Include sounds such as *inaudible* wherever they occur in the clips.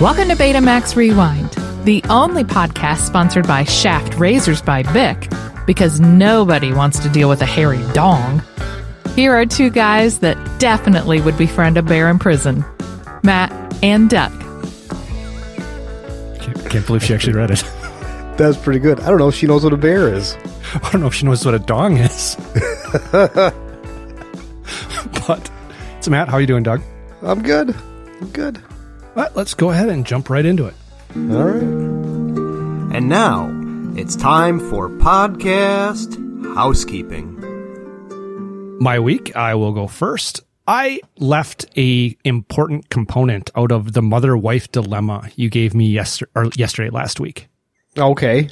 Welcome to Betamax Rewind, the only podcast sponsored by Shaft Razors by Bic, because nobody wants to deal with a hairy dong. Here are two guys that definitely would befriend a bear in prison Matt and Doug. Can't, can't believe she actually read it. *laughs* That's pretty good. I don't know if she knows what a bear is. I don't know if she knows what a dong is. *laughs* but so Matt, how are you doing, Doug? I'm good. I'm good. Well, let's go ahead and jump right into it. All right. And now it's time for podcast housekeeping. My week, I will go first. I left a important component out of the mother-wife dilemma you gave me yesterday, or yesterday last week. Okay.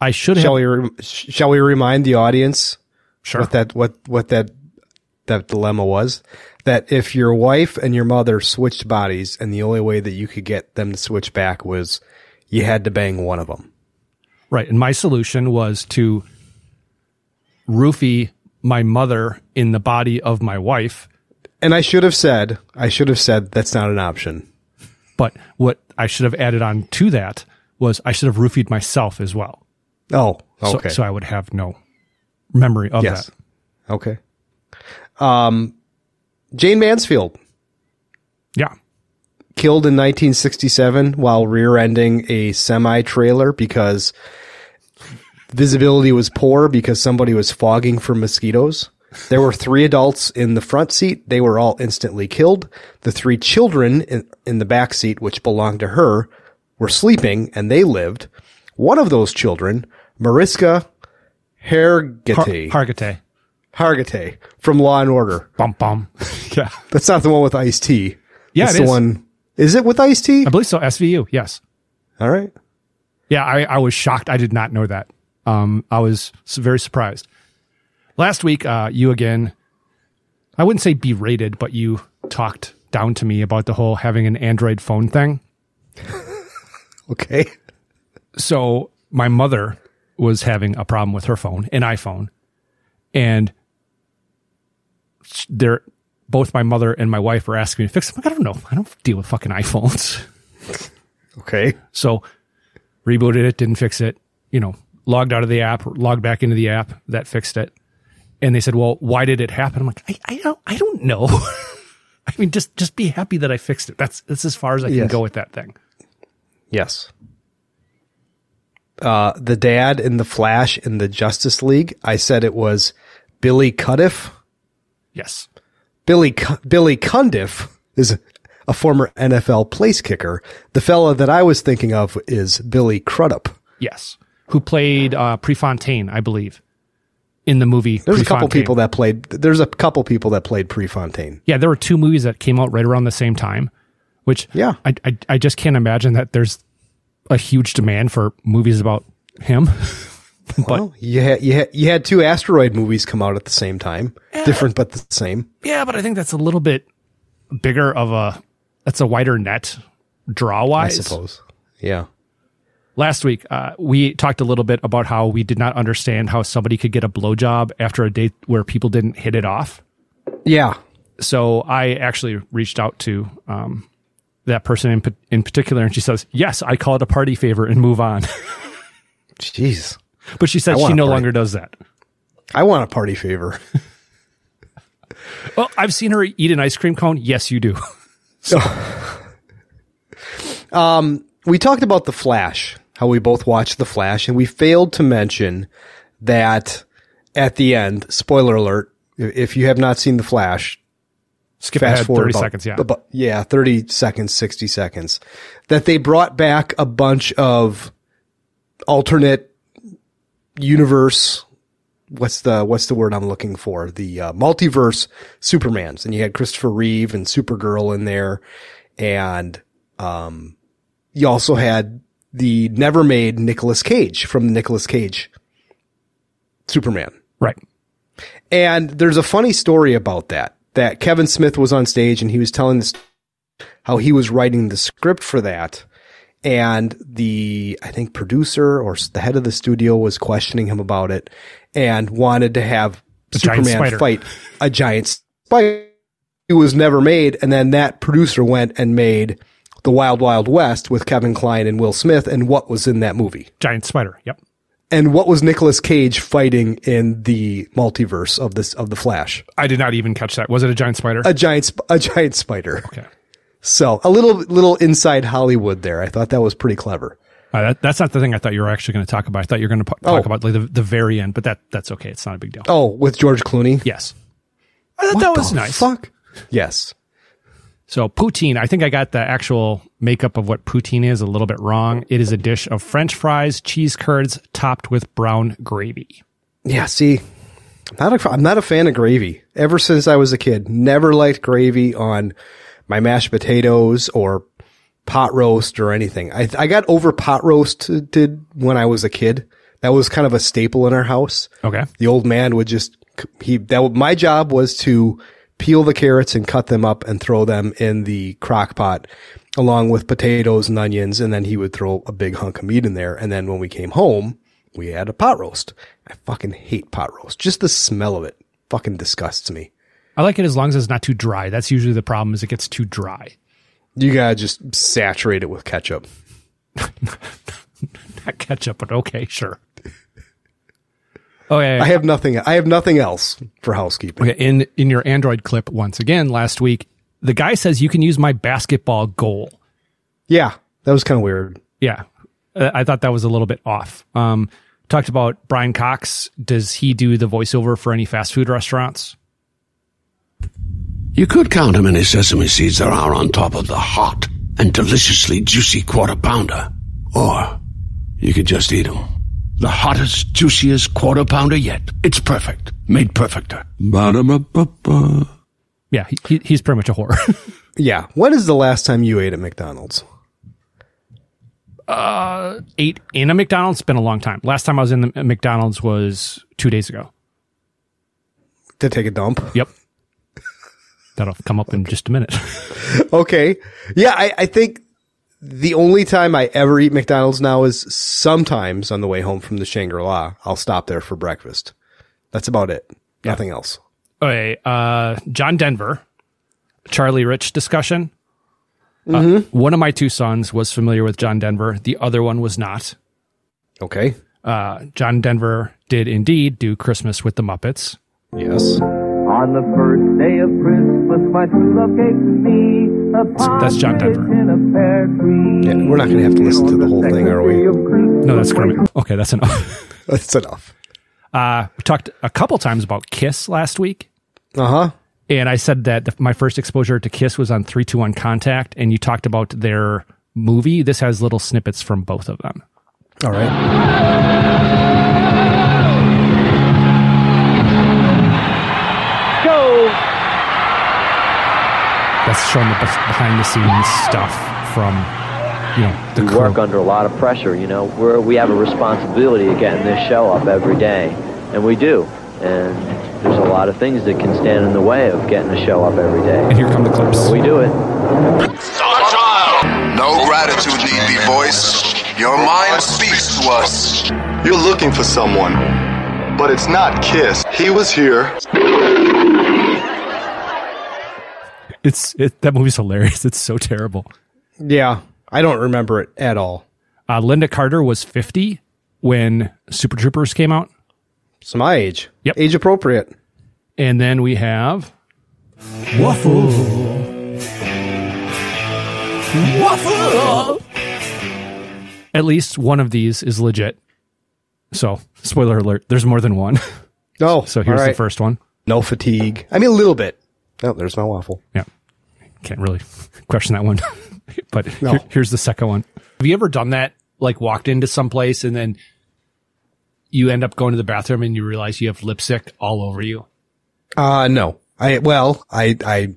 I should have. Shall we re- shall we remind the audience Sure. what that what what that that dilemma was? That if your wife and your mother switched bodies, and the only way that you could get them to switch back was you had to bang one of them. Right. And my solution was to roofie my mother in the body of my wife. And I should have said, I should have said that's not an option. But what I should have added on to that was I should have roofied myself as well. Oh, So, okay. so I would have no memory of yes. that. Okay. Um, Jayne Mansfield Yeah. killed in 1967 while rear-ending a semi-trailer because visibility was poor because somebody was fogging for mosquitoes. There were three adults in the front seat. They were all instantly killed. The three children in, in the back seat, which belonged to her, were sleeping and they lived. One of those children, Mariska Har- Hargitay, Hargitay. From Law and Order. Bum bum. *laughs* yeah. That's not the one with Ice T. Yeah, it's it the is. one. Is it with Ice T? I believe so. SVU. Yes. All right. Yeah. I, I was shocked. I did not know that. Um, I was very surprised. Last week, uh, you again, I wouldn't say berated, but you talked down to me about the whole having an Android phone thing. *laughs* Okay. so my mother was having a problem with her phone, an iPhone, and they're both my mother and my wife are asking me to fix them. Like, I don't know. I don't deal with fucking iPhones. *laughs* Okay. So rebooted it, didn't fix it. You know, logged out of the app, logged back into the app, that fixed it. And they said, "Well, why did it happen?" I'm like, "I, I don't, I don't know. *laughs* I mean, just just be happy that I fixed it. That's that's as far as I can Yes. go with that thing." Yes. Uh, the dad in the Flash in the Justice League. I said it was Billy Cundiff. Yes. Billy Billy Cundiff is a former NFL place kicker. The fella that I was thinking of is Billy Crudup. Yes. Who played uh, Prefontaine, I believe, in the movie. There's a couple people that played. There's a couple people that played Prefontaine. Yeah, there were two movies that came out right around the same time, which Yeah. I, I, I just can't imagine that there's a huge demand for movies about him. *laughs* *laughs* Well, you had, you had you had two asteroid movies come out at the same time, different but the same. Yeah, but I think that's a little bit bigger of a that's a wider net draw wise. I suppose. Yeah. Last week, uh, we talked a little bit about how we did not understand how somebody could get a blowjob after a date where people didn't hit it off. Yeah. So I actually reached out to um, that person in, in particular, and she says, "Yes, I call it a party favor and move on." *laughs* Jeez. But she said she no party. longer does that. I want a party favor. Well, I've seen her eat an ice cream cone. Yes, you do. *laughs* so. Um, we talked about the Flash, how we both watched the Flash, and we failed to mention that at the end, spoiler alert, if you have not seen the Flash, Skip fast ahead forward thirty about- seconds. Yeah, about- yeah, 30 seconds, 60 seconds, that they brought back a bunch of alternate universe. What's the, what's the word I'm looking for? The uh, multiverse Supermans. And you had Christopher Reeve and Supergirl in there. And, um, you also had the never made Nicolas Cage from the Nicolas Cage Superman. right. And there's a funny story about that. That Kevin Smith was on stage and he was telling this how he was writing the script for that. And the, I think producer or the head of the studio was questioning him about it and wanted to have A Superman fight a giant spider. It was never made. And then that producer went and made The Wild Wild West with Kevin Kline and Will Smith, and what was in that movie? Giant spider. Yep. And what was Nicolas Cage fighting in the multiverse of this of the Flash? I did not even catch that. Was it a giant spider? A giant a giant spider. okay. So a little little inside Hollywood there. I thought that was pretty clever. Uh, that, that's not the thing I thought you were actually going to talk about. I thought you were going to talk Oh. about like the, the very end, but that that's okay. It's not a big deal. Oh, with George Clooney. Yes. I thought that was the nice. Fuck. Yes. So poutine, I think I got the actual makeup of what poutine is a little bit wrong. It is a dish of French fries, cheese curds, topped with brown gravy. Yeah. See, I'm not a, I'm not a fan of gravy. Ever since I was a kid, never liked gravy on my mashed potatoes or pot roast or anything. I I got over pot roasted when I was a kid. That was kind of a staple in our house. Okay. the old man would just he that my job was to peel the carrots and cut them up and throw them in the crock pot along with potatoes and onions and then he would throw a big hunk of meat in there and then when we came home we had a pot roast i fucking hate pot roast just the smell of it fucking disgusts me I like it as long as it's not too dry. That's usually the problem is it gets too dry. you gotta just saturate it with ketchup *laughs* Not ketchup, but okay, sure. Okay. i have nothing i have nothing else for housekeeping Okay, in in your Android clip once again last week, the guy says you can use my basketball goal. yeah that was kind of weird Yeah, Uh, I thought that was a little bit off. Um, talked about Brian Cox. Does he do the voiceover for any fast food restaurants? You could count how many sesame seeds there are on top of the hot and deliciously juicy quarter pounder. Or you could just eat them. The hottest, juiciest quarter pounder yet. It's perfect. Made perfecter. Ba-da-ba-ba-ba. Yeah, he, he, he's pretty much a whore. *laughs* yeah when is the last time you ate at mcdonald's uh, Ate in a McDonald's. Been a long time. Last time I was in the uh, McDonald's was two days ago. to take a dump Yep. That'll come up in just a minute. *laughs* Okay. Yeah, I, I think the only time I ever eat McDonald's now is sometimes on the way home from the Shangri-La. I'll stop there for breakfast. That's about it. Nothing else. okay, uh, John Denver, Charlie Rich discussion. Uh, one of my two sons was familiar with John Denver. The other one was not. Okay. Uh, John Denver did indeed do Christmas with the Muppets. Yes. On the first day of Christmas, my true love gave to me a That's John partridge Denver. in a pear tree. Yeah, we're not gonna have to listen to the whole thing, are we? No, that's Kermit. Okay, that's enough. *laughs* That's enough. Uh, we talked a couple times about Kiss last week. Uh huh. And I said that the, my first exposure to Kiss was on 321 Contact, and you talked about their movie. This has little snippets from both of them. All right. That's showing the beh- behind the scenes stuff from, you know, the we crew. work under a lot of pressure. You know, we're, we have a responsibility of getting this show up every day, and we do. And there's a lot of things that can stand in the way of getting the show up every day. and here come the clips. We do it. No gratitude need be voiced. Your mind speaks to us. You're looking for someone, but it's not Kiss. He was here. It's it, that movie's hilarious. *laughs* It's so terrible. Yeah. I don't remember it at all. Uh, Lynda Carter was 50 when Super Troopers came out, It's my age. Yep. Age appropriate. and then we have Waffle. Waffle. At least one of these is legit. So, spoiler alert: there's more than one. No. *laughs* So here's all the first one. No fatigue. I mean, a little bit. Oh, there's my waffle. Yeah. Can't really *laughs* question that one. *laughs* but No. here- here's the second one. Have you ever done that? Like walked into some place and then you end up going to the bathroom and you realize you have lipstick all over you? Uh, no. I, well, I, I,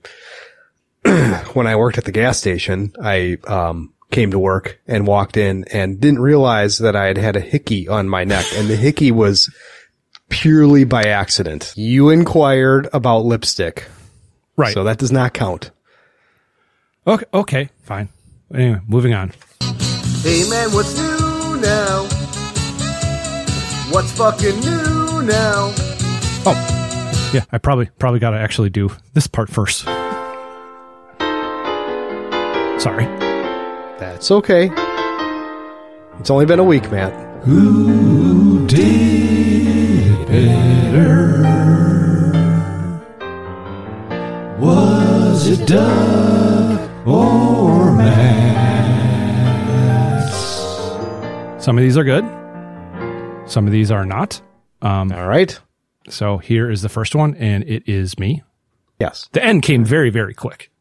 *clears throat* when I worked at the gas station, I, um, came to work and walked in and didn't realize that I had had a hickey on my neck and the hickey was purely by accident. You inquired about lipstick. Right. So that does not count. Okay. Okay. Fine. Anyway, moving on. Hey man, what's new now? What's fucking new now? Oh, yeah. I probably probably got to actually do this part first. Sorry. That's okay. It's only been a week, Matt. Who did better? Was it Doug or Max? Some of these are good. Some of these are not. Um, All right. so here is the first one, and it is me. Yes. The end came very, very quick.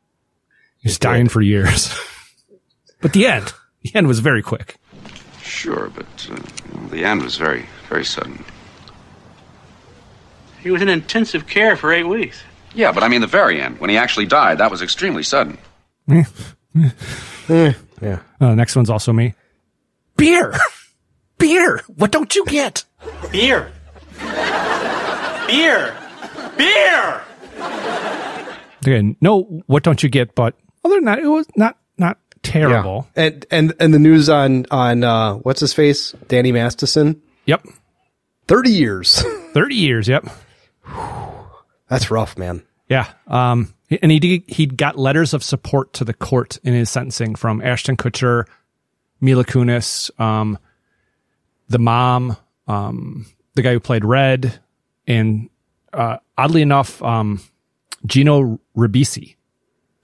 He was dying for years. *laughs* but the end, the end was very quick. Sure, but uh, the end was very, very sudden. He was in intensive care for eight weeks. Yeah, but I mean the very end, when he actually died, that was extremely sudden. Eh, *laughs* yeah. Uh, next one's also me. Beer! Beer! What don't you get? Beer. Beer. Beer. Okay, no, what don't you get? But other than that, it was not not terrible. Yeah. And and and the news on on uh, what's his face, Danny Masterson, Yep, thirty years. thirty years. Yep, That's rough, man. yeah. Um, and he did, he got letters of support to the court in his sentencing from Ashton Kutcher, Mila Kunis, um, the mom, um, the guy who played Red, and uh, oddly enough, um, Gino Ribisi.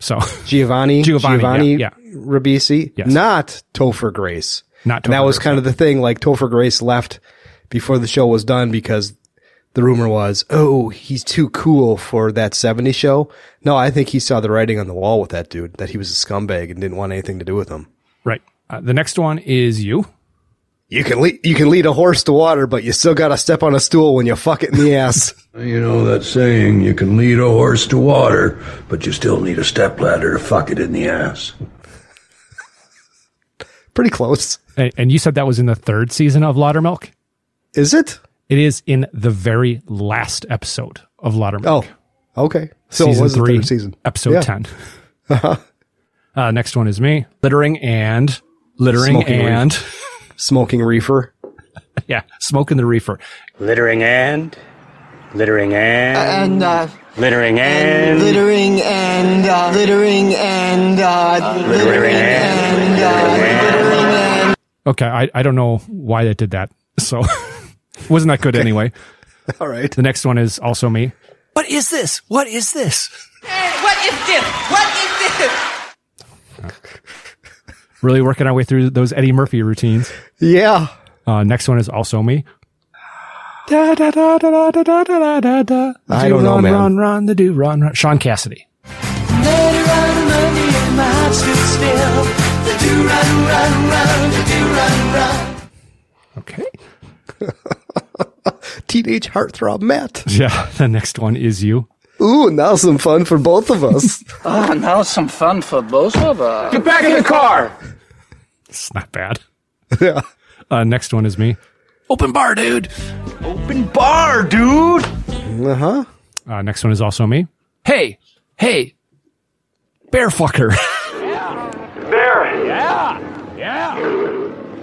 So *laughs* Giovanni Giovanni, Giovanni yeah, Ribisi, Yes. not Topher Grace. Not and that Topher was Grace, kind of the thing. Like Topher Grace left before the show was done because the rumor was, oh, he's too cool for that 70s show. No, I think he saw the writing on the wall with that dude that he was a scumbag and didn't want anything to do with him. right. Uh, the next one is you. You can lead, you can lead a horse to water, but you still got to step on a stool when you fuck it in the ass. *laughs* You know that saying, you can lead a horse to water, but you still need a stepladder to fuck it in the ass. Pretty close. And, and you said that was in the third season of Loudermilk. Is it? It is in the very last episode of Loudermilk. Oh, okay. So season it was three, the third season. episode Yeah. 10. *laughs* uh, next one is me. Littering and littering Smoking and *laughs* Smoking reefer. *laughs* yeah, smoking the reefer. Littering and. Littering and. And, uh, Littering and littering and, uh, littering and, uh, littering and, uh, littering and. Okay, I, I don't know why it did that. So wasn't that good anyway. *laughs* All right. The next one is also me. What is this? What is this? What is this? What is this? *laughs* Really working our way through those Eddie Murphy routines. Yeah. Uh, next one is also me. Da, da, da, da, da, da, da, da, da, da. I Do don't know, man. Run, run, the do, run, run. Shaun Cassidy. Okay. *laughs* Teenage heartthrob Matt. Yeah. *laughs* The next one is you. Ooh, now some fun for both of us. Oh, *laughs* now some fun for both of us. Get back in the car! It's not bad. yeah. Uh, next one is me. Open bar, dude. Open bar, dude. Uh huh. Uh, next one is also me. Hey, hey, bear fucker. *laughs* Bear. Yeah. Yeah.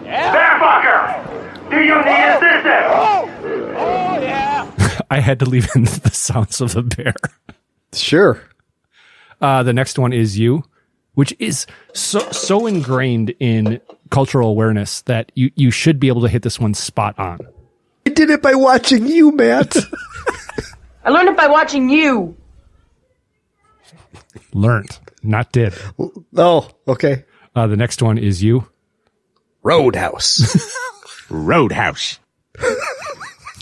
Yeah. Bear fucker. Do you need assistance? Yeah. I had to leave *laughs* in the sounds of the bear. Sure. Uh, the next one is you, which is so so ingrained in cultural awareness that you you should be able to hit this one spot on. I did it by watching you, Matt. *laughs* I learned it by watching you. Learned, not did. oh, okay. Uh, the next one is you. Roadhouse. *laughs* Roadhouse.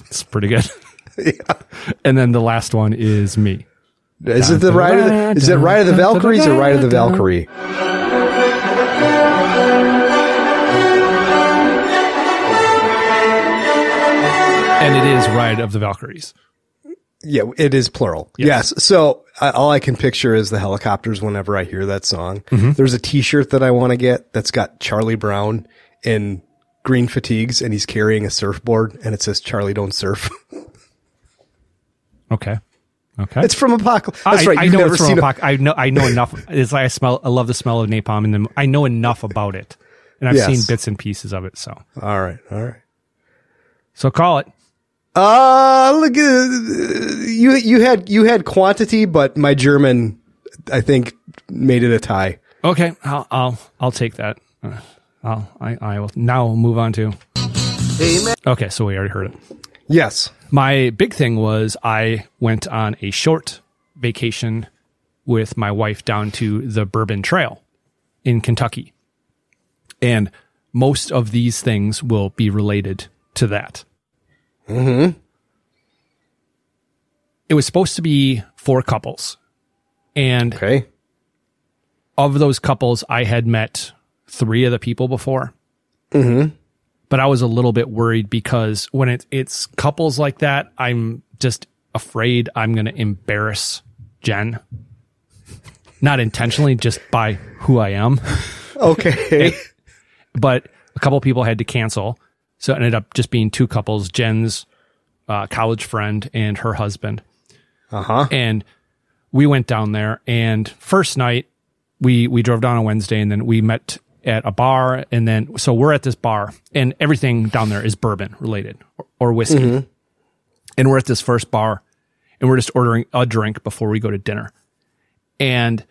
it's pretty good. And then the last one is me. Is it the ride of the, is it Ride of the Valkyries or Ride of the Valkyrie? And it is Ride of the Valkyries. Yeah, it is plural. Yes. So I, all I can picture is the helicopters whenever I hear that song. Mhm. There's a t-shirt that I want to get that's got Charlie Brown in green fatigues and he's carrying a surfboard and it says Charlie don't surf. *laughs* Okay. Okay. it's from Apocalypse. That's I, right. I You've know never it's from seen a- Apoc- I know. I know enough. It's like I smell. I love the smell of napalm, and then I know enough about it, and I've Yes. seen bits and pieces of it. So, all right, all right. So call it. Uh, look, uh, you, you had, you had quantity, but my German, I think made it a tie. Okay, I'll I'll I'll take that. Uh, I'll, I, I will now move on to. Amen. Okay, so we already heard it. Yes. My big thing was I went on a short vacation with my wife down to the Bourbon Trail in Kentucky. And most of these things will be related to that. Mm-hmm. It was supposed to be four couples. And okay. of those couples, I had met three of the people before. Mm-hmm. But I was a little bit worried because when it, it's couples like that, I'm just afraid I'm going to embarrass Jen. Not intentionally, just by who I am. Okay. *laughs* but a couple people had to cancel. So it ended up just being two couples Jen's uh, college friend and her husband. Uh huh. And we went down there, and first night, we, we drove down on Wednesday, and then we met at a bar. And then, so we're at this bar, and everything down there is bourbon related or, or whiskey. Mhm. And we're at this first bar, and we're just ordering a drink before we go to dinner. And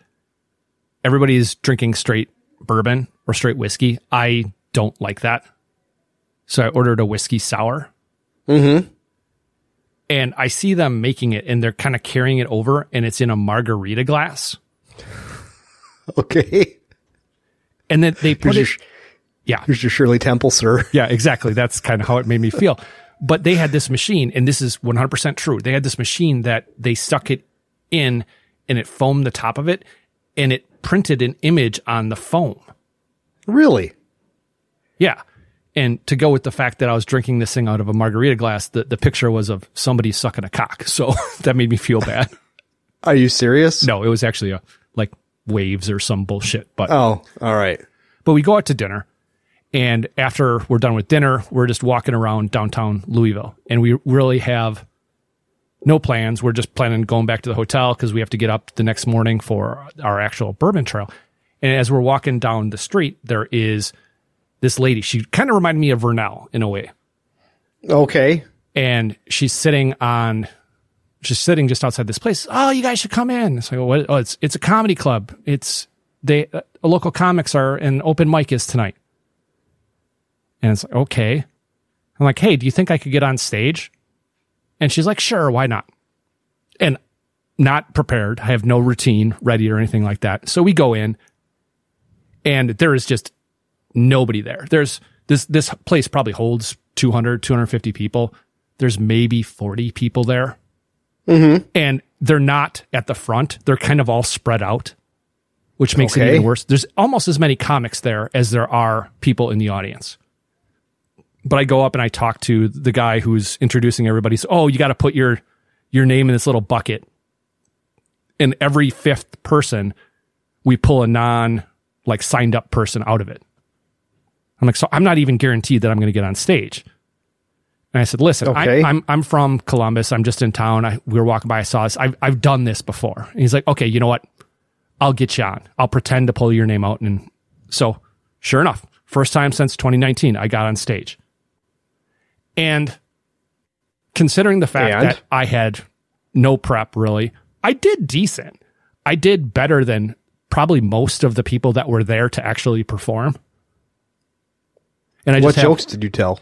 everybody's drinking straight bourbon or straight whiskey. I don't like that. So I ordered a whiskey sour. Mm-hmm. And I see them making it and they're kind of carrying it over and it's in a margarita glass. *laughs* Okay. And then they put Here's it. your, yeah. Here's your Shirley Temple, sir. Yeah, exactly. That's kind of how it made me feel. But they had this machine, and this is 100% true. They had this machine that they stuck it in and it foamed the top of it and it printed an image on the foam. Really? Yeah. And to go with the fact that I was drinking this thing out of a margarita glass, the, the picture was of somebody sucking a cock. So *laughs* that made me feel bad. Are you serious? No, it was actually a like waves or some bullshit. But Oh, all right. but we go out to dinner, and after we're done with dinner, we're just walking around downtown Louisville, and we really have no plans. We're just planning going back to the hotel because we have to get up the next morning for our actual bourbon trail. And as we're walking down the street, there is this lady. She kind of reminded me of Vernell in a way. Okay. And she's sitting on, she's sitting just outside this place. Oh, you guys should come in. It's like, what? Oh, it's, it's a comedy club. It's, they, uh, local comics are, and open mic is tonight. And it's like, okay. I'm like, hey, do you think I could get on stage? And she's like, sure, why not? And not prepared. I have no routine ready or anything like that. So we go in and there is just nobody there. There's this, this place probably holds 200, 250 people. There's maybe 40 people there. Mm-hmm. And they're not at the front. They're kind of all spread out, which makes it even worse. There's almost as many comics there as there are people in the audience. But I go up and I talk to the guy who's introducing everybody. So, oh, you got to put your your name in this little bucket. And every fifth person, we pull a non like signed up person out of it. I'm like, so I'm not even guaranteed that I'm going to get on stage. And I said, listen, Okay. I, I'm I'm from Columbus. I'm just in town. I, we were walking by. I saw this. I've I've done this before. And he's like, okay, you know what? I'll get you on. I'll pretend to pull your name out. And so, sure enough, first time since 2019, I got on stage. And considering the fact And? that I had no prep really, I did decent. I did better than probably most of the people that were there to actually perform. And I what just have, jokes did you tell?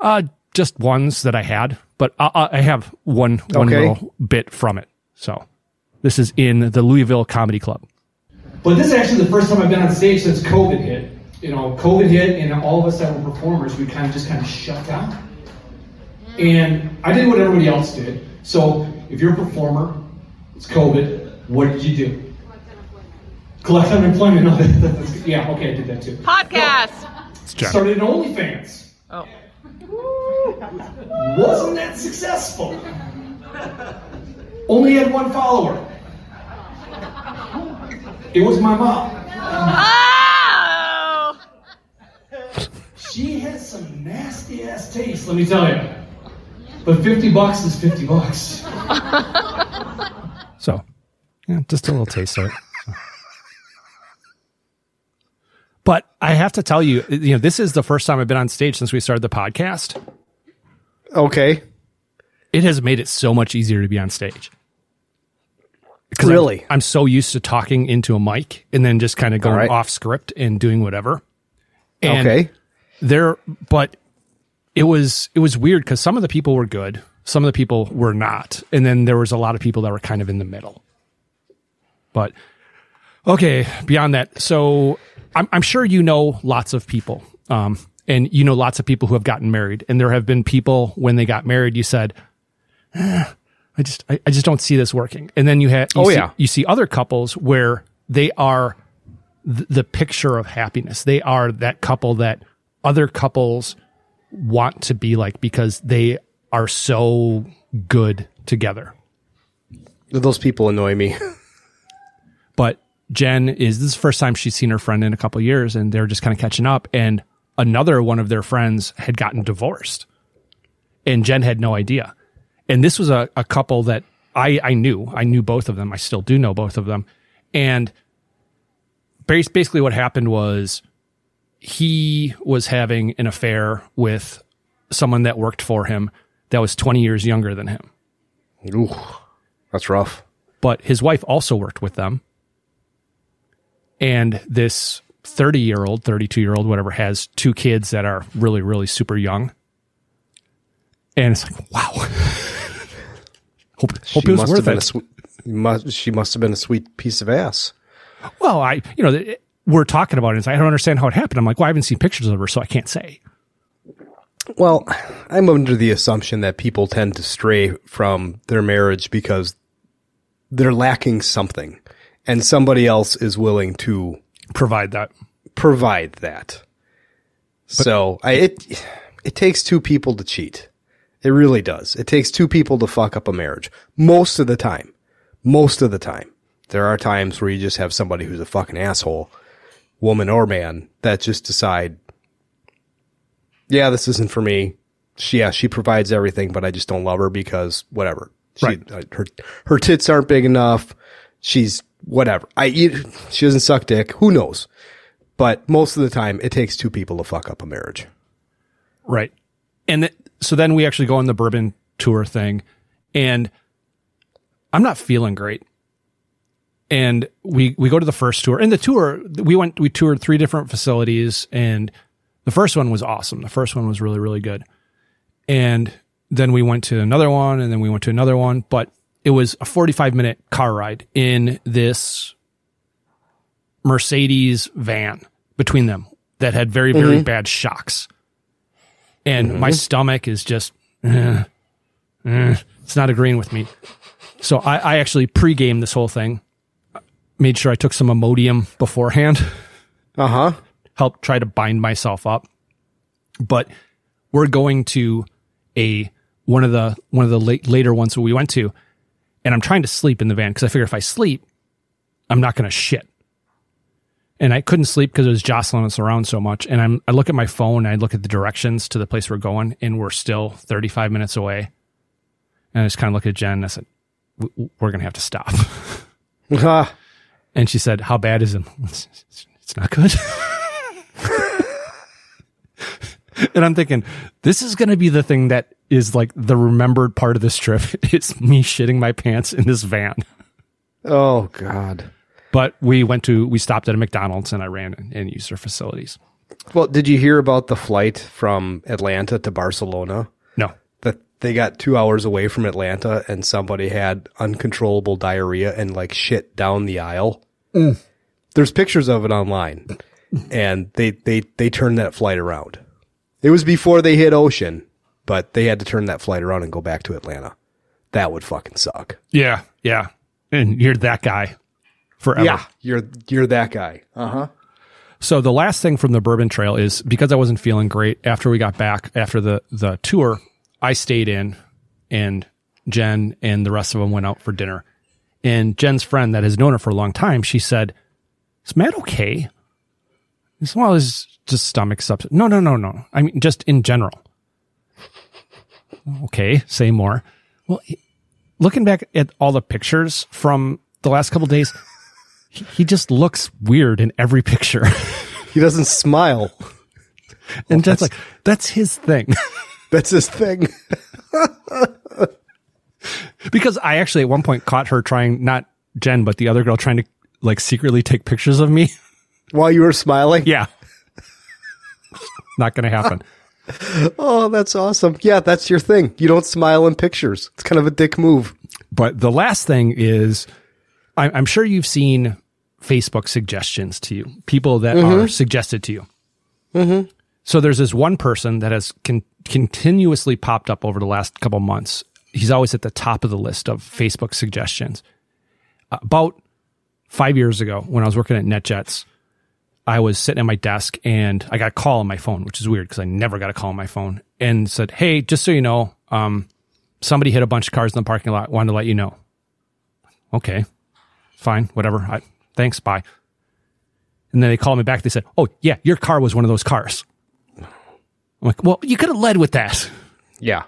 uh, just ones that I had, but I, I have one one Okay. little bit from it. So this is in the Louisville Comedy Club. But this is actually the first time I've been on stage since COVID hit. You know, COVID hit, and all of us that were performers, we kind of just kind of shut down. And I did what everybody else did. So if you're a performer, it's COVID. What did you do? Collect unemployment. No, that, that's, yeah, okay, I did that too. Podcast. Jack. Started an OnlyFans. Oh. Wasn't that successful? Only had one follower. It was my mom. Oh! She has some nasty ass taste, let me tell you. But 50 bucks is 50 bucks. *laughs* So yeah, just a little taste of it. So. But I have to tell you, you know, this is the first time I've been on stage since we started the podcast. Okay. It has made it so much easier to be on stage. 'Cause I'm- Really? I'm, so used to talking into a mic and then just kind of going right. off script and doing whatever. And Okay. There, but it was it was weird because some of the people were good, some of the people were not, and then there was a lot of people that were kind of in the middle. But okay, beyond that, so I'm I'm sure you know lots of people, um, and you know lots of people who have gotten married, and there have been people when they got married, you said. "Eh, I just, I, I just don't see this working. And then you have, Oh, see, yeah. you see other couples where they are th- the picture of happiness. They are that couple that other couples want to be like because they are so good together. Those people annoy me. But Jen is this is the first time she's seen her friend in a couple of years and they're just kind of catching up and another one of their friends had gotten divorced. And Jen had no idea. And this was a, a couple that I, I knew. I knew both of them. I still do know both of them. And bas- basically what happened was he was having an affair with someone that worked for him that was 20 years younger than him. Ooh, that's rough. But his wife also worked with them. And this 30 year old, 32 year old, whatever, has two kids that are really, really super young. And it's like, wow. *laughs* hope hope it was worth it. Must, she must have been a sweet piece of ass. Well, I, you know, it- we're talking about it. Like, I don't understand how it happened. I'm like, well, I haven't seen pictures of her, so I can't say. Well, I'm under the assumption that people tend to stray from their marriage because they're lacking something and somebody else is willing to provide that. Provide that. so I, it, it takes two people to cheat. It really does. It takes two people to fuck up a marriage. Most of the time. Most of the time. There are times where you just have somebody who's a fucking asshole, woman or man, that just decide, yeah, this isn't for me. She, yeah, she provides everything, but I just don't love her because whatever. She, Right. uh, her, her tits aren't big enough. She's whatever. I eat, she doesn't suck dick. Who knows? But most of the time, it takes two people to fuck up a marriage. Right. And th- so then we actually go on the bourbon tour thing and I'm not feeling great. And we, we go to the first tour and the tour, we went, we toured three different facilities and the first one was awesome. The first one was really, really good. And then we went to another one and then we went to another one, but it was a 45 minute car ride in this Mercedes van between them that had very, very Mhm. bad shocks. And Mhm. my stomach is just, eh, eh, it's not agreeing with me. So I, I actually pre-gamed this whole thing. Made sure I took some Imodium beforehand. Uh huh. Help try to bind myself up. But we're going to a one of the one of the late, later ones that we went to, and I'm trying to sleep in the van because I figure if I sleep, I'm not going to shit. And I couldn't sleep because it was jostling us around so much. And I'm I look at my phone, and I look at the directions to the place we're going, and we're still 35 minutes away. And I just kind of look at Jen and I said, "W- w- "We're going to have to stop." *laughs* And she said, "How bad is it?" *laughs* It's, it's- it's not good. *laughs* and I'm thinking, this is going to be the thing that is like the remembered part of this trip. *laughs* It's me shitting my pants in this van. Oh God. But we went to, we stopped at a McDonald's and I ran and, and used their facilities. Well, did you hear about the flight from Atlanta to Barcelona? No. That they got two hours away from Atlanta and somebody had uncontrollable diarrhea and like shit down the aisle. Mm. There's pictures of it online and they, they, they turned that flight around. It was before they hit ocean, but they had to turn that flight around and go back to Atlanta. That would fucking suck. Yeah. Yeah. And you're that guy forever. Yeah. You're, you're that guy. Uh huh. So the last thing from the Bourbon Trail is because I wasn't feeling great after we got back after the the tour, I stayed in and Jen and the rest of them went out for dinner. And Jen's friend that has known her for a long time, she said, "Is Matt okay?" Said, well, it's just stomach substance. No, no, no, no. I mean, just in general. Okay, say more. Well, looking back at all the pictures from the last couple days, he, just looks weird in every picture. *laughs* He doesn't smile. and Jen's like, that's his thing. *laughs* That's his thing. because I actually at one point caught her trying, not Jen, but the other girl trying to like secretly take pictures of me. *laughs* While you were smiling? Yeah. not going to happen. Oh, that's awesome. Yeah, that's your thing. You don't smile in pictures. It's kind of a dick move. But the last thing is, I'm sure you've seen Facebook suggestions to you, people that Mhm. are suggested to you. Mm-hmm. So there's this one person that has con- continuously popped up over the last couple months. He's always at the top of the list of Facebook suggestions. About five years ago, when I was working at NetJets, I was sitting at my desk and I got a call on my phone, which is weird because I never got a call on my phone, and said, "Hey, just so you know, um, somebody hit a bunch of cars in the parking lot. Wanted to let you know." Okay, fine, whatever. I, thanks, bye. And then they called me back. They said, "Oh yeah, your car was one of those cars." I'm like, "Well, you could have led with that." Yeah.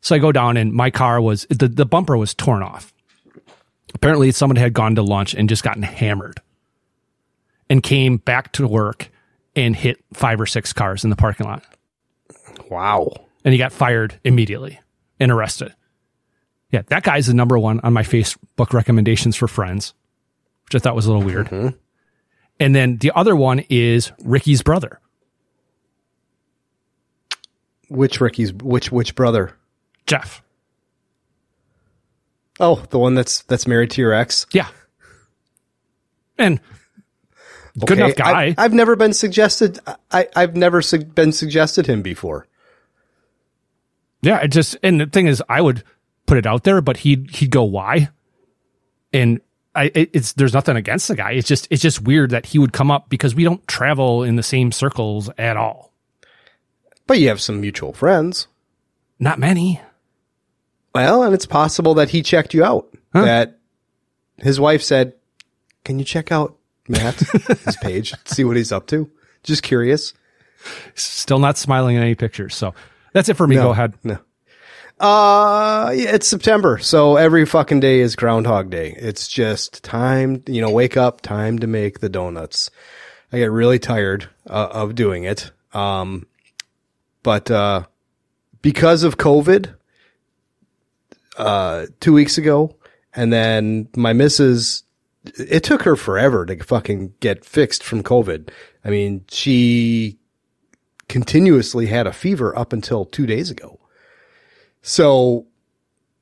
So I go down and my car was the the bumper was torn off. Apparently, someone had gone to lunch and just gotten hammered, and came back to work and hit five or six cars in the parking lot. Wow. And he got fired immediately and arrested. Yeah, that guy's the number one on my Facebook recommendations for friends, which I thought was a little weird. Mm-hmm. And then the other one is Ricky's brother. Which Ricky's which which brother? Jeff. Oh, the one that's that's married to your ex. Yeah. And good enough guy. I, have never been suggested. I I've never su- been suggested him before. Yeah, it just and the thing is, I would put it out there, but he'd he'd go why, and I it, it's there's nothing against the guy. It's just it's just weird that he would come up because we don't travel in the same circles at all. But you have some mutual friends. Not many. Well, and it's possible that he checked you out. That his wife said, "Can you check out Matt his page, see what he's up to?" Just curious. Still not smiling in any pictures. So that's it for me. No, Go ahead. No. Uh, yeah, it's September, so every fucking day is Groundhog Day. It's just time, you know, wake up, time to make the donuts. I get really tired uh, of doing it. Um, but uh, because of COVID, uh, two weeks ago, and then my missus, it took her forever to fucking get fixed from COVID. I mean, she continuously had a fever up until two days ago. So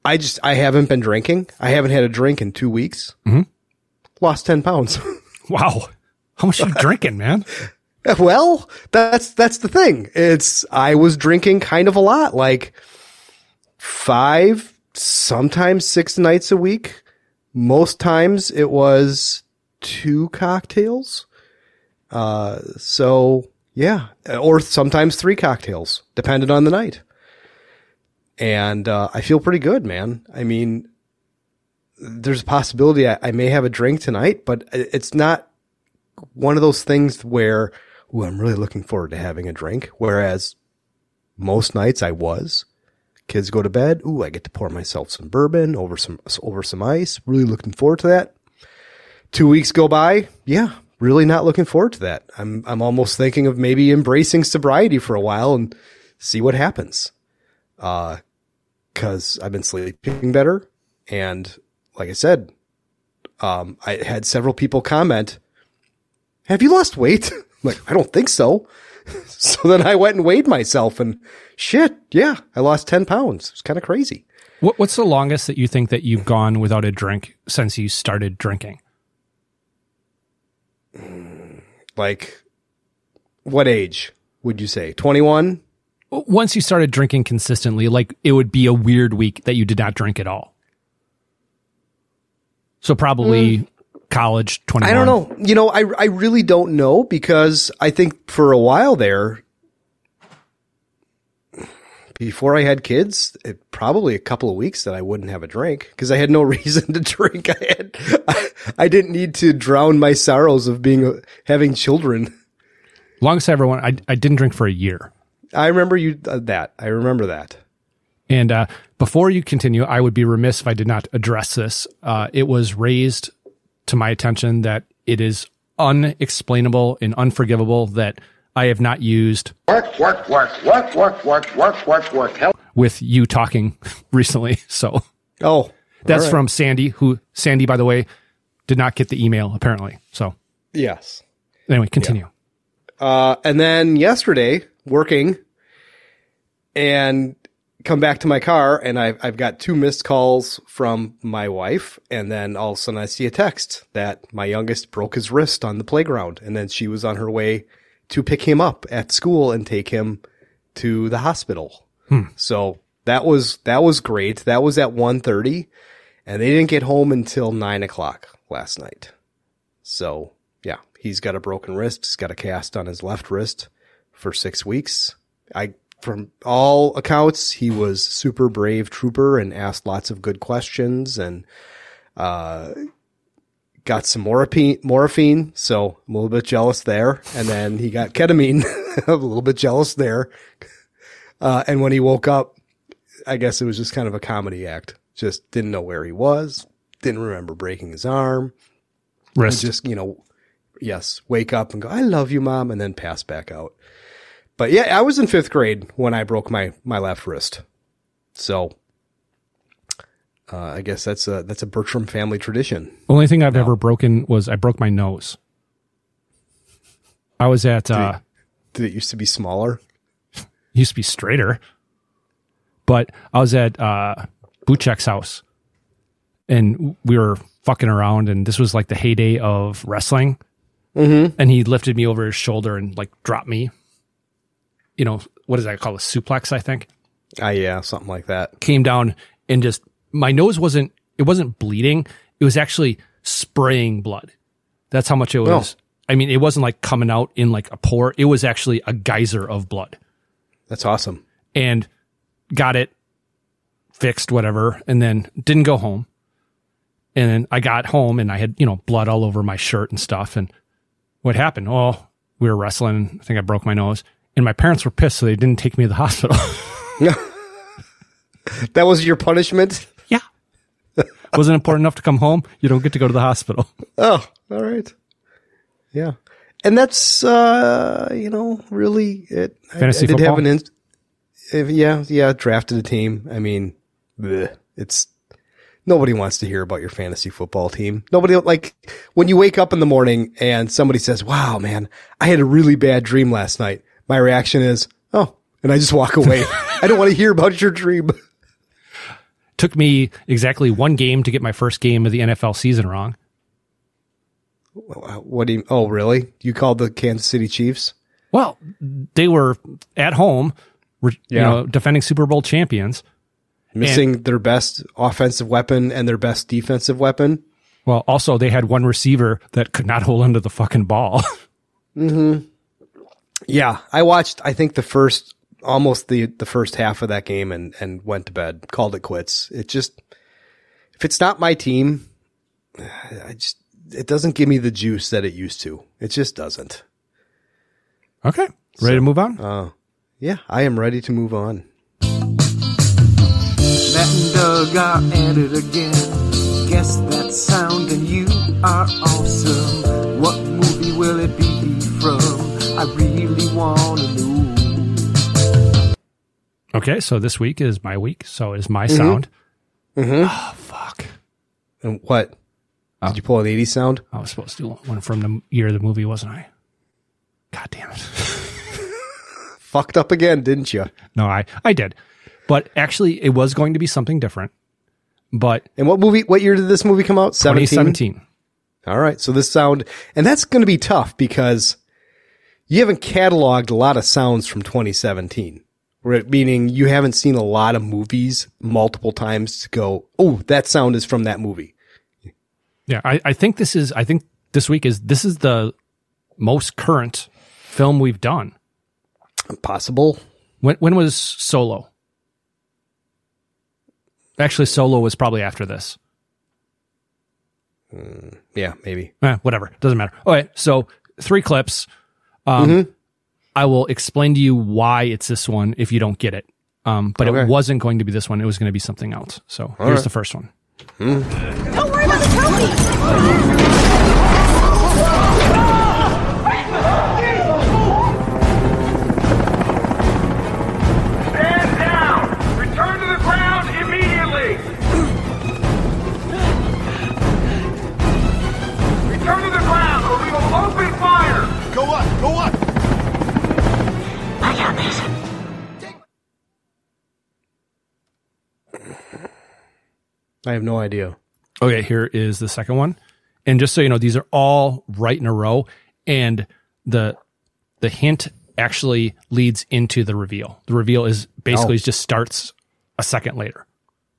I just, I haven't been drinking. I haven't had a drink in two weeks. Mhm. Lost 10 pounds. *laughs* Wow. How much you drinking, man? *laughs* well, that's, that's the thing. It's, I was drinking kind of a lot, like five, sometimes six nights a week. Most times it was two cocktails. Uh, so yeah, or sometimes three cocktails, depending on the night. And, uh, I feel pretty good, man. I mean, there's a possibility I, I may have a drink tonight, but it's not one of those things where, ooh, I'm really looking forward to having a drink. Whereas most nights I was. Kids go to bed. Ooh, I get to pour myself some bourbon over some over some ice. Really looking forward to that. Two weeks go by. Yeah, really not looking forward to that. I'm I'm almost thinking of maybe embracing sobriety for a while and see what happens. Uh, cause I've been sleeping better. And like I said, um, I had several people comment, have you lost weight? *laughs* Like, I don't think so. *laughs* so then I went and weighed myself and shit. Yeah, I lost 10 pounds. It's kind of crazy. What, what's the longest that you think that you've gone without a drink since you started drinking? Mm, like, what age would you say? 21? Once you started drinking consistently, like it would be a weird week that you did not drink at all. So probably mm. College, 21. I don't know. You know, I, I really don't know because I think for a while there, before I had kids, it, probably a couple of weeks that I wouldn't have a drink because I had no *laughs* reason to drink. I had, I, I didn't need to drown my sorrows of being, having children. Longest I ever went, I, I didn't drink for a year. I remember you, uh, that. I remember that. And uh, before you continue, I would be remiss if I did not address this. Uh, it was raised to my attention that it is unexplainable and unforgivable that I have not used Work, work, work, work, work, work, work, work, work. Help. with you talking *laughs* recently. So, oh, that's all right. from Sandy, who Sandy, by the way, did not get the email apparently. So, Yes. anyway, continue. Uh, and then yesterday, working and come back to my car and I've, I've got two missed calls from my wife. And then all of a sudden I see a text that my youngest broke his wrist on the playground. And then she was on her way to pick him up at school and take him to the hospital. Hmm. So that was, that was great. That was at 1.30 and they didn't get home until nine o'clock last night. So yeah, he's got a broken wrist. He's got a cast on his left wrist for six weeks. I, from all accounts, he was super brave trooper and asked lots of good questions and, uh, got some morphine, morphine. So I'm a little bit jealous there. And then he got ketamine, *laughs* a little bit jealous there. Uh, and when he woke up, I guess it was just kind of a comedy act. Just didn't know where he was. Didn't remember breaking his arm. And just, you know, yes, wake up and go, I love you, mom, and then pass back out. But yeah, I was in fifth grade when I broke my, my left wrist. So, uh, I guess that's a, that's a Bertram family tradition. Only thing I've ever broken was I broke my nose. I was at, uh, Did it used to be smaller? *laughs* used to be straighter, but I was at, uh, Buchek's house and we were fucking around and this was like the heyday of wrestling. Mm-hmm. And he lifted me over his shoulder and like dropped me. You know, what is that called? A suplex, I think. Ah, yeah, something like that. Came down and just, my nose wasn't, it wasn't bleeding. It was actually spraying blood. That's how much it was. I mean, it wasn't like coming out in like a pour. It was actually a geyser of blood. That's awesome. And got it fixed, whatever, and then didn't go home. And then I got home and I had, you know, blood all over my shirt and stuff. And what happened? Oh, we were wrestling. I think I broke my nose. And my parents were pissed, so they didn't take me to the *laughs* hospital. *laughs* that was your punishment? Yeah. Wasn't important enough to come home. You don't get to go to the hospital. *laughs* Oh, all right. Yeah. And that's, uh, you know, really it. I- Fantasy I, did football? have an, in, if- yeah, yeah, drafted a team. I mean, bleh, it's, nobody wants to hear about your fantasy football team. Nobody, like, when you wake up in the morning and somebody says, wow, man, I had a really bad dream last night. My reaction is, oh, and I just walk away. *laughs* I don't want to hear about your dream. Took me exactly one game to get my first game of the NFL season wrong. What do you, oh, really? You called the Kansas City Chiefs? Well, they were at home, you Yeah. know, defending Super Bowl champions. Missing their best offensive weapon and their best defensive weapon. Well, also they had one receiver that could not hold onto the fucking ball. *laughs* Mm-hmm. Yeah, I watched. I think the first, almost the the first half of that game, and and went to bed. Called it quits. It just, if it's not my team, *sighs* I just it doesn't give me the juice that it used to. It just doesn't. Okay, ready to move on? Uh, yeah, I am ready to move on. Matt and Doug are at it again. Guess that sound and you are awesome. What movie will it be from? I really wanna know. Okay, so this week is my week, so it is my Mhm. sound. Mm-hmm. Oh fuck! And what? Did you pull an '80s sound? I was supposed to do one from the year of the movie, wasn't I? God damn it! *laughs* Fucked up again, didn't you? No, I I did, but actually, it was going to be something different. But And what movie? What year did this movie come out? 17? 2017. All right. So this sound, and that's going to be tough because you haven't cataloged a lot of sounds from 2017. Right? Meaning you haven't seen a lot of movies multiple times to go, oh, that sound is from that movie. Yeah, I, I think this is. I think this week is this is the most current film we've done. Possible. When when was Solo? Actually, Solo was probably after this. Yeah, maybe. Eh, whatever, doesn't matter. Okay, so three clips. Um, Mhm. I will explain to you why it's this one if you don't get it. Um, but Okay. it wasn't going to be this one. It was going to be something else. So All here's right. the first one. Hmm. Don't worry about the trophy. I have no idea. Okay, here is the second one. And just so you know, these are all right in a row and the the hint actually leads into the reveal. The reveal is basically Oh. just starts a second later.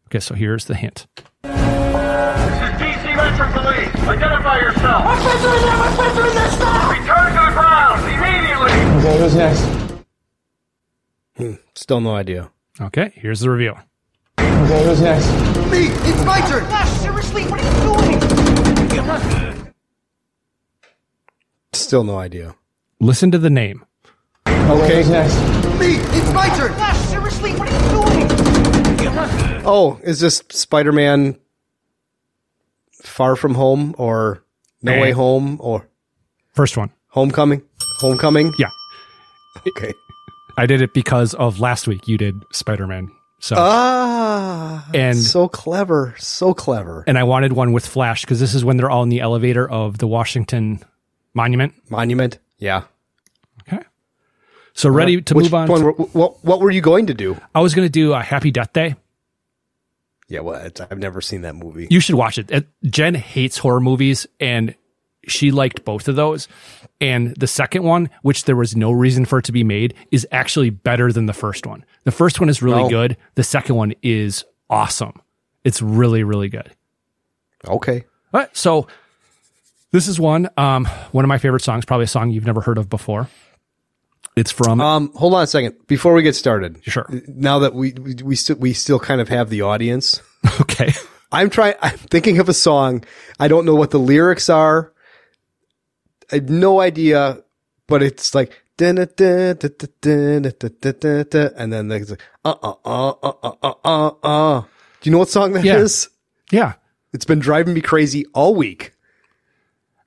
Okay, so here's the hint. This is DC Metro Police. Identify yourself. What's that doing there? What's that doing there? Stop! Return to the ground immediately. Okay, who's next? Hmm, Still no idea. Okay, here's the reveal. Okay, who's next? Me! It's my turn! Gosh, seriously, what are you doing? Still no idea. Listen to the name. Okay. who's next? Me! It's my turn! Gosh, seriously, what are you doing? Oh, is this Spider Man Far From Home or No Eh. Way Home or First one. Homecoming? Homecoming? Yeah. Okay. I did it because of last week you did Spider-Man. So Ah, And- so clever, so clever. and I wanted one with Flash because this is when they're all in the elevator of the Washington Monument. Monument? Yeah. Okay. So ready to move on. one what What were you going to do? I was going to do a Happy Death Day. Yeah, well, I've never seen that movie. You should watch it. It- Jen hates horror movies and she liked both of those. And the second one, which there was no reason for it to be made, is actually better than the first one. The first one is really Oh. good. The second one is awesome. It's really, really good. Okay. All right. So this is one, um, one of my favorite songs, probably a song you've never heard of before. It's from, Um, hold on a second before we get started. Sure. Now that we we we still we still kind of have the audience. *laughs* okay. I'm trying. I'm thinking of a song. I don't know what the lyrics are. I have no idea, but it's like and then it's like uh uh uh uh uh uh uh. Do you know what song that yeah. is? Yeah, it's been driving me crazy all week.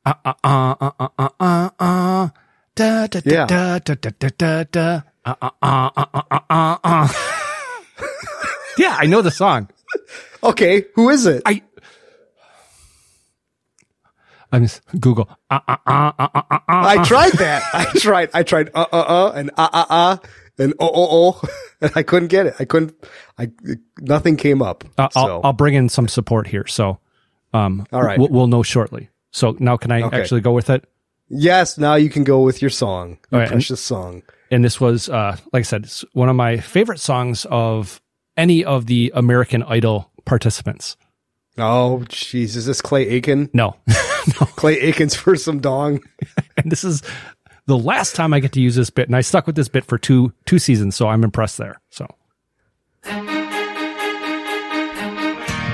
Uh uh uh uh uh uh uh. Da da da da da da da da. Uh uh uh uh uh uh uh. Yeah, I know the song. Okay, who is it? I I'm just Google. Uh, uh, uh, uh, uh, uh, I tried that. I *laughs* tried. I tried uh uh uh and uh uh uh and oh oh oh, *laughs* and I couldn't get it. I couldn't. I nothing came up. Uh, I'll, I'll bring in some support here. So, um, All right. we'll, we'll know shortly. So now can I Okay. actually go with it? yes, now you can go with your song, your right, and- precious song. And this was, uh, like I said, it's one of my favorite songs of any of the American Idol participants. Oh, jeez, is this Clay Aiken? No, *laughs* no. Clay Aiken's for some dong. *laughs* and this is the last time I get to use this bit, and I stuck with this bit for two two seasons, so I'm impressed there. So.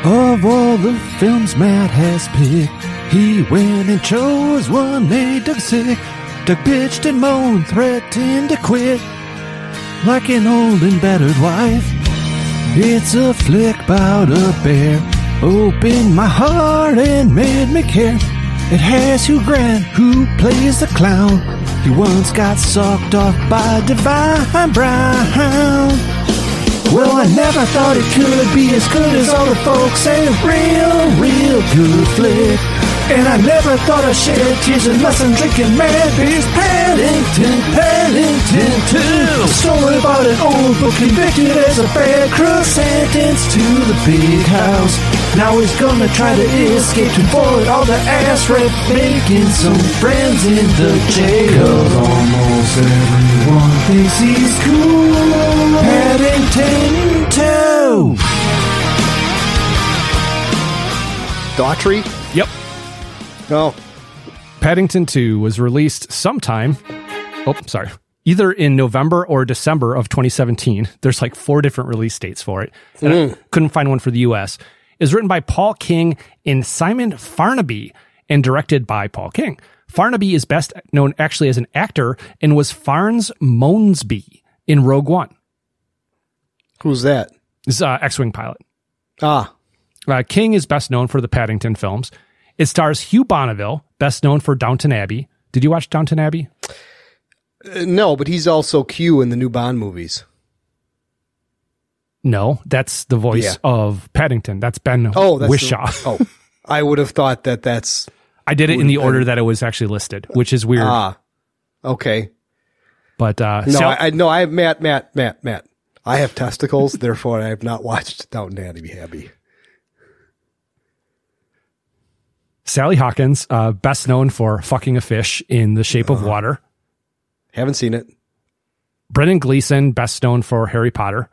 Of all the films Matt has picked, he went and chose one made Doug sick. Doug bitched and moaned, threatened to quit, like an old and battered wife. It's a flick about a bear, opened my heart and made me care. It has Hugh Grant, who plays the clown. He once got sucked off by Divine Brown. Well, I never thought it could be as good as all the folks say. Real, real good flick. And I never thought I'd shed tears unless I'm drinking mad beers. Paddington, Paddington 2. Story about an old book convicted as a bad crook, sentenced to the big house. Now he's gonna try to escape to avoid all the ass rape, making some friends in the jail. Almost everyone thinks he's cool. Paddington 2. Daughtry? Yep. No. Paddington 2 was released sometime. Oh, sorry. Either in November or December of 2017. There's like four different release dates for it. And I mm. couldn't find one for the US. Is written by Paul King and Simon Farnaby and directed by Paul King. Farnaby is best known actually as an actor and was Farns Monesby in Rogue One. Who's that? This is uh, X-Wing pilot. Ah, Uh, King is best known for the Paddington films. It stars Hugh Bonneville, best known for Downton Abbey. Did you watch Downton Abbey? Uh, no, but he's also Q in the new Bond movies. No, that's the voice Yeah. of Paddington. That's Ben Oh, that's the- Whishaw. *laughs* oh, I would have thought that that's I did it in the been- order that it was actually listed, which is weird. ah. Okay. but uh, No, Sal- I, I no, I have Matt, Matt, Matt, Matt. I have testicles, therefore I have not watched Downton Abbey. Abbey. Sally Hawkins, uh, best known for fucking a fish in The Shape of Water. Haven't seen it. Brendan Gleeson, best known for Harry Potter.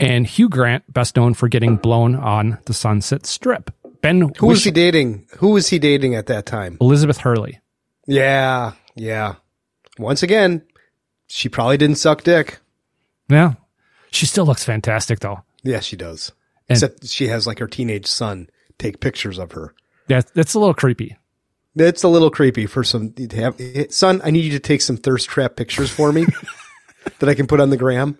And Hugh Grant, best known for getting blown on the Sunset Strip. Ben Who was Wish- he dating? Who was he dating at that time? Elizabeth Hurley. Yeah, yeah. Once again, she probably didn't suck dick. Yeah. She still looks fantastic though. Yeah, she does. And- Except she has like her teenage son take pictures of her. Yeah, that's a little creepy. That's a little creepy for some to have son. I need you to take some thirst trap pictures for me *laughs* that I can put on the gram.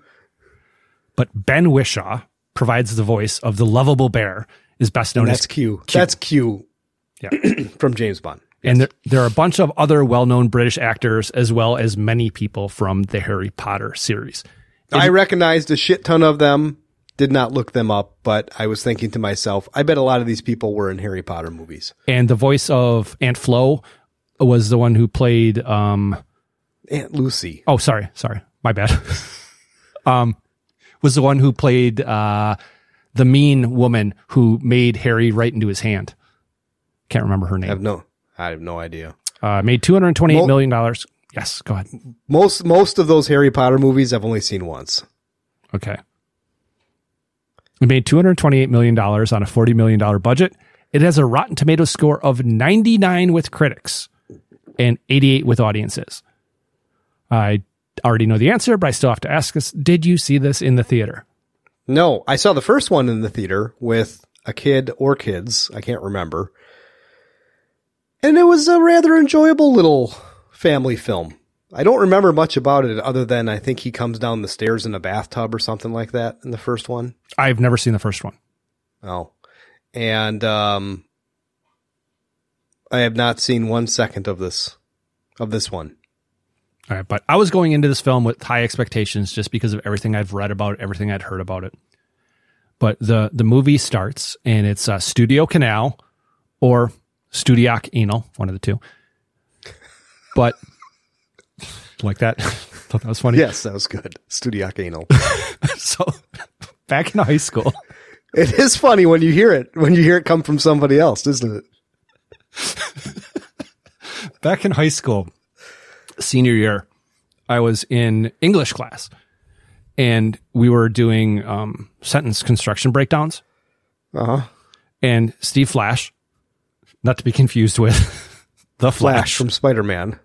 But Ben Whishaw provides the voice of the lovable bear, is best known And as that's Q. That's Q Yeah. *clears throat* from James Bond. And there, there are a bunch of other well known British actors, as well as many people from the Harry Potter series. I recognized a shit ton of them. Did not look them up, but I was thinking to myself, I bet a lot of these people were in Harry Potter movies. And the voice of Aunt Flo was the one who played. Um, Aunt Lucy. oh, sorry, sorry, my bad. *laughs* um, was the one who played uh, the mean woman who made Harry write into his hand. Can't remember her name. I have no, I have no idea. Uh, made two hundred twenty-eight Mo- million dollars. Yes, go ahead. Most most of those Harry Potter movies I've only seen once. Okay. It made $228 million on a $40 million budget. It has a Rotten Tomatoes score of 99 with critics and 88 with audiences. I already know the answer, but I still have to ask us Did you see this in the theater? No, I saw the first one in the theater with a kid or kids. I can't remember. And it was a rather enjoyable little family film. I don't remember much about it other than I think he comes down the stairs in a bathtub or something like that in the first one. I've never seen the first one. Oh. And um I have not seen one second of this of this one. All right, but I was going into this film with high expectations just because of everything I've read about it, everything I'd heard about it. But the the movie starts and it's uh, Studio Canal or Studiac Anal, one of the two. But *laughs* like that, *laughs* thought that was funny. Yes, that was good. Studiac anal. *laughs* so back in high school, it is funny when you hear it, when you hear it come from somebody else, isn't it? back in high school, senior year, I was in English class and we were doing um, sentence construction breakdowns. Uh-huh. And Steve Flash, not to be confused with *laughs* the Flash Flash, from Spider-Man.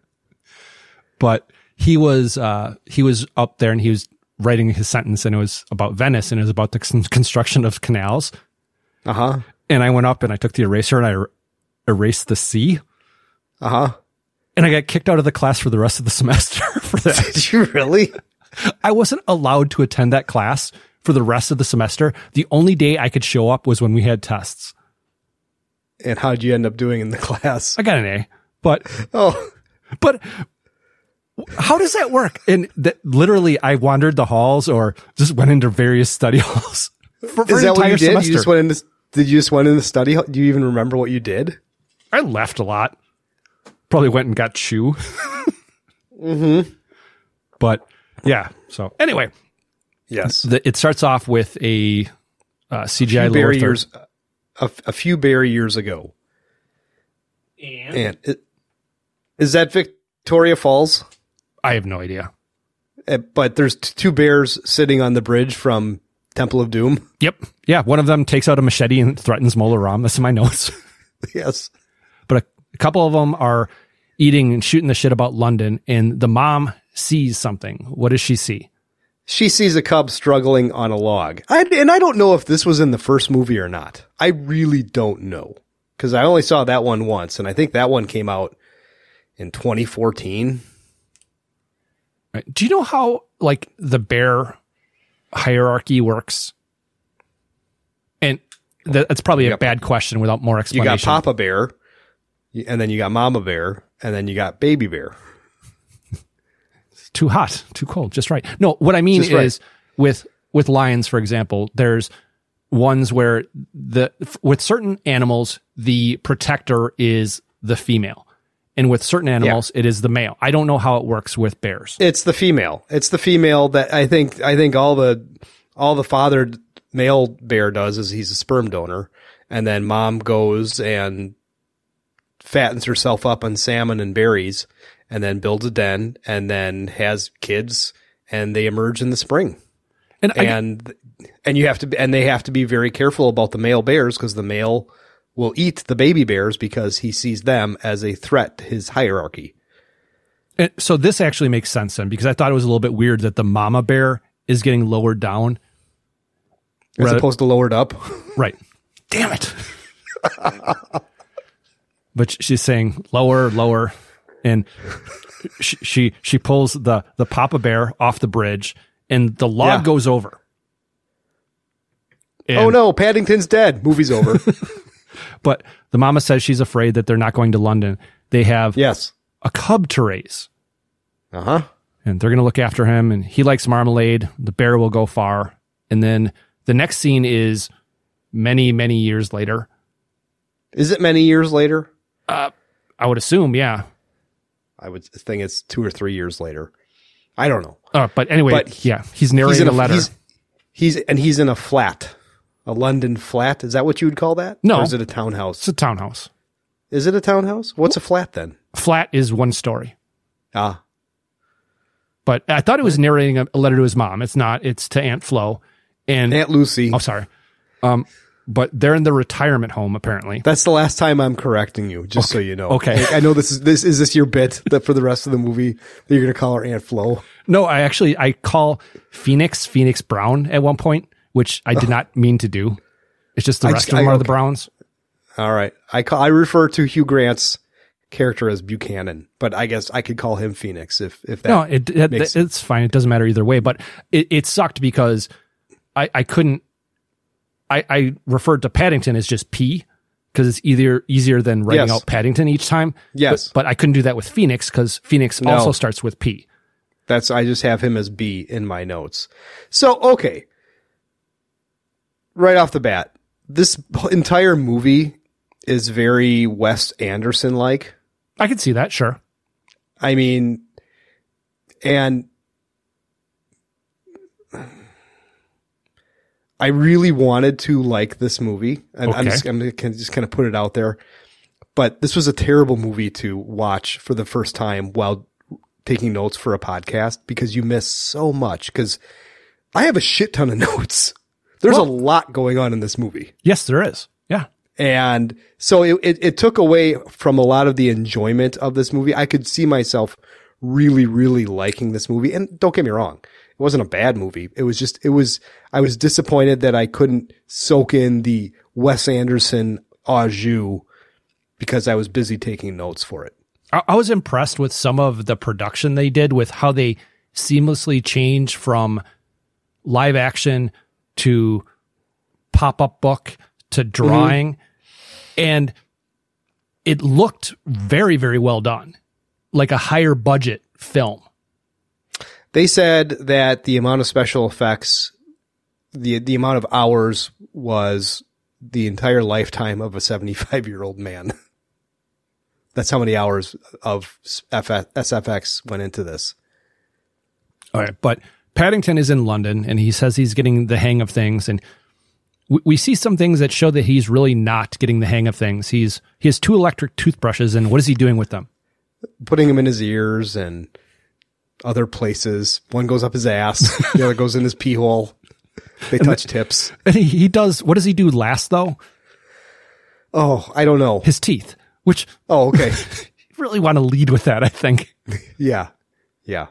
but he was uh, he was up there and he was writing his sentence and it was about Venice and it was about the construction of canals. Uh-huh. And I went up and I took the eraser and I er- erased the C. Uh-huh. And I got kicked out of the class for the rest of the *laughs* semester for that. Did you really? I wasn't allowed to attend that class for the rest of the semester. The only day I could show up was when we had tests. And how'd you end up doing in the class? I got an A, but Oh, but how does that work? And that literally, I wandered the halls or just went into various study *laughs* halls for, for is an that what entire you did? semester. You just went into did you just went in the study? hall? Do you even remember what you did? I left a lot. Probably went and got chew. *laughs* Mm-hmm. But yeah. So anyway, Yes. the, it starts off with a uh, CGI lower few Barry years, a, a few Barry years ago. And, it, is that Victoria Falls? I have no idea. Uh, But there's t- two bears sitting on the bridge from Temple of Doom. Yep. Yeah. One of them takes out a machete and threatens Mola Ram. That's in my notes. *laughs* yes. A, couple of them are eating and shooting the shit about London, and the mom sees something. What does she see? She sees a cub struggling on a log. I, and I don't know if this was in the first movie or not. I really don't know. Because I only saw that one once, and I think that one came out in 2014. Right. Do you know how like the bear hierarchy works? And that's probably a bad question without more explanation. You got Papa Bear, and then you got Mama Bear, and then you got Baby Bear. too hot, too cold, just right. No, what I mean Just right. is with with lions, for example, there's ones where the with certain animals the protector is the female, and with certain animals it is the male. I don't know how it works with bears. It's the female. It's the female that I think. I think all the all the fathered male bear does is he's a sperm donor, and then mom goes and fattens herself up on salmon and berries, and then builds a den, and then has kids, and they emerge in the spring. And I- and and you have to and they have to be very careful about the male bears because the male will eat the baby bears because he sees them as a threat to his hierarchy. And so this actually makes sense then because I thought it was a little bit weird that the mama bear is getting lowered down As Rather- opposed to lowered up. *laughs* Right. Damn it. *laughs* but she's saying lower, lower, and she she, she pulls the the papa bear off the bridge, and the log Yeah. goes over. And- oh no, Paddington's dead. Movie's over. *laughs* But the mama says she's afraid that they're not going to London. They have yes a cub to raise. Uh huh. And they're going to look after him, and he likes marmalade. The bear will go far. And then the next scene is many, many years later. Is it many years later? Uh, I would assume, yeah. I would think it's two or three years later. I don't know. Uh, but anyway, But yeah, he's narrating in a letter. He's, he's and he's in a flat, a London flat. Is that what you would call that? No. or is it a townhouse? It's a townhouse. Is it a townhouse? What's a flat then? Flat is one story. Ah, But I thought it was narrating a, a letter to his mom. It's not. It's to Aunt Flo and Aunt Lucy. Oh, sorry. Um, but they're in the retirement home apparently. That's the last time I'm correcting you, just so you know. Okay. I, I know this is this is this your bit that for the rest of the movie that you're going to call her Aunt Flo. No, I actually I call Phoenix Phoenix Brown at one point, which I did *laughs* not mean to do. It's just the I rest just- of them I- are the. Browns. All right. I call I refer to Hugh Grant's character as Buchanan, but I guess I could call him Phoenix if if that no, it, it it's fine. It doesn't matter either way. But it, it sucked because I I couldn't. I I referred to Paddington as just P because it's either easier than writing Yes. out Paddington each time. Yes. but, but I couldn't do that with Phoenix because Phoenix No. also starts with P. That's I just have him as B in my notes. So okay, right off the bat, this entire movie is very Wes Anderson like. I could see that. Sure. I mean, and I really wanted to like this movie. And I'm just, I'm gonna kind of- just kind of put it out there. But this was a terrible movie to watch for the first time while taking notes for a podcast because you miss so much. Because I have a shit ton of *laughs* notes. There's Well- a lot going on in this movie. Yes, there is. Yeah. And so it, it, it took away from a lot of the enjoyment of this movie. I could see myself really, really liking this movie. And don't get me wrong. It wasn't a bad movie. It was just, it was, I was disappointed that I couldn't soak in the Wes Anderson au jus because I was busy taking notes for it. I, I was impressed with some of the production they did with how they seamlessly change from live action to pop up book to mm-hmm. drawing. And it looked very, very well done, like a higher budget film. They said that the amount of special effects, the, the amount of hours was the entire lifetime of a 75 year old man. *laughs* That's how many hours of FF, SFX went into this. All right. But Paddington is in London and he says he's getting the hang of things. And we, we see some things that show that he's really not getting the hang of things. He's, he has two electric toothbrushes and what is he doing with them? Putting them in his ears and other places. One goes up his ass. the other goes in his pee hole. They touch tips. *laughs* And he, he does, what does he do last though? Oh, I don't know. His teeth, which Oh, okay. *laughs* really want to lead with that, I think. yeah. Yeah.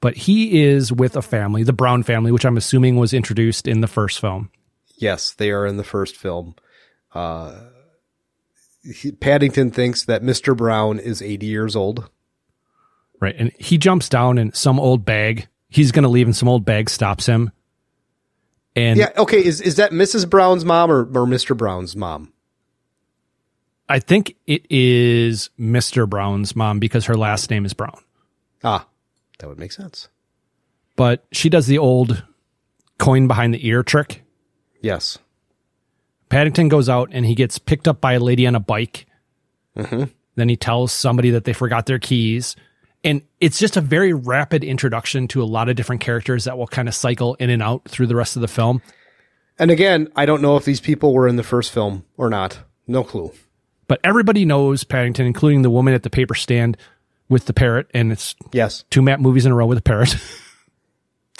But he is with a family, the Brown family, which I'm assuming was introduced in the first film. Yes, they are in the first film. Uh, he, Paddington thinks that Mr. Brown is 80 years old. Right. And he jumps down in some old bag. He's going to leave and some old bag stops him. And yeah. Okay. Is, is that Mrs. Brown's mom or, or Mr. Brown's mom? I think it is Mr. Brown's mom because her last name is Brown. Ah, that would make sense. But she does the old coin behind the ear trick. Yes. Paddington goes out and he gets picked up by a lady on a bike. Mm-hmm. Then he tells somebody that they forgot their keys. And it's just a very rapid introduction to a lot of different characters that will kind of cycle in and out through the rest of the film. And again, I don't know if these people were in the first film or not. No clue. But everybody knows Paddington, including the woman at the paper stand with the parrot, and it's Yes. two map movies in a row with a parrot. *laughs*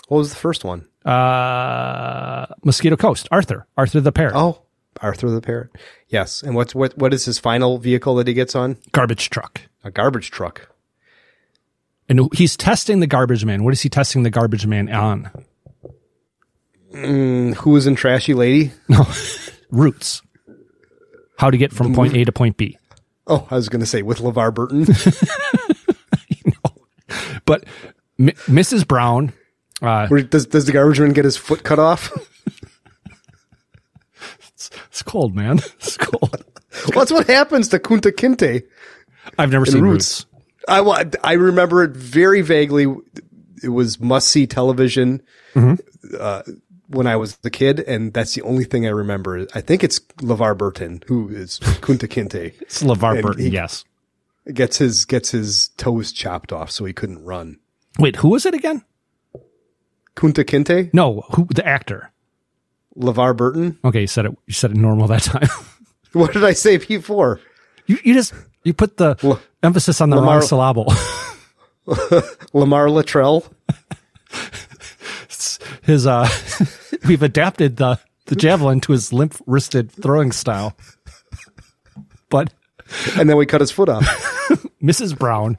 What was the first one? Uh, Mosquito Coast, Arthur, Arthur the parrot, Oh, Arthur the parrot. Yes. And what's what what is his final vehicle that he gets on? garbage truck. A garbage truck. And he's testing the garbage man. What is he testing the garbage man on? Mm, who was in Trashy Lady? *laughs* No, Roots. How to get from point A to point B. Oh, I was going to say with LeVar Burton. *laughs* But M- Mrs. Brown, uh, Where does does the garbage man get his foot cut off? *laughs* it's cold, man. It's cold. well, that's what happens to Kunta Kinte. I've never seen Roots. Roots. I I remember it very vaguely. It was must see television Mm-hmm. uh, when I was the kid, and that's the only thing I remember. I think it's LeVar Burton who is Kunta Kinte. *laughs* It's LeVar And Burton, yes. Gets his gets his toes chopped off so he couldn't run. Wait, who was it again? Kunta Kinte, No, who the actor? LeVar Burton. Okay, you said it. You said it normal that time. *laughs* What did I say before? you, you just you put the emphasis on the Lamar- wrong syllable. *laughs* Lamar Latrelle. his uh, *laughs* we've adapted the the javelin to his limp wristed throwing style. But And then we cut his foot off. *laughs* Mrs. Brown,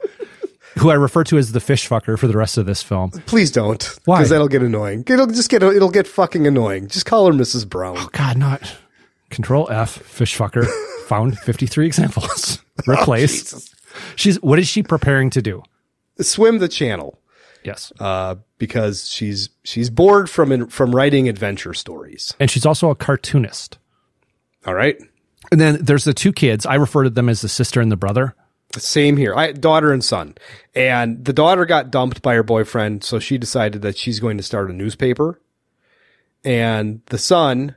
who I refer to as the fish fucker for the rest of this film, Please don't. Why? Because that'll get annoying. It'll just get it'll get fucking annoying. Just call her Mrs. Brown. Oh God, not Control F, fish fucker. Found 53 examples. *laughs* *laughs* Replace. She's what is she preparing to do? Swim the channel. Yes. Uh, because she's she's bored from from writing adventure stories. And she's also a cartoonist. All right. And then there's the two kids. I refer to them as the sister and the brother. Same here. I daughter and son. And the daughter got dumped by her boyfriend, so she decided that she's going to start a newspaper. And the son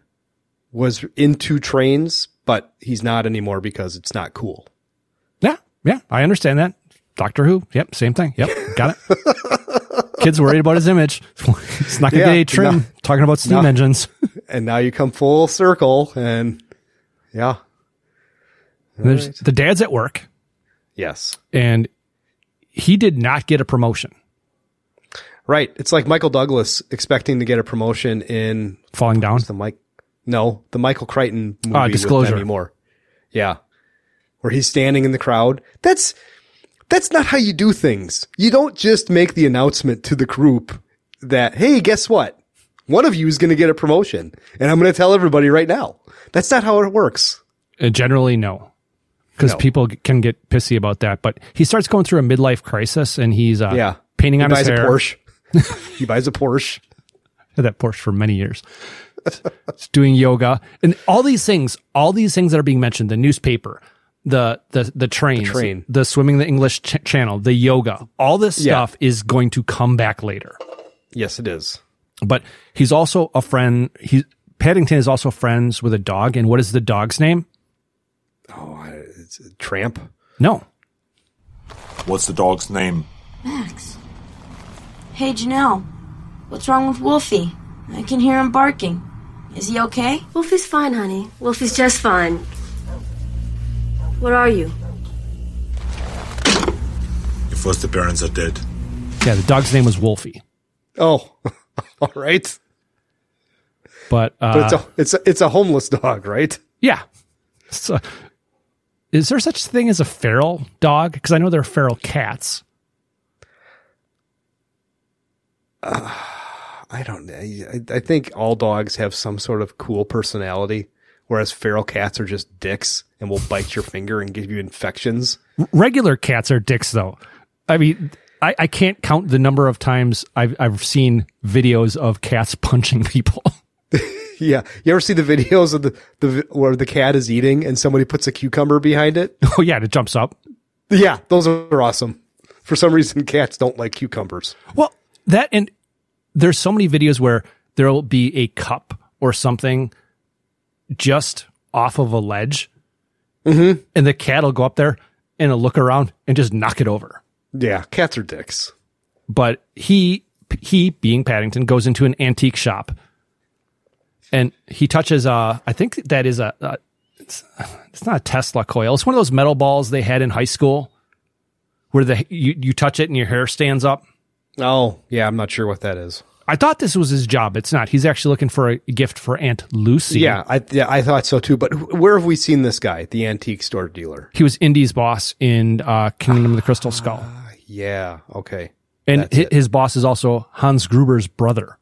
was into trains, but he's not anymore because it's not cool. Yeah. Yeah. I understand that. Doctor Who. Yep. Same thing. Yep. Got it. *laughs* Kids worried about his image. He's not going to Yeah, get a trim no. talking about steam No. engines. *laughs* And now you come full circle and yeah. There's the dad's at work Yes. and he did not get a promotion. Right. It's like Michael Douglas expecting to get a promotion in Falling down. the Mike. No, the Michael Crichton movie with Disclosure. Demi Moore. Yeah, where he's standing in the crowd. That's that's not how you do things. You don't just make the announcement to the group that hey, guess what? One of you is going to get a promotion, and I'm going to tell everybody right now. That's not how it works. Uh, generally, no. Because No. people can get pissy about that. But he starts going through a midlife crisis and he's uh, Yeah, painting he on buys a. Porsche. *laughs* he buys a Porsche. had that Porsche for many years. He's *laughs* doing yoga and all these things, all these things that are being mentioned, the newspaper, the the the trains, the, train. swimming the English ch- channel, the yoga, all this Yeah. stuff is going to come back later. Yes, it is. But he's also a friend. He Paddington is also friends with a dog. And what is the dog's name? Oh, it's a tramp. No, What's the dog's name? Max. Hey, Janelle. What's wrong with Wolfie? I can hear him barking. Is he okay? Wolfie's fine, honey. Wolfie's just fine. What are you? Your foster parents are dead. yeah, the dog's name was Wolfie. Oh, *laughs* all right. But, uh, But it's a it's a it's a homeless dog, right? Yeah. So, is there such a thing as a feral dog? Because I know there are feral cats. I don't. I, I think all dogs have some sort of cool personality, whereas feral cats are just dicks and will bite your finger and give you infections. Regular cats are dicks, though. I mean, I, I can't count the number of times I've I've seen videos of cats *laughs* punching people. *laughs* Yeah, you ever see the videos of the the where the cat is eating and somebody puts a cucumber behind it? *laughs* oh yeah, it jumps up. Yeah, those are awesome. For some reason, cats don't like cucumbers. Well, that and there's so many videos where there will be a cup or something just off of a ledge, Mm-hmm. and the cat will go up there and look around and just knock it over. Yeah, cats are dicks. but he he being Paddington goes into an antique shop and he touches uh I think that is a, a it's not a Tesla coil. It's one of those metal balls they had in high school where the you, you touch it and your hair stands up. Oh, yeah, I'm not sure what that is. I thought this was his job. It's not. He's actually looking for a gift for Aunt Lucy. Yeah, I yeah, I thought so too. But where have we seen this guy, the antique store dealer? He was Indy's boss in uh, Kingdom of the Crystal Skull. Yeah, okay. And That's hi- his boss is also Hans Gruber's brother.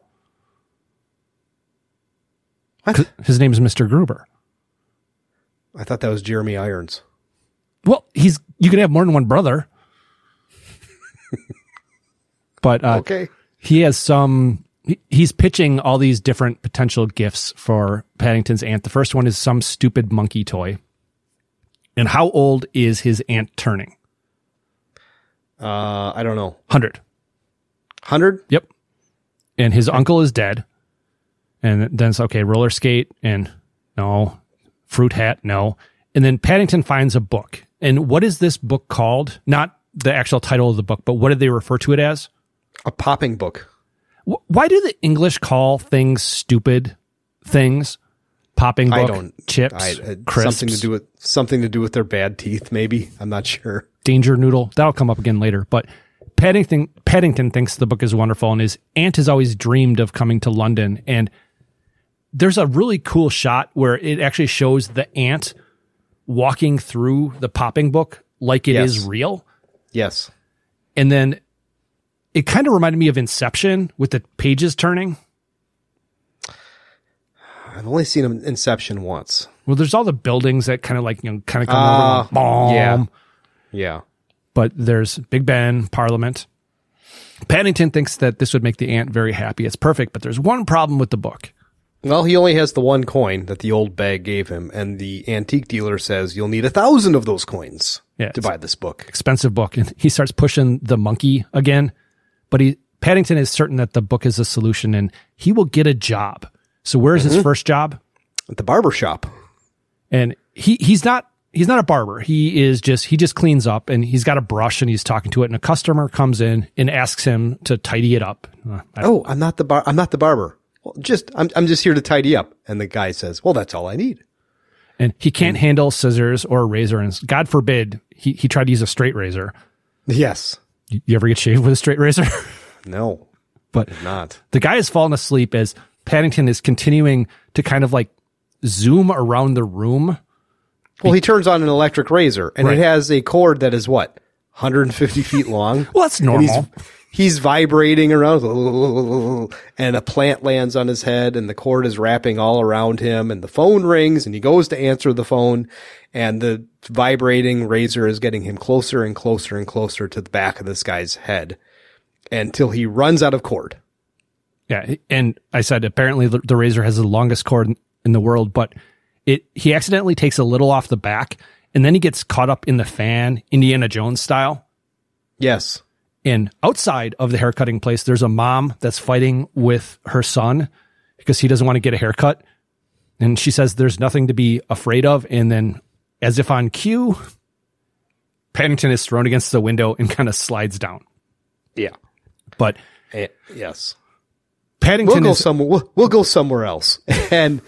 What? His name is Mr. Gruber. I thought that was Jeremy Irons. Well, he's you can have more than one brother. *laughs* but uh, Okay. he has some. He's pitching all these different potential gifts for Paddington's aunt. The first one is some stupid monkey toy. And how old is his aunt turning? Uh, I don't know. Hundred. Hundred? Yep. And his uncle is dead. And then it's okay, roller skate and no, fruit hat, no. And then Paddington finds a book. And what is this book called? Not the actual title of the book, but what did they refer to it as? A popping book. Why do the English call things stupid things? Popping book, I don't. chips, I, uh, crisps, something to do with something to do with their bad teeth. Maybe I'm not sure. danger noodle. That'll come up again later. But Paddington Paddington thinks the book is wonderful, and his aunt has always dreamed of coming to London. And there's a really cool shot where it actually shows the aunt walking through the popping book like it is Yes. real. Yes. And then it kind of reminded me of Inception with the pages turning. I've only seen Inception once. Well, there's all the buildings that kind of like you know kind of come Ah, over. Boom. yeah. Yeah. but there's Big Ben, Parliament. Paddington thinks that this would make the aunt very happy. It's perfect, but there's one problem with the book. Well, he only has the one coin that the old bag gave him, and the antique dealer says you'll need a thousand of those coins Yeah, to buy this book. Expensive book, and he starts pushing the monkey again. But he Paddington is certain that the book is a solution, and he will get a job. So where's his Mhm. first job? At the barber shop. And he he's not he's not a barber. He is just he just cleans up, and he's got a brush, and he's talking to it. And a customer comes in and asks him to tidy it up. Uh, Oh, I'm not the bar. I'm not the barber. Well, just I'm I'm just here to tidy up. And the guy says, "Well, that's all I need." and he can't handle scissors or a razor. And God forbid he, he tried to use a straight razor. Yes. You, ever get shaved with a straight razor? *laughs* No, but not. the guy has fallen asleep as Paddington is continuing to kind of like zoom around the room. Well, he turns on an electric razor, and Right. it has a cord that is what 150 feet long. *laughs* Well, that's normal. He's, vibrating around, and a plant lands on his head, and the cord is wrapping all around him, and the phone rings, and he goes to answer the phone, and the vibrating razor is getting him closer and closer and closer to the back of this guy's head until he runs out of cord. Yeah, and I said apparently the, the razor has the longest cord in, in the world, but it he accidentally takes a little off the back, and then he gets caught up in the fan, Indiana Jones style. Yes. And outside of the haircutting place, there's a mom that's fighting with her son because he doesn't want to get a haircut. And she says there's nothing to be afraid of. And then, as if on cue, Paddington is thrown against the window and kind of slides down. Yeah. But Eh, yes. Paddington we'll go is somewhere. We'll, we'll go somewhere else, *laughs* and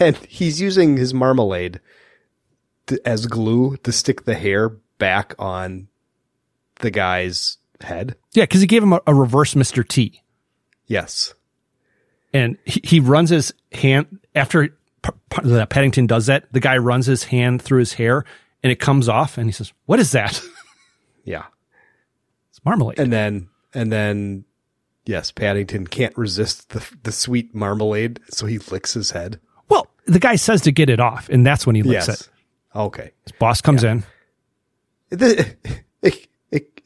and he's using his marmalade to, as glue to stick the hair back on the guy's head. yeah, because he gave him a, a reverse Mr. T. Yes. and he, he runs his hand after P- P- Paddington does that. The guy runs his hand through his hair, and it comes off, and he says, "What is that?" *laughs* Yeah. It's marmalade. And then and then yes, Paddington can't resist the the sweet marmalade, so he licks his head. Well, the guy says to get it off, and that's when he licks Yes. it. Okay. His boss comes in. It, *laughs*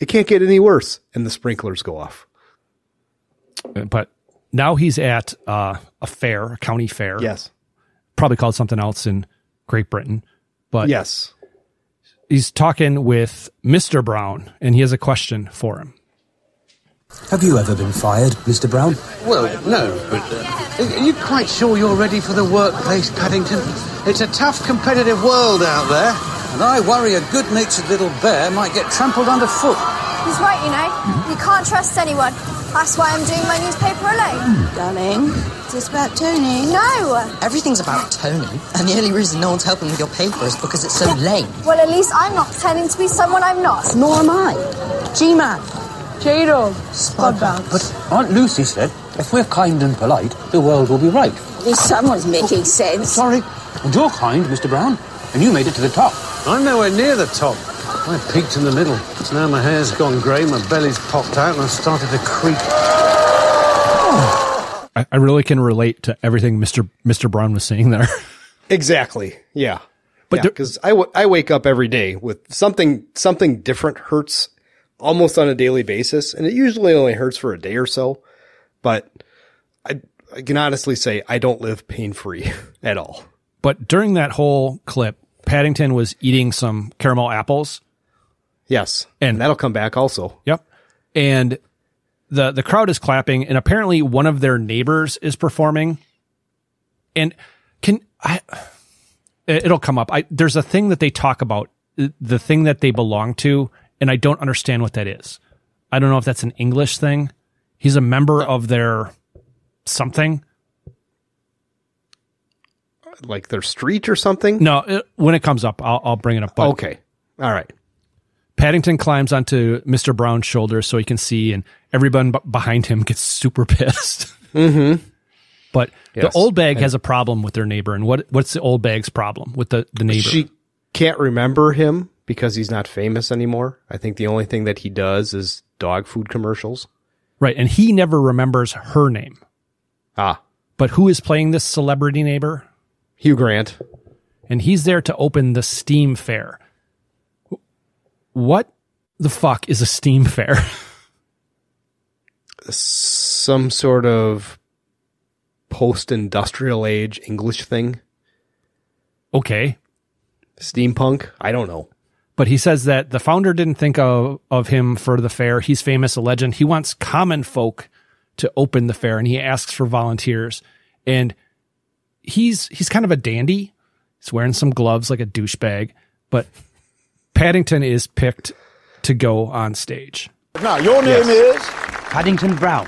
it, can't get any worse, and the sprinklers go off. but now he's at uh, a fair, a county fair. Yes. probably called something else in Great Britain. But Yes. he's talking with Mister Brown, and he has a question for him. Have you ever been fired, Mr. Brown? Well, no, but uh, are you quite sure you're ready for the workplace, Paddington? It's a tough, competitive world out there. And I worry a good-natured little bear might get trampled underfoot. He's right, you know. You can't trust anyone. That's why I'm doing my newspaper alone. Darling, is this about Tony? No. Everything's about Tony, and the only reason no one's helping with your paper is because it's so lame. Well, at least I'm not pretending to be someone I'm not. Nor am I. G-Man. J-Dog. Spudbounce. But Aunt Lucy said if we're kind and polite, the world will be right. At least someone's making oh, sense. Sorry. And you're kind, Mr. Brown, and you made it to the top. I'm nowhere near the top. I peaked in the middle. So now my hair's gone grey, my belly's popped out, and I've started to creep. I, I really can relate to everything Mr. Mr. Brown was saying there. *laughs* Exactly. Yeah. But But there- because I, w- I wake up every day with something something different hurts almost on a daily basis, and it usually only hurts for a day or so. But I I can honestly say I don't live pain free *laughs* at all. But during that whole clip, Paddington was eating some caramel apples. Yes, and that'll come back also. Yep. And the the crowd is clapping, and apparently one of their neighbors is performing. And can I? it- It'll come up. I there's a thing that they talk about, the thing that they belong to, and I don't understand what that is. I don't know if that's an English thing. He's a member of their something. Like their street or something. No, it, when it comes up, I'll, I'll bring it up. But okay, all right. Paddington climbs onto Mr. Brown's shoulder so he can see, and everyone b- behind him gets super *laughs* pissed. Mm-hmm. But Yes. the old bag has a problem with their neighbor, and what what's the old bag's problem with the the neighbor? She can't remember him because he's not famous anymore. I think the only thing that he does is dog food commercials. right, and he never remembers her name. Ah, But who is playing this celebrity neighbor? Hugh Grant. And he's there to open the Steam Fair. What the fuck is a Steam Fair? *laughs* some sort of post-industrial age English thing. okay. Steampunk? I don't know. But he says that the founder didn't think of, of him for the fair. He's famous, a legend. He wants common folk to open the fair and he asks for volunteers. And he's he's kind of a dandy. He's wearing some gloves like a douchebag. But Paddington is picked to go on stage. Now, your name is? Paddington Brown.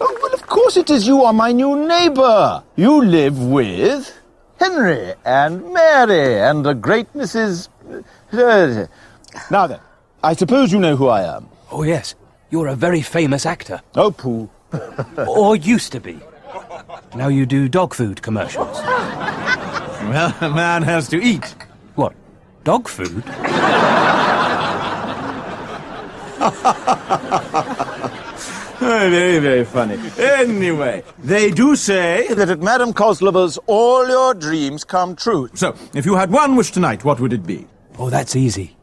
Oh, well, of course it is. You are my new neighbor. You live with Henry and Mary and the great Mrs. Now then, I suppose you know who I am. Oh, yes. You're a very famous actor. Oh, pooh. *laughs* or used to be. Now you do dog food commercials. Well, a man has to eat. What? Dog food? Very, very funny. Anyway, they do say that at Madame Kozlova's all your dreams come true. So, if you had one wish tonight, what would it be? Oh, that's easy.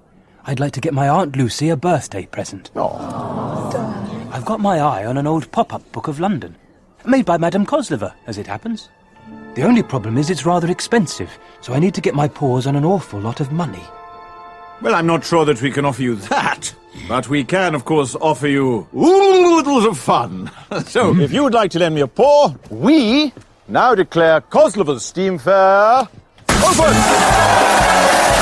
I'd like to get my Aunt Lucy a birthday present. Oh. I've got my eye on an old pop-up book of London. Made by Madame Kozlova, as it happens. The only problem is it's rather expensive, so I need to get my paws on an awful lot of money. Well, I'm not sure that we can offer you that, but we can, of course, offer you oodles of fun. *laughs* so, if you would like to lend me a paw, we now declare Kozlova's Steam Fair open!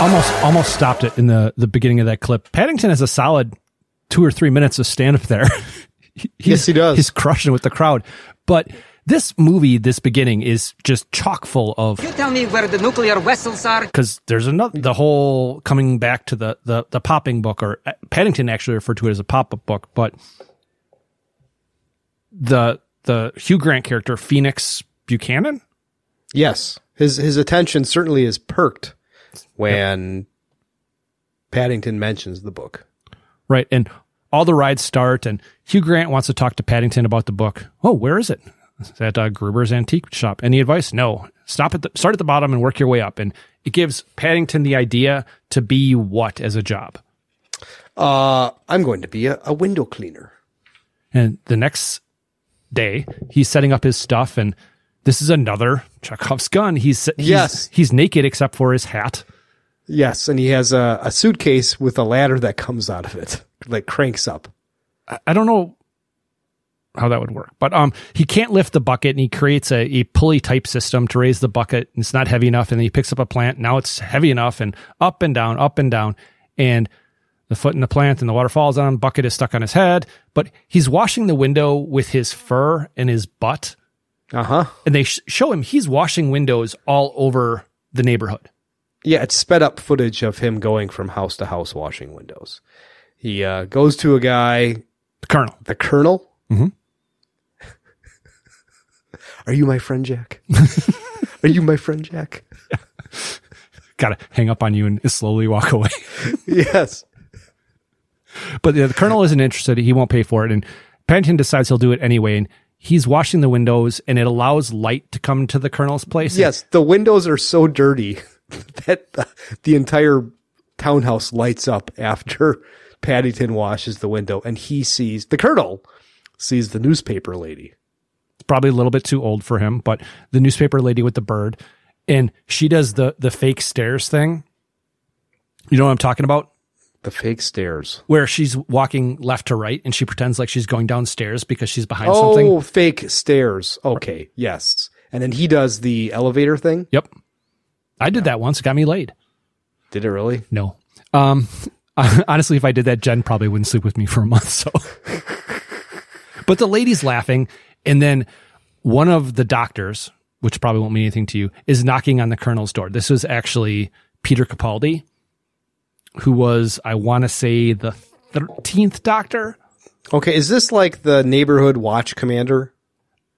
Almost almost stopped it in the, the beginning of that clip. Paddington has a solid two or three minutes of stand up there. *laughs* He's, Yes, he does. He's crushing with the crowd. But this movie, this beginning, is just chock full of You tell me where the nuclear vessels are? because there's another the whole coming back to the the the popping book or uh, Paddington actually referred to it as a pop up book, but the the Hugh Grant character Phoenix Buchanan, Yes, his his attention certainly is perked when Paddington mentions the book. right? And all the rides start, and Hugh Grant wants to talk to Paddington about the book. Oh, where is it? Is that uh, Gruber's Antique Shop? Any advice? No. Stop at the start at the bottom and work your way up. And it gives Paddington the idea to be what as a job. Uh, I'm going to be a, a window cleaner. And the next day, he's setting up his stuff, and this is another Chekhov's gun. He's, he's Yes. he's naked except for his hat. Yes, and he has a, a suitcase with a ladder that comes out of it, like cranks up. I- I don't know how that would work, but um, he can't lift the bucket, and he creates a, a pulley type system to raise the bucket. And it's not heavy enough, and then he picks up a plant. Now it's heavy enough, and up and down, up and down, and the foot in the plant and the water falls on him. Bucket is stuck on his head, but he's washing the window with his fur and his butt. Uh huh. And they sh- show him he's washing windows all over the neighborhood. Yeah, it's sped up footage of him going from house to house washing windows. He uh, goes to a guy, the colonel. The colonel. Mm-hmm. *laughs* Are you my friend, Jack? *laughs* Are you my friend, Jack? *laughs* Got to hang up on you and slowly walk away. yes. But yeah, the colonel isn't interested. He won't pay for it. And Pennington decides he'll do it anyway. And he's washing the windows and it allows light to come to the colonel's place. Yes, the windows are so dirty *laughs* that the, the entire townhouse lights up after Paddington washes the window and he sees the colonel sees the newspaper lady. It's probably a little bit too old for him, but the newspaper lady with the bird and she does the the fake stairs thing. You know what I'm talking about? The fake stairs. Where she's walking left to right and she pretends like she's going downstairs because she's behind oh, something. fake stairs. Okay, yes. And then he does the elevator thing. Yep. I did that once. It got me laid. Did it really? No. Um, *laughs* honestly, if I did that, Jen probably wouldn't sleep with me for a month. So, *laughs* but the lady's laughing, and then one of the doctors, which probably won't mean anything to you, is knocking on the colonel's door. This was actually Peter Capaldi, who was, I want to say, the thirteenth Doctor. Okay, is this like the neighborhood watch commander?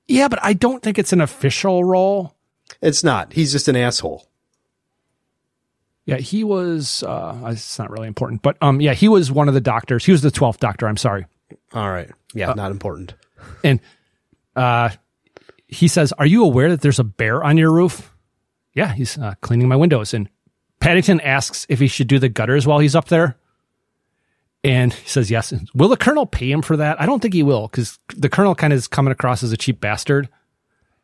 Yeah, but I don't think it's an official role. It's not. He's just an asshole. Yeah, he was. Uh, it's not really important, but um, yeah, he was one of the doctors. He was the twelfth doctor. I'm sorry. All right. Yeah, Uh, not important. And uh, he says, "Are you aware that there's a bear on your roof?" Yeah, he's uh, cleaning my windows. And Paddington asks if he should do the gutters while he's up there. And he says yes. Will the colonel pay him for that? I don't think he will because the colonel kind of is coming across as a cheap bastard.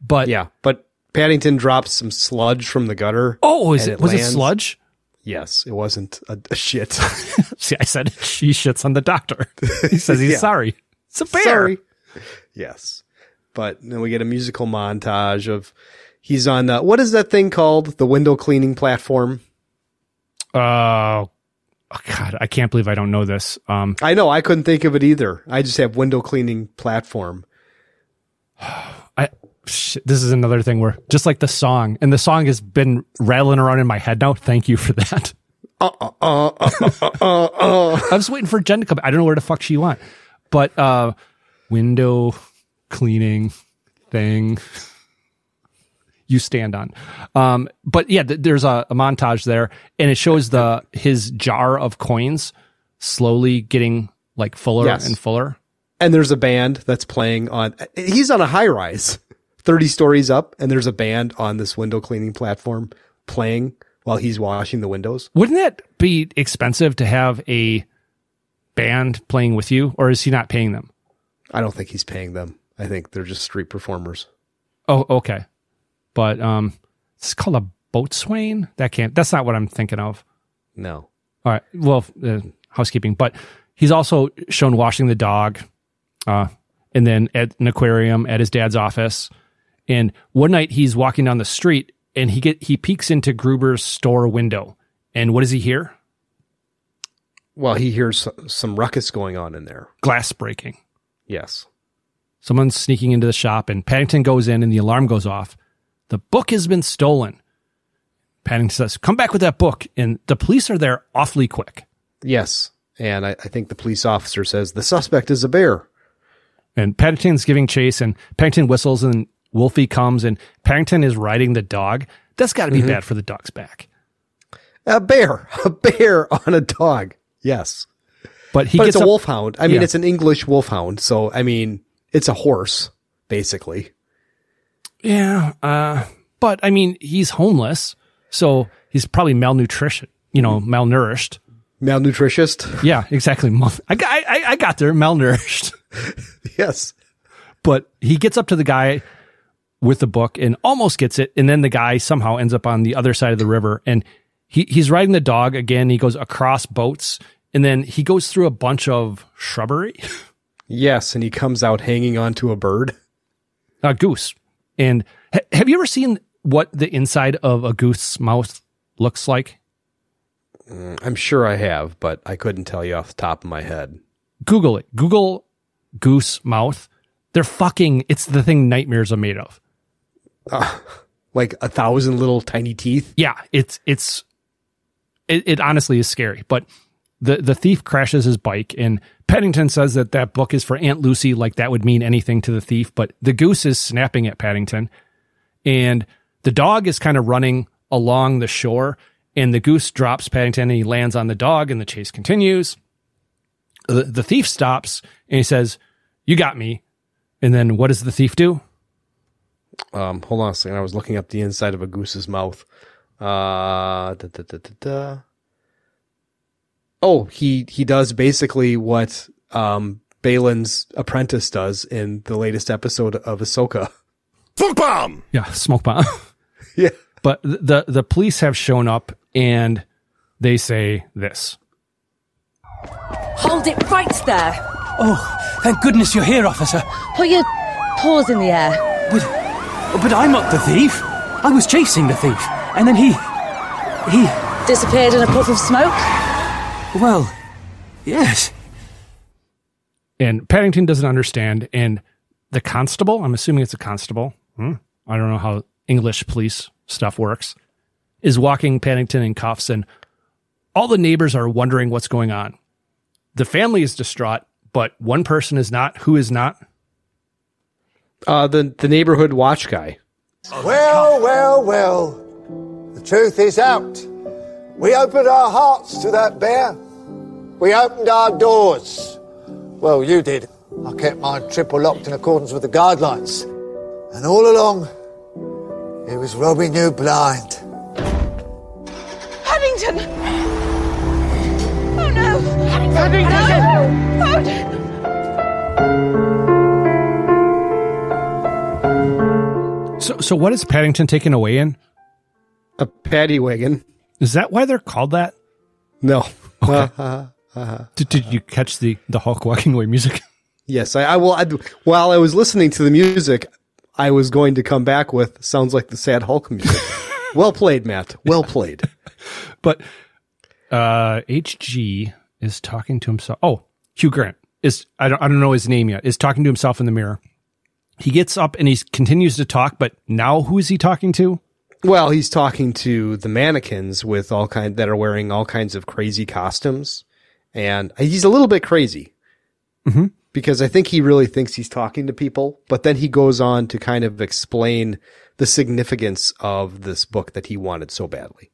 But yeah, but Paddington drops some sludge from the gutter. Oh, is and it, was it sludge? Yes, it wasn't a, a shit. *laughs* See, I said she shits on the doctor. He says he's *laughs* Yeah. sorry. It's a bear. Sorry. Yes, but then we get a musical montage of he's on uh, what is that thing called? The window cleaning platform. Uh, oh God, I can't believe I don't know this. Um, I know I couldn't think of it either. I just have window cleaning platform. *sighs* I shit, this is another thing where just like the song, and the song has been rattling around in my head now. Thank you for that. Uh, uh, uh, uh, uh, uh, uh. I was waiting for Jen to come. I don't know where the fuck she went, but uh, window cleaning thing. You stand on, um, but yeah, th- there's a, a montage there, and it shows the his jar of coins slowly getting like fuller Yes. and fuller. and there's a band that's playing on. He's on a high rise, *laughs* thirty stories up, and there's a band on this window cleaning platform playing while he's washing the windows. Wouldn't that be expensive to have a band playing with you, or is he not paying them? I don't think he's paying them. I think they're just street performers. Oh, okay. But um, it's called a boatswain. That can't. That's not what I'm thinking of. No. All right. Well, uh, housekeeping. But he's also shown washing the dog, uh, and then at an aquarium at his dad's office. And one night he's walking down the street and he get he peeks into Gruber's store window. And what does he hear? Well, he hears some ruckus going on in there. Glass breaking. Yes. Someone's sneaking into the shop, and Paddington goes in, and the alarm goes off. The book has been stolen. Paddington says, Come back with that book. And the police are there awfully quick. Yes. And I, I think the police officer says the suspect is a bear. And Paddington's giving chase, and Paddington whistles, and Wolfie comes, and Paddington is riding the dog. That's got to be Mhm. bad for the dog's back. A bear, *laughs* a bear on a dog. Yes. But he but gets it's a up- wolfhound. I mean, Yeah. it's an English wolfhound. So, I mean, it's a horse, basically. Yeah. Uh, but I mean, he's homeless, so he's probably malnutrition, you know, malnourished. Malnutritious? Yeah, exactly. Mal- I got, I, I got there, malnourished. *laughs* yes. But he gets up to the guy with the book and almost gets it. And then the guy somehow ends up on the other side of the river and he, he's riding the dog again. He goes across boats and then he goes through a bunch of shrubbery, *laughs* Yes. And he comes out hanging onto a bird. a goose. And ha- have you ever seen what the inside of a goose's mouth looks like? Mm, I'm sure I have, but I couldn't tell you off the top of my head. Google it. Google goose mouth. They're fucking. It's the thing nightmares are made of. Uh, like a thousand little tiny teeth. Yeah, it's it's it, it honestly is scary. But the the thief crashes his bike, and Paddington says that that book is for Aunt Lucy. Like that would mean anything to the thief. But the goose is snapping at Paddington, and the dog is kind of running along the shore. And the goose drops Paddington, and he lands on the dog, and the chase continues. The, the thief stops, and he says, "You got me." And then what does the thief do? Um, hold on a second. I was looking up the inside of a goose's mouth. Uh, da, da, da. Oh, he he does basically what um Baylan's apprentice does in the latest episode of Ahsoka. Smoke bomb. Yeah, smoke bomb. *laughs* yeah. But the the police have shown up and they say this. Hold it right there. Oh, thank goodness you're here, officer. Put your paws in the air. But, but I'm not the thief. I was chasing the thief, and then he, he disappeared in a puff of smoke. Well, yes. And Paddington doesn't understand, and the constable, I'm assuming it's a constable. Hmm, I don't know how English police stuff works, is walking Paddington in cuffs, and all the neighbors are wondering what's going on. The family is distraught, but one person is not. Who is not? Uh, the the neighborhood watch guy. Well, well, well. The truth is out. We opened our hearts to that bear. We opened our doors. Well, you did. I kept mine triple locked in accordance with the guidelines. And all along, it was robbing you blind. Paddington! Oh no! Paddington! No! Oh, So, so what is Paddington taken away in? A paddy wagon. Is that why they're called that? No. Okay. *laughs* *laughs* Did, did you catch the the Hulk walking away music? *laughs* yes, I, I will. I, while I was listening to the music, I was going to come back with sounds like the sad Hulk music. well played, Matt. Well played. but uh, HG is talking to himself. Oh, Hugh Grant is I don't I don't know his name yet. Is talking to himself in the mirror. He gets up and he continues to talk, but now who is he talking to? Well, he's talking to the mannequins with all kind that are wearing all kinds of crazy costumes, and he's a little bit crazy mm-hmm. because I think he really thinks he's talking to people. But then he goes on to kind of explain the significance of this book that he wanted so badly.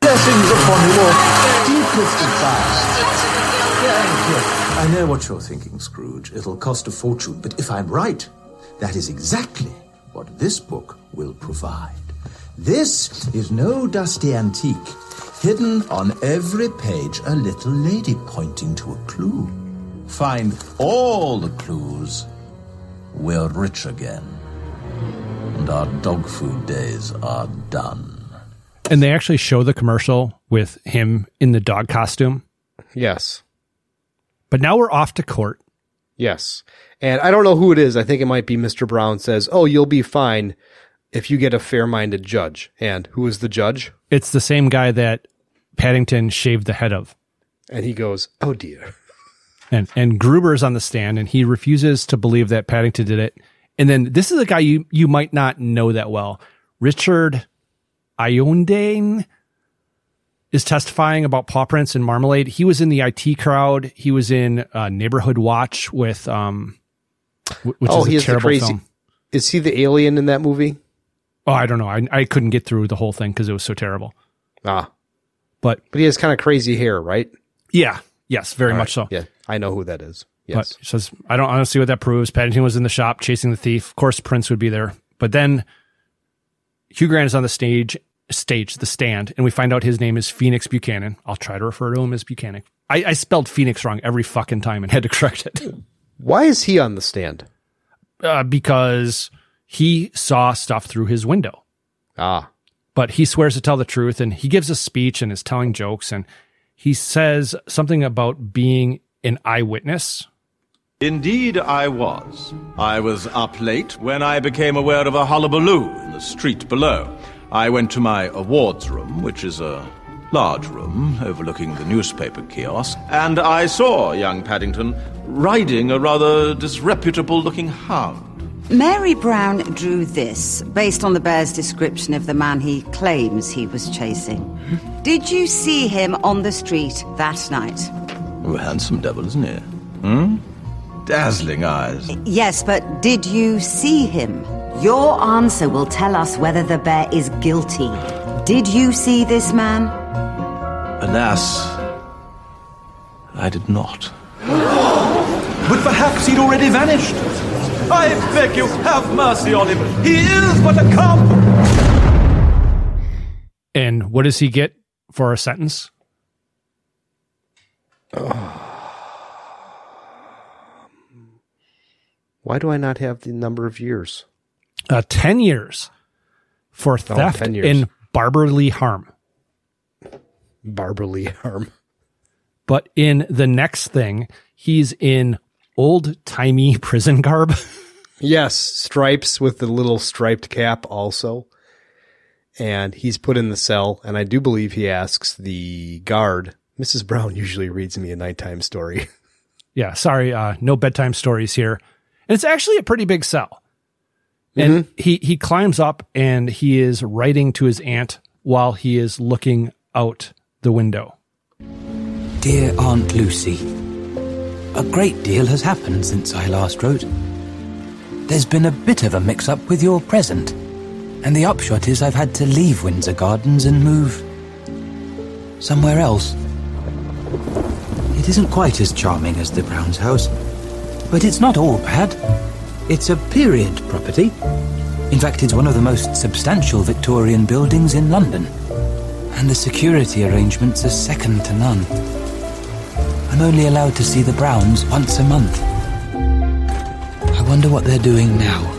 Blessings upon you all. Deepest advice. Thank. I know what you're thinking, Scrooge. It'll cost a fortune, but if I'm right, that is exactly what this book will provide. This is no dusty antique. Hidden on every page, a little lady pointing to a clue. Find all the clues. We're rich again. And our dog food days are done. And they actually show the commercial with him in the dog costume. Yes. But now we're off to court. Yes. And I don't know who it is. I think it might be Mr. Brown says, Oh, you'll be fine if you get a fair minded judge. And who is the judge? It's the same guy that Paddington shaved the head of. And he goes, Oh dear. *laughs* And and Gruber's on the stand and he refuses to believe that Paddington did it. And then this is a guy you you might not know that well. Richard Ayoade is testifying about paw prints and marmalade. He was in the IT crowd. He was in uh, Neighborhood Watch with um, which oh, is a he is terrible crazy. film. Is he the alien in that movie? Oh, I don't know. I I couldn't get through the whole thing because it was so terrible. Ah. But but he has kind of crazy hair, right? Yeah. Yes, very All much so. Yeah, I know who that is. Yes. But says I don't honestly see what that proves. Paddington was in the shop chasing the thief. Of course, prints would be there. But then Hugh Grant is on the stage, stage, the stand, and we find out his name is Phoenix Buchanan. I'll try to refer to him as Buchanan. I, I spelled Phoenix wrong every fucking time and had to *laughs* correct it. Why is he on the stand? Uh, because he saw stuff through his window. Ah. But he swears to tell the truth and he gives a speech and is telling jokes and he says something about being an eyewitness. Indeed, I was. I was up late when I became aware of a hullabaloo in the street below. I went to my awards room, which is a large room overlooking the newspaper kiosk, and I saw young Paddington riding a rather disreputable looking hound. Mary Brown drew this based on the bear's description of the man he claims he was chasing. Did you see him on the street that night? Oh, handsome devil, isn't he? Hmm? Dazzling eyes. Yes, but did you see him? Your answer will tell us whether the bear is guilty. Did you see this man? Alas, I did not. *gasps* But perhaps he'd already vanished. I beg you, have mercy on him. He is but a cub. And what does he get for a sentence? Why do I not have the number of years? Uh, 10 years for theft 10 years. and barbarly harm. Barbarly harm. But in the next thing, he's in old timey *laughs* prison garb. Yes, stripes with the little striped cap also. And he's put in the cell, and I do believe he asks the guard. Mrs. Brown usually reads me a nighttime story. *laughs* yeah, sorry, uh, no bedtime stories here. And it's actually a pretty big cell. And he, he climbs up and he is writing to his aunt while he is looking out the window. Dear Aunt Lucy, a great deal has happened since I last wrote. There's been a bit of a mix up with your present, and the upshot is I've had to leave Windsor Gardens and move somewhere else. It isn't quite as charming as the Brown's house, but it's not all bad. It's a period property. In fact, it's one of the most substantial Victorian buildings in London, and the security arrangements are second to none. I'm only allowed to see the Browns once a month. I wonder what they're doing now.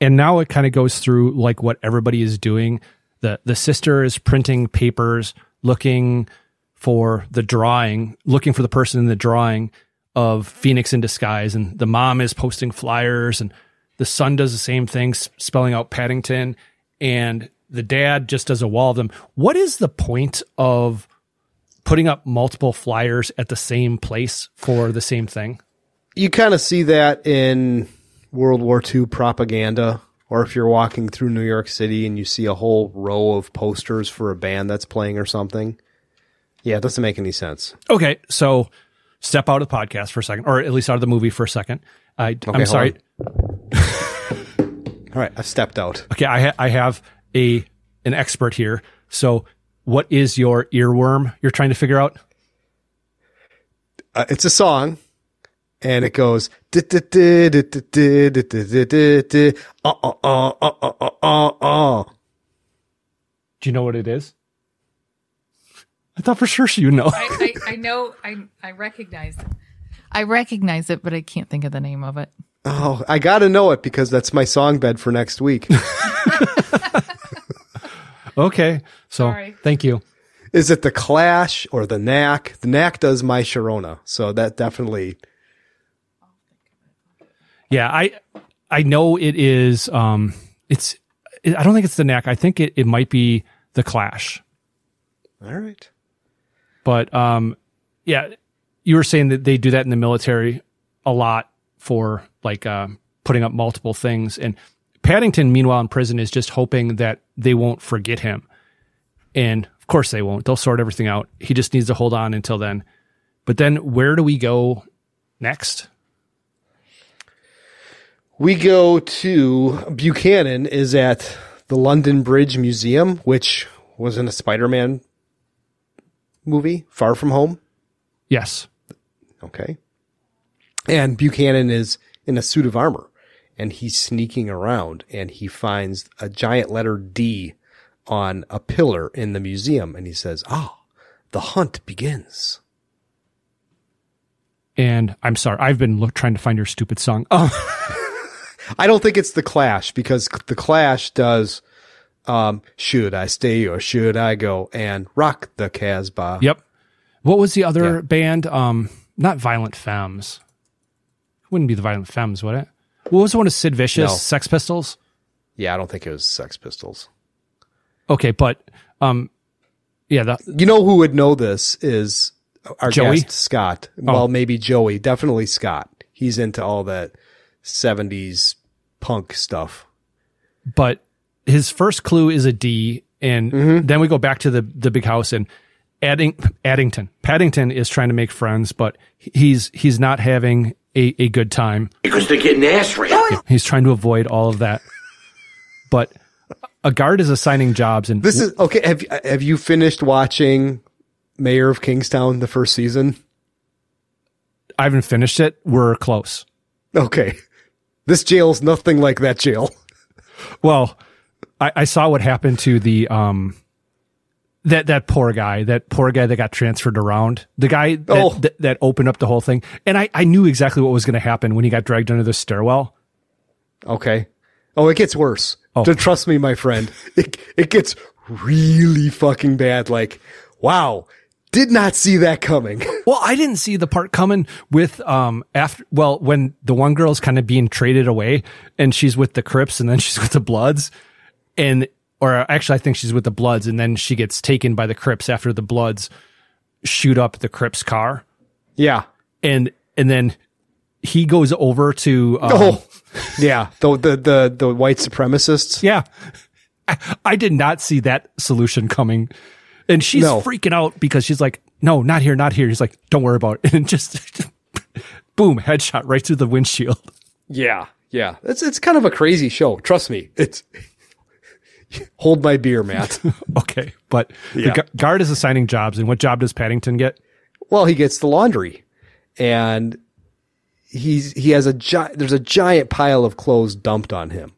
and now it kind of goes through like what everybody is doing the the sister is printing papers looking for the drawing looking for the person in the drawing of phoenix in disguise and the mom is posting flyers and the son does the same thing spelling out paddington and the dad just does a wall of them what is the point of putting up multiple flyers at the same place for the same thing you kind of see that in World War II propaganda, or if you're walking through New York City and you see a whole row of posters for a band that's playing or something. Yeah, it doesn't make any sense. Okay, so step out of the podcast for a second, or at least out of the movie for a second. I, Okay, I'm sorry. *laughs* All right, I've stepped out. Okay, I ha- I have a an expert here. So, what is your earworm you're trying to figure out? Uh, it's a song, and it goes. Uh uh uh uh uh uh uh. Do you know what it is? I thought for sure you know. I, I, I know. I I recognize it. I recognize it, but I can't think of the name of it. Oh, I got to know it because that's my song bed for next week. Okay, so Sorry. thank you. Is it the Clash or the Knack? The Knack does my Sharona, so that definitely. Yeah, I I know it is. Um, it's. I don't think it's the neck. I think it, it might be the Clash. All right. But um, yeah, you were saying that they do that in the military a lot for like um, putting up multiple things. And Paddington, meanwhile, in prison, is just hoping that they won't forget him. And of course, they won't. They'll sort everything out. He just needs to hold on until then. But then, where do we go next? We go to Buchanan is at the London Bridge Museum, which was in a Spider-Man movie, Far From Home. Yes. Okay. And Buchanan is in a suit of armor and he's sneaking around and he finds a giant letter D on a pillar in the museum and he says, Ah, the hunt begins. And I'm sorry, I've been look, trying to find your stupid song. *laughs* Oh, I don't think it's the Clash because the Clash does um, Should I Stay or Should I Go and Rock the Casbah. yep. What was the other band? Um, not Violent Femmes. Wouldn't be the Violent Femmes, would it? What was the one of Sid Vicious? No. Sex Pistols. Yeah, I don't think it was Sex Pistols. Okay, but um, yeah, the, You know who would know this is our Joey? guest Scott. Oh. Well, maybe Joey. Definitely Scott. He's into all that '70s punk stuff. but his first clue is a D, and Mm-hmm. then we go back to the the big house and Adding, Addington. Paddington is trying to make friends, but he's he's not having a, a good time. Because they're getting ass raped. He's trying to avoid all of that. But a guard is assigning jobs, and This is okay. Have Have you finished watching Mayor of Kingstown the first season? I haven't finished it. We're close. Okay, this jail's nothing like that jail. Well, I, I saw what happened to the um that that poor guy, that poor guy that got transferred around, the guy that Oh. that, that opened up the whole thing, and I I knew exactly what was going to happen when he got dragged under the stairwell. Okay. Oh, it gets worse. Oh. Just trust me, my friend. It it gets really fucking bad. Like, wow, did not see that coming. *laughs* Well, I didn't see the part coming with um after well when the one girl's kind of being traded away and she's with the Crips and then *laughs* she's with the Bloods and or actually I think she's with the Bloods and then she gets taken by the Crips after the Bloods shoot up the Crips car yeah. and and then he goes over to um, oh, yeah. The the the the white supremacists. yeah I, I did not see that solution coming and she's No. freaking out because she's like no not here not here he's like don't worry about it *laughs* and just *laughs* boom headshot right through the windshield Yeah, yeah. It's it's kind of a crazy show. Trust me. It's *laughs* hold my beer, Matt. *laughs* okay but Yeah. the gu- guard is assigning jobs and what job does paddington get well, he gets the laundry, and he's he has a gi- there's a giant pile of clothes dumped on him,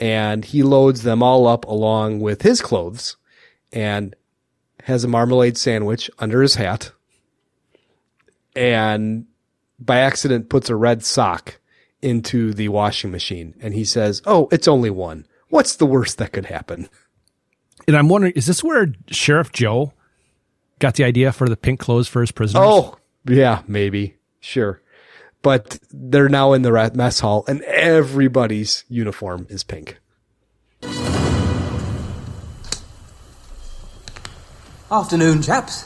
and he loads them all up along with his clothes, and has a marmalade sandwich under his hat, and by accident puts a red sock into the washing machine, and he says, "Oh, it's only one. What's the worst that could happen?" and i'm wondering is this where sheriff joe got the idea for the pink clothes for his prisoners Oh, yeah, maybe. Sure. But they're now in the ra- mess hall and everybody's uniform is pink. Afternoon, chaps.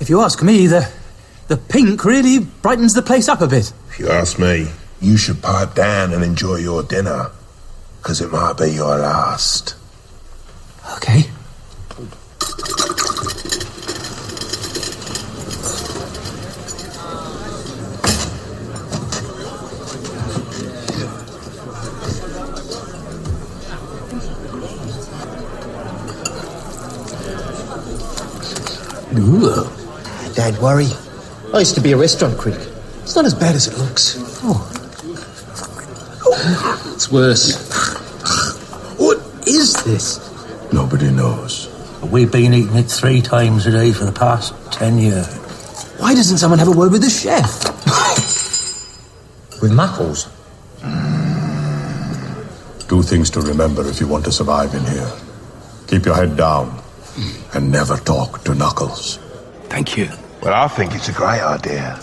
If you ask me, the the pink really brightens the place up a bit. If you ask me, you should pipe down and enjoy your dinner. Because it might be your last. Okay. Ooh. Don't worry. I used to be a restaurant critic. It's not as bad as it looks. Oh. It's worse. What is this? Nobody knows. We've been eating it three times a day for the past ten years. Why doesn't someone have a word with the chef? With Knuckles. Two things to remember if you want to survive in here. Keep your head down and never talk to Knuckles. Thank you. Well, I think it's a great idea.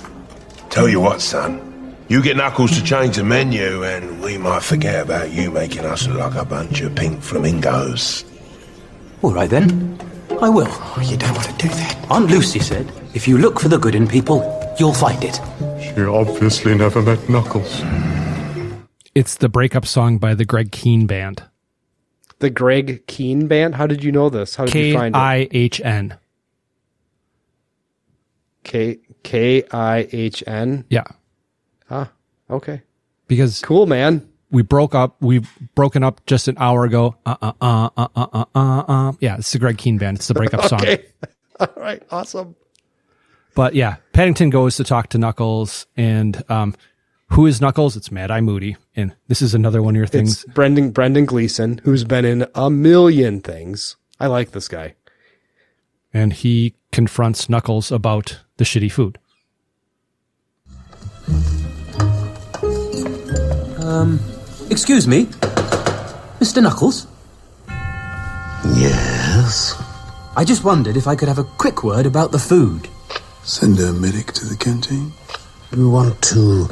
Tell you what, son. You get Knuckles to change the menu, and we might forget about you making us look like a bunch of pink flamingos. All right then, I will. Oh, you don't want to do that. Aunt Lucy said, if you look for the good in people, you'll find it. She obviously never met Knuckles. it's the breakup song by the Greg Kihn band The Greg Kihn band? How did you know this? How did you find it? k-i-h-n K K I H N. yeah Ah, okay. because Cool, man. we broke up we've broken up just an hour ago uh uh uh uh uh uh uh, uh. yeah it's the Greg Kihn band it's the breakup *laughs* song Okay. *laughs* All right. Awesome. But yeah, Paddington goes to talk to Knuckles, and um, who is Knuckles? It's Mad Eye Moody, and this is another one of your things. It's Brendan Brendan Gleeson, who's been in a million things. I like this guy. and he confronts Knuckles about the shitty food. Um, excuse me, Mr. Knuckles. Yes? I just wondered if I could have a quick word about the food. Send a medic to the canteen. You want to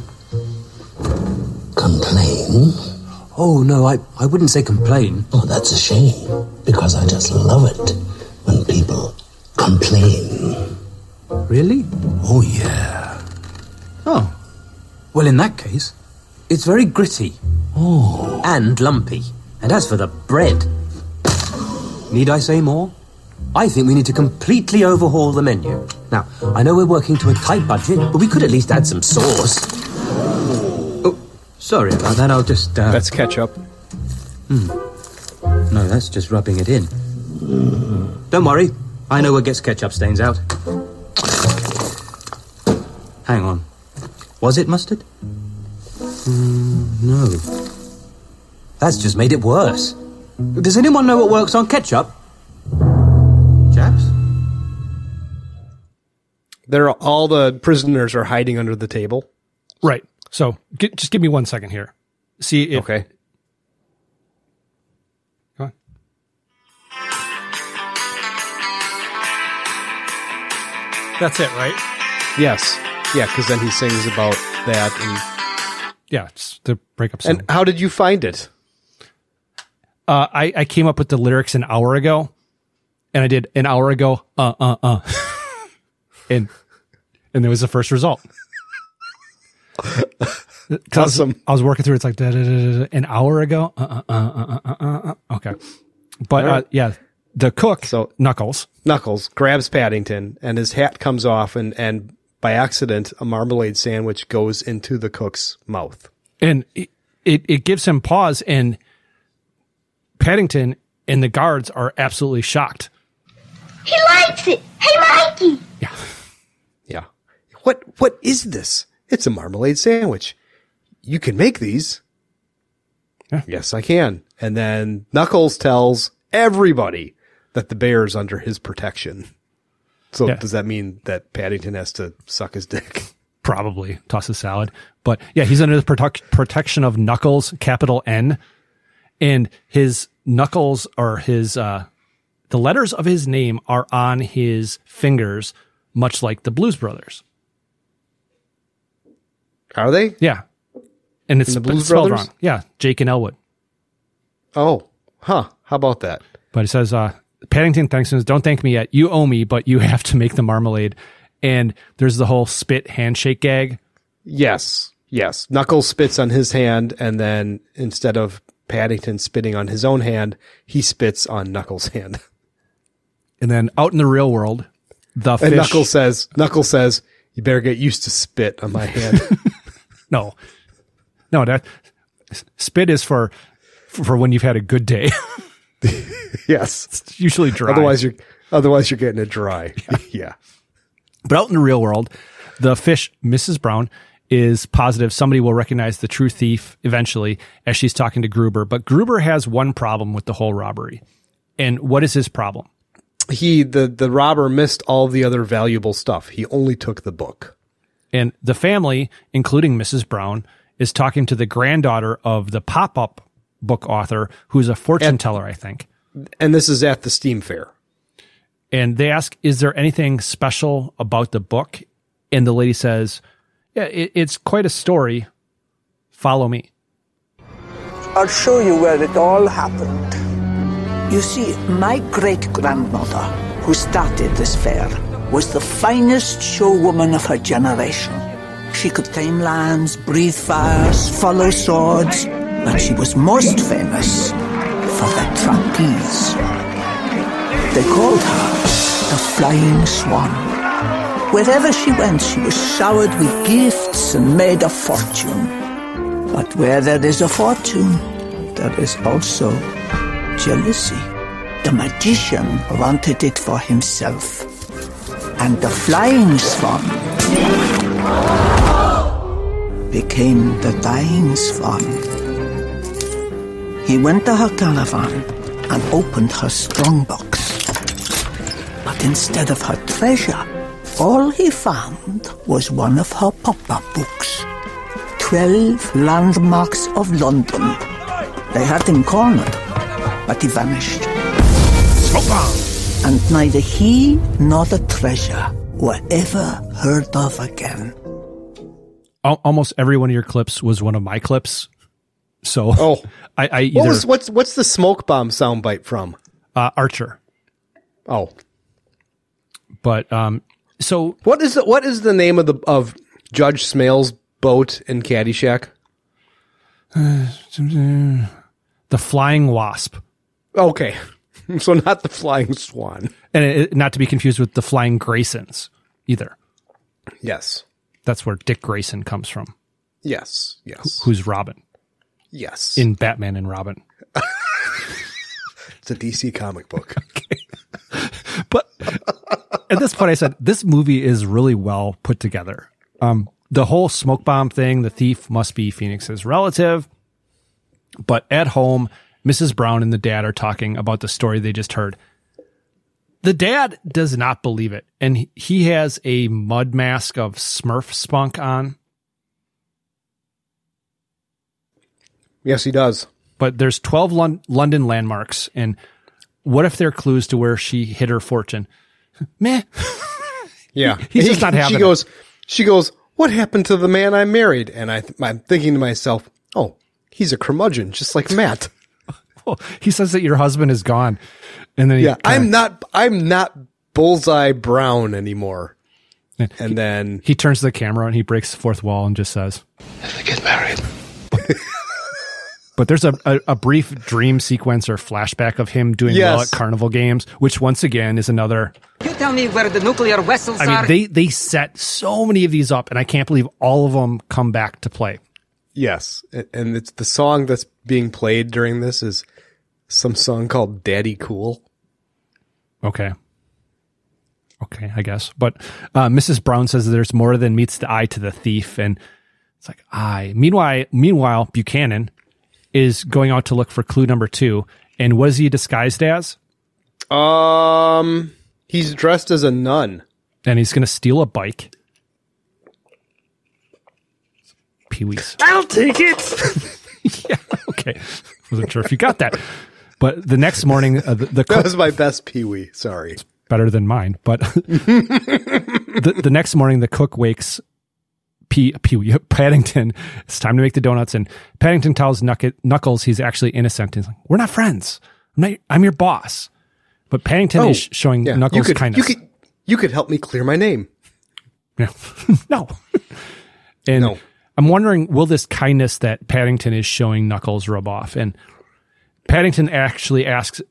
complain? Oh, no, I, I wouldn't say complain. Oh, that's a shame. Because I just love it when people complain. Really? Oh, yeah. Oh. Well, in that case, it's very gritty. Oh. And lumpy. And as for the bread, need I say more? I think we need to completely overhaul the menu. Now, I know we're working to a tight budget, but we could at least add some sauce. Oh, sorry about that. I'll just. Uh... That's ketchup. Hmm. No, that's just rubbing it in. Don't worry. I know what gets ketchup stains out. Hang on. Was it mustard? Mm, no. That's just made it worse. Does anyone know what works on ketchup? Chaps? There are all the prisoners are hiding under the table. Right. So gi- just give me one second here. See if. Okay. Go on. That's it, right? Yes. Yeah, because then he sings about that. Yeah, it's the breakup And, song. and how did you find it? uh, I, I came up with the lyrics an hour ago, and I did an hour ago, uh, uh, uh, *laughs* and and there was the first result. *laughs* Awesome. I was working through. it, It's like da, da, da, da, da, an hour ago. Uh, uh, uh, uh, uh, uh, uh, okay, but All uh, yeah, the cook, So- Knuckles, Knuckles grabs Paddington, and his hat comes off, and and by accident, a marmalade sandwich goes into the cook's mouth. and it, it it gives him pause, and Paddington and the guards are absolutely shocked. He likes it. Hey, Mikey. Yeah. What what is this? It's a marmalade sandwich. You can make these. Yes, I can. And then Knuckles tells everybody that the bear is under his protection. So Yeah. does that mean that Paddington has to suck his dick? *laughs* probably toss a salad. But yeah, he's under the protec- protection of Knuckles, capital N, and his knuckles or his uh, the letters of his name are on his fingers, much like the Blues Brothers. Are they? Yeah, and it's the Blues spelled Brothers? wrong. Yeah, Jake and Elwood. Oh, huh. How about that? But it says, uh, Paddington thanks him, don't thank me yet. You owe me, but you *laughs* have to make the marmalade. And there's the whole spit handshake gag. Yes. Yes. Knuckles spits on his hand, and then instead of Paddington spitting on his own hand, he spits on Knuckles' hand. *laughs* And then out in the real world, the And fish. Knuckles says, Knuckles says, you better get used to spit on my hand. *laughs* No, no, that spit is for for when you've had a good day. *laughs* yes. It's usually dry. Otherwise you're, otherwise you're getting it dry. *laughs* *laughs* yeah. But out in the real world, the fish, Mrs. Brown, is positive somebody will recognize the true thief eventually as she's talking to Gruber. But Gruber has one problem with the whole robbery. And what is his problem? He, the, the robber missed all the other valuable stuff. He only took the book. And the family, including Mrs. Brown, is talking to the granddaughter of the pop up book author, who's a fortune teller, I think. And this is at the Steam Fair. And they ask, Is there anything special about the book? And the lady says, Yeah, it, it's quite a story. Follow me. I'll show you where it all happened. You see, my great grandmother, who started this fair, was the finest showwoman of her generation. She could tame lions, breathe fires, follow swords, but she was most famous for the trapeze. They called her the Flying Swan. Wherever she went, she was showered with gifts and made a fortune. But where there is a fortune, there is also jealousy. The magician wanted it for himself. And the flying swan became the dying swan. He went to her caravan and opened her strongbox. But instead of her treasure, all he found was one of her pop-up books. Twelve landmarks of London. They had him cornered, but he vanished. And neither he nor the treasure were ever heard of again. Almost every one of your clips was one of my clips. So Oh. *laughs* I, I What was what's what's the smoke bomb soundbite from? uh, Archer, Oh, but um, so what is the what is the name of the of Judge Smails' boat in Caddyshack? *sighs* the Flying Wasp, Okay, *laughs* so not the Flying Swan. and it, not to be confused with the Flying Graysons either. Yes, That's where Dick Grayson comes from, yes, yes, who's Robin yes. in Batman and Robin. it's a DC comic book. *laughs* But at this point, I said this movie is really well put together. Um, the whole smoke bomb thing, the thief must be Phoenix's relative. But at home, Mrs. Brown and the dad are talking about the story they just heard. The dad does not believe it, and he- he has a mud mask of Smurf spunk on. Yes, he does. But there's 12 Lon- London landmarks, and what if they're clues to where she hid her fortune? *laughs* Meh. *laughs* Yeah, *laughs* He's just not having She it. goes. She goes. What happened to the man I married? And I, th- I'm thinking to myself, oh, he's a curmudgeon, just like Matt. Well, he says that your husband is gone, and then he yeah, kinda- I'm not. I'm not bullseye brown anymore. And then he turns to the camera and he breaks the fourth wall and just says, Get married. But there's a, a, a brief dream sequence or flashback of him doing well at carnival games, which once again is another. You tell me where the nuclear vessels I mean, are. they they set so many of these up, and I can't believe all of them come back to play. yes, and it's the song that's being played during this is some song called "Daddy Cool." Okay. Okay, I guess. But uh, Mrs. Brown says there's more than meets the eye to the thief, and it's like I. Meanwhile, meanwhile, Buchanan is going out to look for clue number two, and was he disguised as? Um, he's dressed as a nun. And he's going to steal a bike. Pee Wee's. *laughs* I'll take it. *laughs* yeah. Okay. Wasn't sure if you got that, but the next morning, uh, the, the That was my best Pee Wee. Sorry. better than mine. But *laughs* the, the next morning, the cook wakes P, Pee *laughs* Paddington. It's time to make the donuts, and Paddington tells Knuck- Knuckles he's actually innocent. He's like, "We're not friends. I'm not. I'm your boss." But Paddington is oh, showing Oh, yeah, Knuckles you could, kindness. You could, you could help me clear my name. Yeah. *laughs* no. *laughs* And I'm wondering, will this kindness that Paddington is showing Knuckles rub off? And Paddington actually asks,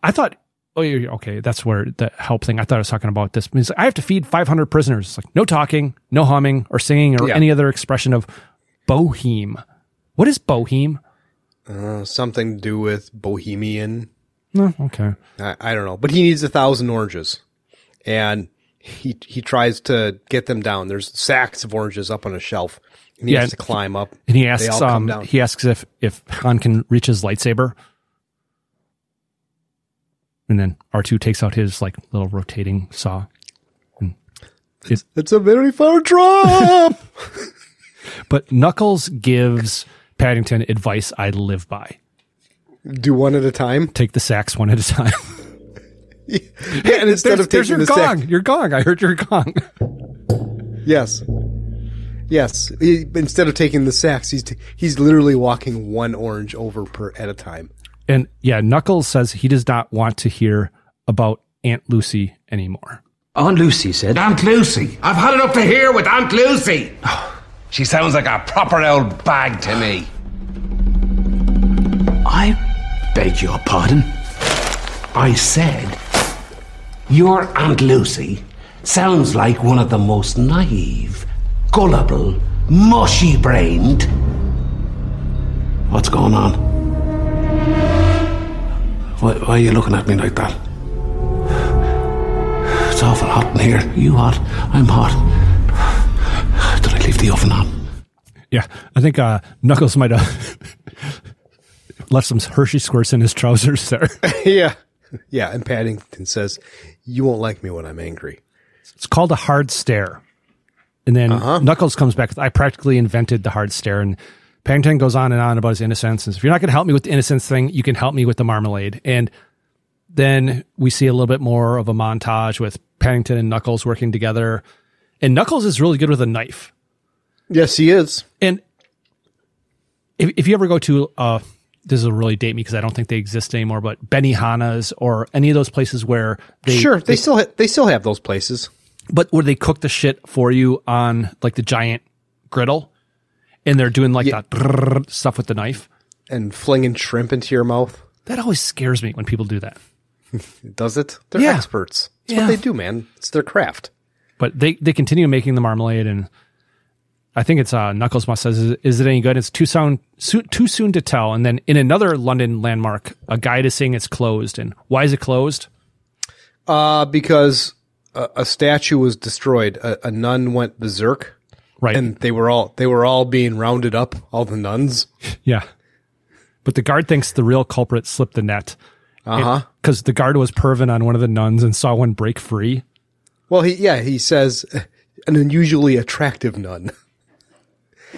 I thought, oh, yeah, okay, that's where the help thing, I thought I was talking about this. He's like, I have to feed 500 prisoners. It's like, no talking, no humming or singing or Yeah. any other expression of boheme. What is boheme? Uh, something to do with Bohemian. No, okay. I, I don't know, but he needs a thousand oranges, and he he tries to get them down. There's sacks of oranges up on a shelf, and he Yeah, has to climb up. And he asks, um, he asks if, if Han can reach his lightsaber. And then R2 takes out his like little rotating saw. And it, it's a very far drop. *laughs* *laughs* but Knuckles gives Paddington advice I live by. Do one at a time. Take the sacks one at a time. *laughs* yeah, and instead of taking your the gong, sack, your gong. I heard your gong. yes, yes. He, instead of taking the sacks, he's t- he's literally walking one orange over per at a time. And yeah, Knuckles says he does not want to hear about Aunt Lucy anymore. Aunt Lucy said. Aunt Lucy. I've had enough to hear with Aunt Lucy. Oh, she sounds like a proper old bag to me. I beg your pardon. I said, Your Aunt Lucy sounds like one of the most naive, gullible, mushy brained. What's going on? Why, why are you looking at me like that? It's awful hot in here. Are you hot? I'm hot. Did I leave the oven on? Yeah, I think uh, Knuckles might have *laughs* left some Hershey squirts in his trousers there. *laughs* yeah, yeah. And Paddington says, "You won't like me when I'm angry." It's called a hard stare. And then Uh-huh. Knuckles comes back. I practically invented the hard stare. And Paddington goes on and on about his innocence. And if you're not going to help me with the innocence thing, you can help me with the marmalade. And then we see a little bit more of a montage with Paddington and Knuckles working together. And Knuckles is really good with a knife. Yes, he is. And if, if you ever go to, uh, this will really date me because I don't think they exist anymore, but Benihana's or any of those places where they sure, they, still ha- they still have those places. but where they cook the shit for you on like the giant griddle, and they're doing like that brrrr stuff with the knife. and flinging shrimp into your mouth. That always scares me when people do that. *laughs* Does it? They're Yeah. experts. It's Yeah. what they do, man. It's their craft. But they they continue making the marmalade, and I think it's uh, Knuckles Must says, is, "Is it any good?" It's too soon soon too soon to tell. And then in another London landmark, a guide is saying it's closed. And why is it closed? Uh, because a, a statue was destroyed. A, a nun went berserk. Right. And they were all they were all being rounded up, all the nuns. Yeah. But the guard thinks the real culprit slipped the net. Uh-huh. Because the guard was perving on one of the nuns and saw one break free. Well, he yeah, he says an unusually attractive nun.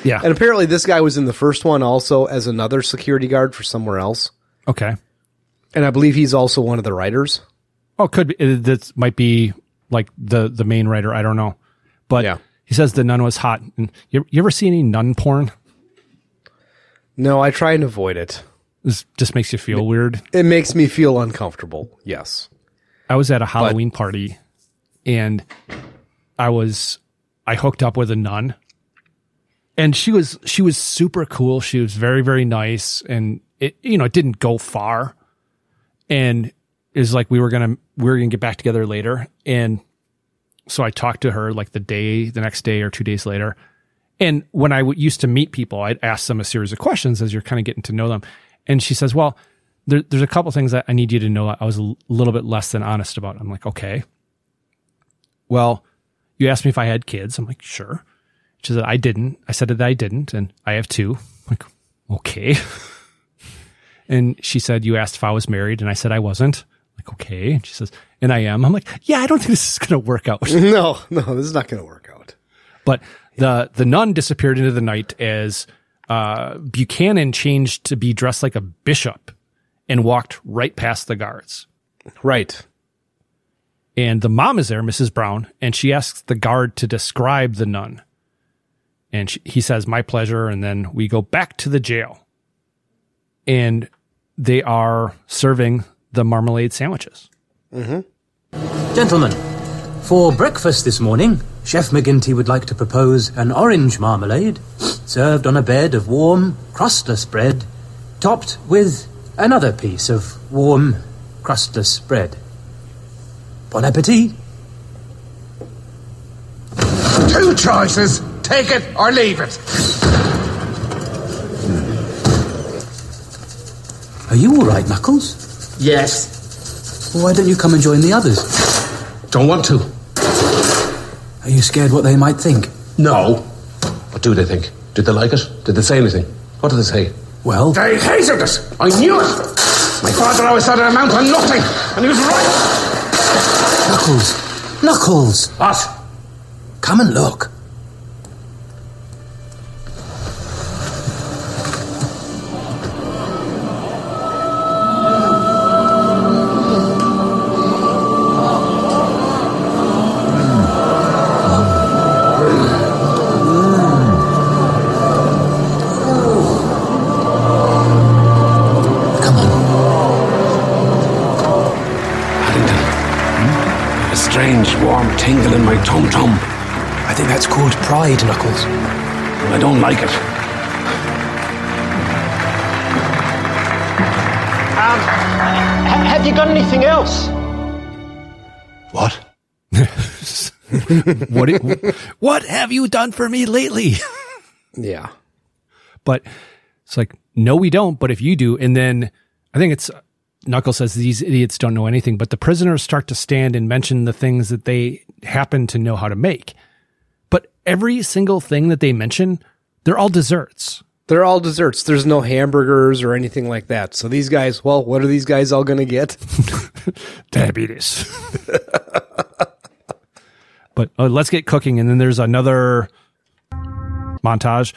Yeah. And apparently this guy was in the first one also as another security guard for somewhere else. Okay. And I believe he's also one of the writers. Oh, could be. This might be like the the main writer. I don't know. But he says the nun was hot. And you, you ever see any nun porn? No, I try and avoid it. This just makes you feel weird. It makes me feel uncomfortable. Yes. I was at a Halloween party and I was I hooked up with a nun. And she was she was super cool. She was very very nice and it you know, it didn't go far. And it was like we were going to we were going to get back together later and so I talked to her like the day the next day or 2 days later. And when I w- used to meet people, I'd ask them a series of questions as you're kind of getting to know them. And she says, "Well, there, there's a couple things that I need you to know. I was a little bit less than honest about." I'm like, "Okay." Well, you asked me if I had kids. I'm like, "Sure." She said, "I didn't." I said that I didn't, and I have two. I'm like, "Okay." *laughs* and she said, "You asked if I was married," and I said I wasn't. Like, okay. And she says, "And I am." I'm like, "Yeah, I don't think this is going to work out." *laughs* no, no, this is not going to work out. But the the nun disappeared into the night as uh, Buchanan changed to be dressed like a bishop and walked right past the guards. Right. And the mom is there, Mrs. Brown, and she asks the guard to describe the nun. And she, he says, "My pleasure." And then we go back to the jail, and they are serving the marmalade sandwiches. Mm-hmm. Gentlemen, for breakfast this morning, Chef McGinty would like to propose an orange marmalade served on a bed of warm, crustless bread, topped with another piece of warm, crustless bread. Bon appetit! Two choices. Take it or leave it. Are you all right, Knuckles? Yes. Well, why don't you come and join the others? Don't want to. Are you scared what they might think? No. What do they think? Did they like it? Did they say anything? What did they say? Well, They hated it. I knew it. My father always said it amount to nothing, and he was right. Knuckles! Knuckles! What? Come and look. Tingle in my tum tum. I think that's called pride, Knuckles. I don't like it. Um, ha- have you got anything else? What? *laughs* what it- what have you done for me lately? *laughs* Yeah. But it's like, no, we don't. But if you do, and then I think it's Knuckles says these idiots don't know anything, but the prisoners start to stand and mention the things that they happen to know how to make. But every single thing that they mention, they're all desserts. They're all desserts. There's no hamburgers or anything like that. So these guys, well, what are these guys all going to get? *laughs* Diabetes. *laughs* but uh, let's get cooking. And then there's another montage.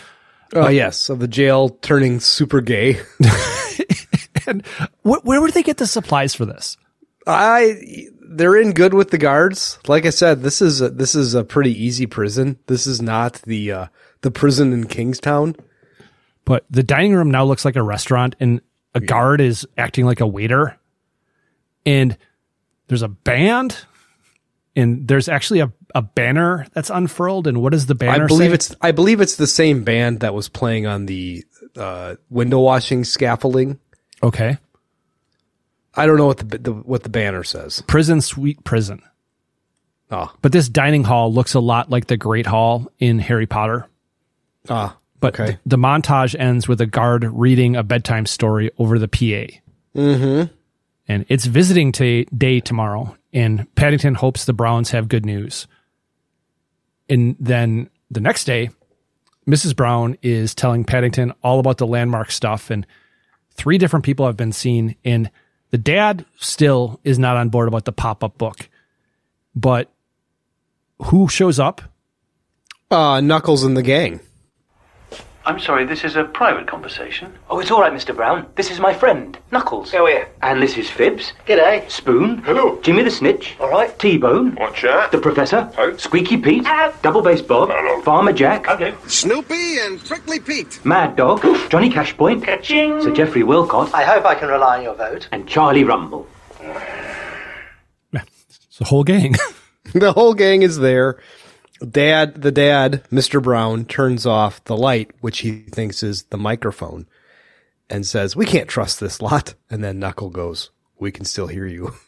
Oh, yes. Of the jail turning super gay. *laughs* and wh- where would they get the supplies for this? I they're in good with the guards. Like I said, this is a, this is a pretty easy prison. This is not the uh, the prison in Kingstown. But the dining room now looks like a restaurant, and a guard is acting like a waiter. And there's a band, and there's actually a, a banner that's unfurled. And what does the banner I believe say? it's I believe it's the same band that was playing on the uh, window washing scaffolding. Okay. I don't know what the, the what the banner says. Prison Sweet Prison. Oh, But this dining hall looks a lot like the Great Hall in Harry Potter. ah, But th- the montage ends with a guard reading a bedtime story over the PA. Mm-hmm. And it's visiting ta- day tomorrow, and Paddington hopes the Browns have good news. And then the next day, Mrs. Brown is telling Paddington all about the landmark stuff, and three different people have been seen. And the dad still is not on board about the pop up book. But who shows up? Uh, Knuckles and the gang. I'm sorry, this is a private conversation. Oh, it's all right, Mr. Brown. This is my friend, Knuckles. Go here. And this is Fibs. G'day. Spoon. Hello. Jimmy the Snitch. All right. T-Bone. Watch out. The Professor. Squeaky Pete. Double Bass Bob. Farmer Jack. Okay. Snoopy and Prickly Pete. Mad Dog. Johnny Cashpoint. Catching. Sir Geoffrey Wilcott. I hope I can rely on your vote. And Charlie Rumble. *sighs* It's the whole gang. *laughs* the whole gang is there. Dad, the dad, Mr. Brown, turns off the light, which he thinks is the microphone, and says, "We can't trust this lot." And then Knuckle goes, "We can still hear you." *laughs*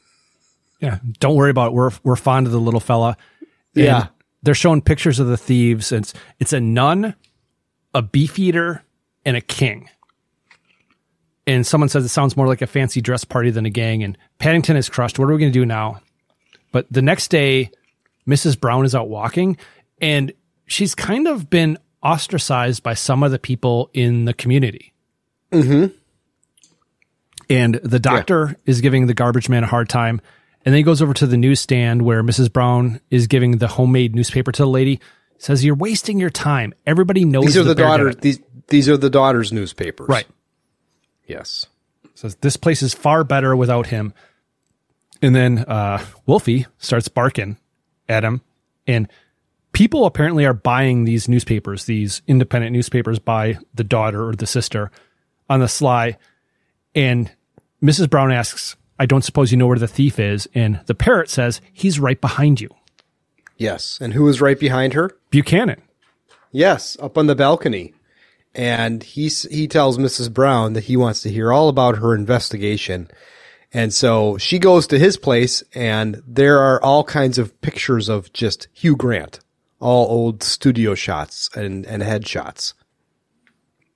Yeah, don't worry about it. We're we're fond of the little fella. And Yeah. they're showing pictures of the thieves. It's it's a nun, a beefeater, and a king. And someone says it sounds more like a fancy dress party than a gang. And Paddington is crushed. What are we going to do now? But the next day, Mrs. Brown is out walking, and she's kind of been ostracized by some of the people in the community. Mm-hmm. And the doctor is giving the garbage man a hard time. And then he goes over to the newsstand where Mrs. Brown is giving the homemade newspaper to the lady. Says, You're wasting your time. Everybody knows These are the did daughters. These these are the daughters' newspapers. Right. Yes. Says, This place is far better without him. And then uh, Wolfie starts barking him. And people apparently are buying these newspapers, these independent newspapers by the daughter or the sister on the sly. And Mrs. Brown asks, I don't suppose you know where the thief is. And the parrot says, He's right behind you. Yes. And who is right behind her? Buchanan. Yes, up on the balcony. And he's, he tells Mrs. Brown that he wants to hear all about her investigation. And so she goes to his place and there are all kinds of pictures of just Hugh Grant, all old studio shots and, and headshots.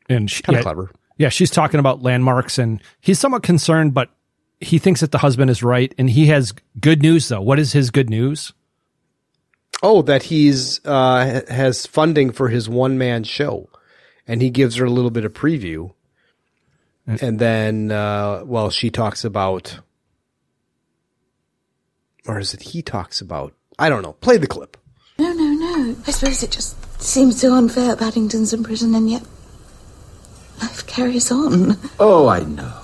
And she, Kinda yeah, clever. Yeah, she's talking about landmarks and he's somewhat concerned, but he thinks that the husband is right. And he has good news, though. What is his good news? Oh, that he's, uh, has funding for his one man show. And he gives her a little bit of preview. And then, uh, well, she talks about, or is it he talks about? I don't know. Play the clip. No, no, no. I suppose it just seems so unfair Paddington's in prison and yet life carries on. Oh, I know.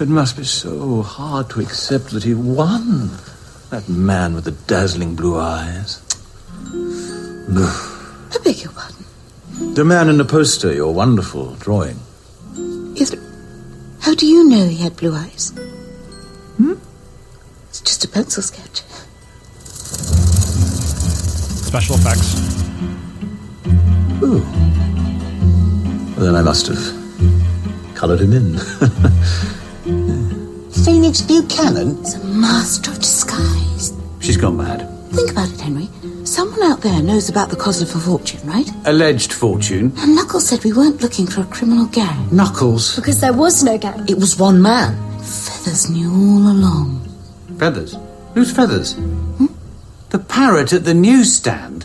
It must be so hard to accept that he won. That man with the dazzling blue eyes. I beg your pardon. The man in the poster, your wonderful drawing. Yes, how do you know he had blue eyes? Hmm? It's just a pencil sketch. Special effects. Ooh. Well, then I must have coloured him in. *laughs* Phoenix Buchanan? Is a master of disguise. She's gone mad. Think about it, Henry. Someone out there knows about the Kozlova Fortune, right? Alleged fortune. And Knuckles said we weren't looking for a criminal gang. Knuckles. Because there was no gang. It was one man. Feathers knew all along. Feathers. Who's Feathers? Hmm? The parrot at the newsstand.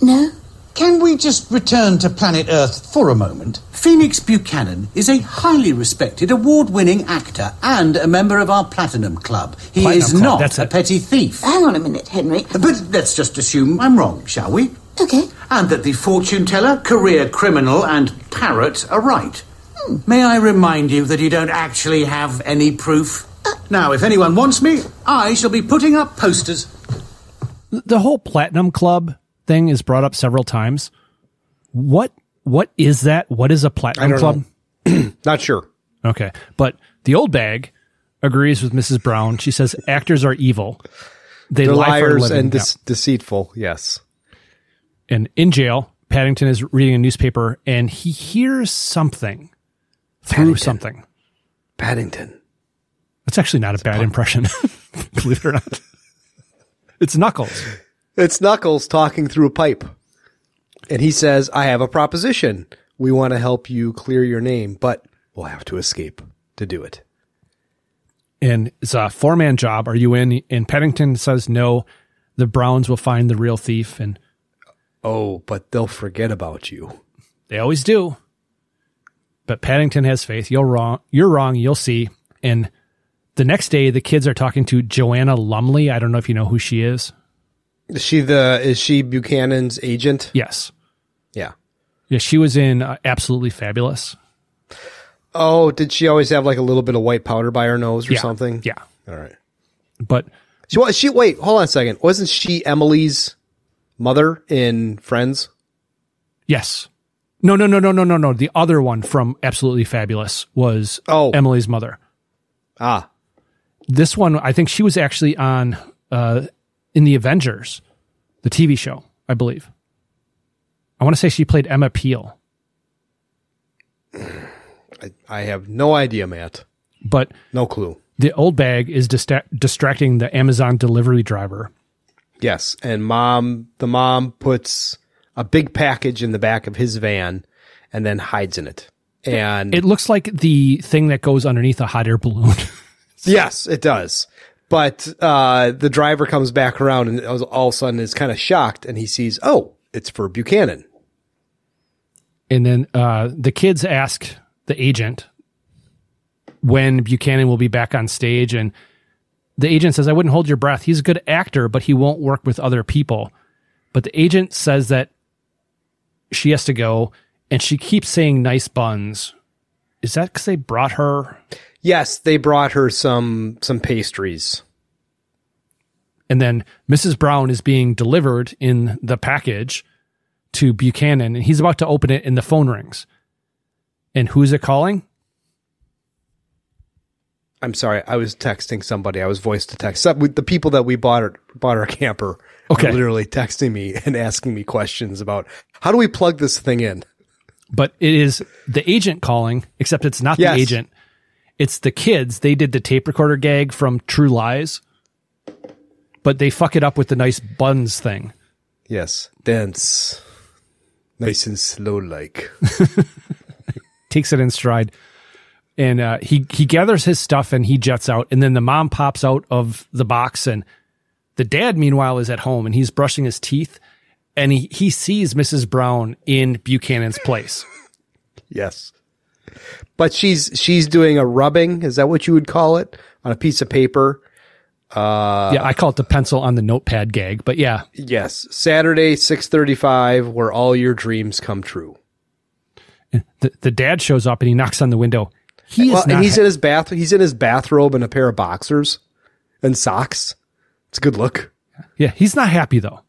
No? Can we just return to planet Earth for a moment? Phoenix Buchanan is a highly respected, award winning actor and a member of our Platinum Club. He Platinum is Club, not that's a it. petty thief. Hang on a minute, Henry. But let's just assume I'm wrong, shall we? Okay. And that the fortune teller, career criminal, and parrot are right. Hmm. May I remind you that you don't actually have any proof? Uh. now, if anyone wants me, I shall be putting up posters. The whole Platinum Club thing is brought up several times. What what is that? What is a platinum club? *clears throat* Not sure. Okay. But the old bag agrees with Mrs. Brown. She says actors are evil. They They're lie liars and Yeah. deceitful. Yes. And in jail, Paddington is reading a newspaper and he hears something through something. Paddington. That's actually not a bad impression, *laughs* believe it or not. It's Knuckles. It's Knuckles talking through a pipe. And he says, I have a proposition. We want to help you clear your name, but we'll have to escape to do it. And it's a four man job. Are you in? And Paddington says no. The Browns will find the real thief. And Oh, but they'll forget about you. They always do. But Paddington has faith. You're wrong. You're wrong. You'll see. And the next day, the kids are talking to Joanna Lumley. I don't know if you know who she is. Is she the, is she Buchanan's agent? Yes. Yeah. Yeah, she was in uh, Absolutely Fabulous. Oh, did she always have like a little bit of white powder by her nose or Yeah. something? Yeah. All right. But She was she wait, hold on a second. Wasn't she Emily's mother in Friends? yes. No, no, no, no, no, no, no. The other one from Absolutely Fabulous was Oh. Emily's mother. Ah. This one, I think she was actually on uh, in the Avengers, the TV show, I believe. I want to say she played Emma Peel. I, I have no idea, Matt. But No clue. the old bag is dista- distracting the Amazon delivery driver. Yes, and mom the mom puts a big package in the back of his van and then hides in it. And It looks like the thing that goes underneath a hot air balloon. *laughs* yes, it does. But uh, the driver comes back around and all of a sudden is kind of shocked and he sees, oh, it's for Buchanan. and then uh, the kids ask the agent when Buchanan will be back on stage. And the agent says, I wouldn't hold your breath. He's a good actor, but he won't work with other people. But the agent says that she has to go and she keeps saying nice buns. Is that because they brought her? Yes, they brought her some some pastries. And then Mrs. Brown is being delivered in the package to Buchanan, and he's about to open it, and the phone rings. And who's it calling? I'm sorry, I was texting somebody. I was voice to text. With the people that we bought our bought our camper. Okay. literally texting me and asking me questions about how do we plug this thing in. But it is the agent calling, except it's not Yes. the agent. It's the kids. They did the tape recorder gag from True Lies, but they fuck it up with the nice buns thing. Yes, dance, nice and slow, like. *laughs* Takes it in stride. And uh, he he gathers his stuff and he jets out. And then the mom pops out of the box, and the dad, meanwhile, is at home and he's brushing his teeth, and he he sees Mrs. Brown in Buchanan's place. Yes. But she's she's doing a rubbing, is that what you would call it? On a piece of paper. Uh yeah, I call it the pencil on the notepad gag, but yeah, yes. Saturday, six thirty five, where all your dreams come true. the the dad shows up and he knocks on the window. He is Well, and he's ha- in his bath he's in his bathrobe and a pair of boxers and socks. It's a good look. yeah, he's not happy though.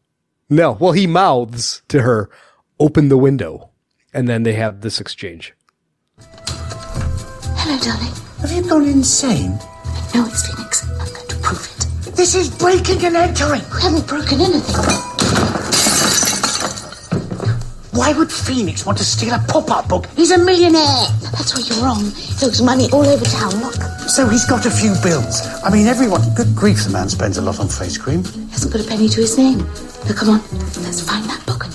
No. Well he mouths to her, open the window. And then they have this exchange. Hello, darling. Have you gone insane? No, it's Phoenix. I'm going to prove it. This is breaking and entering. We haven't broken anything. Why would Phoenix want to steal a pop-up book? He's a millionaire. That's where you're wrong. He owes money all over town. Look, So he's got a few bills. I mean, everyone. Good grief, the man spends a lot on face cream. he hasn't got a penny to his name. Now, come on. Let's find that book and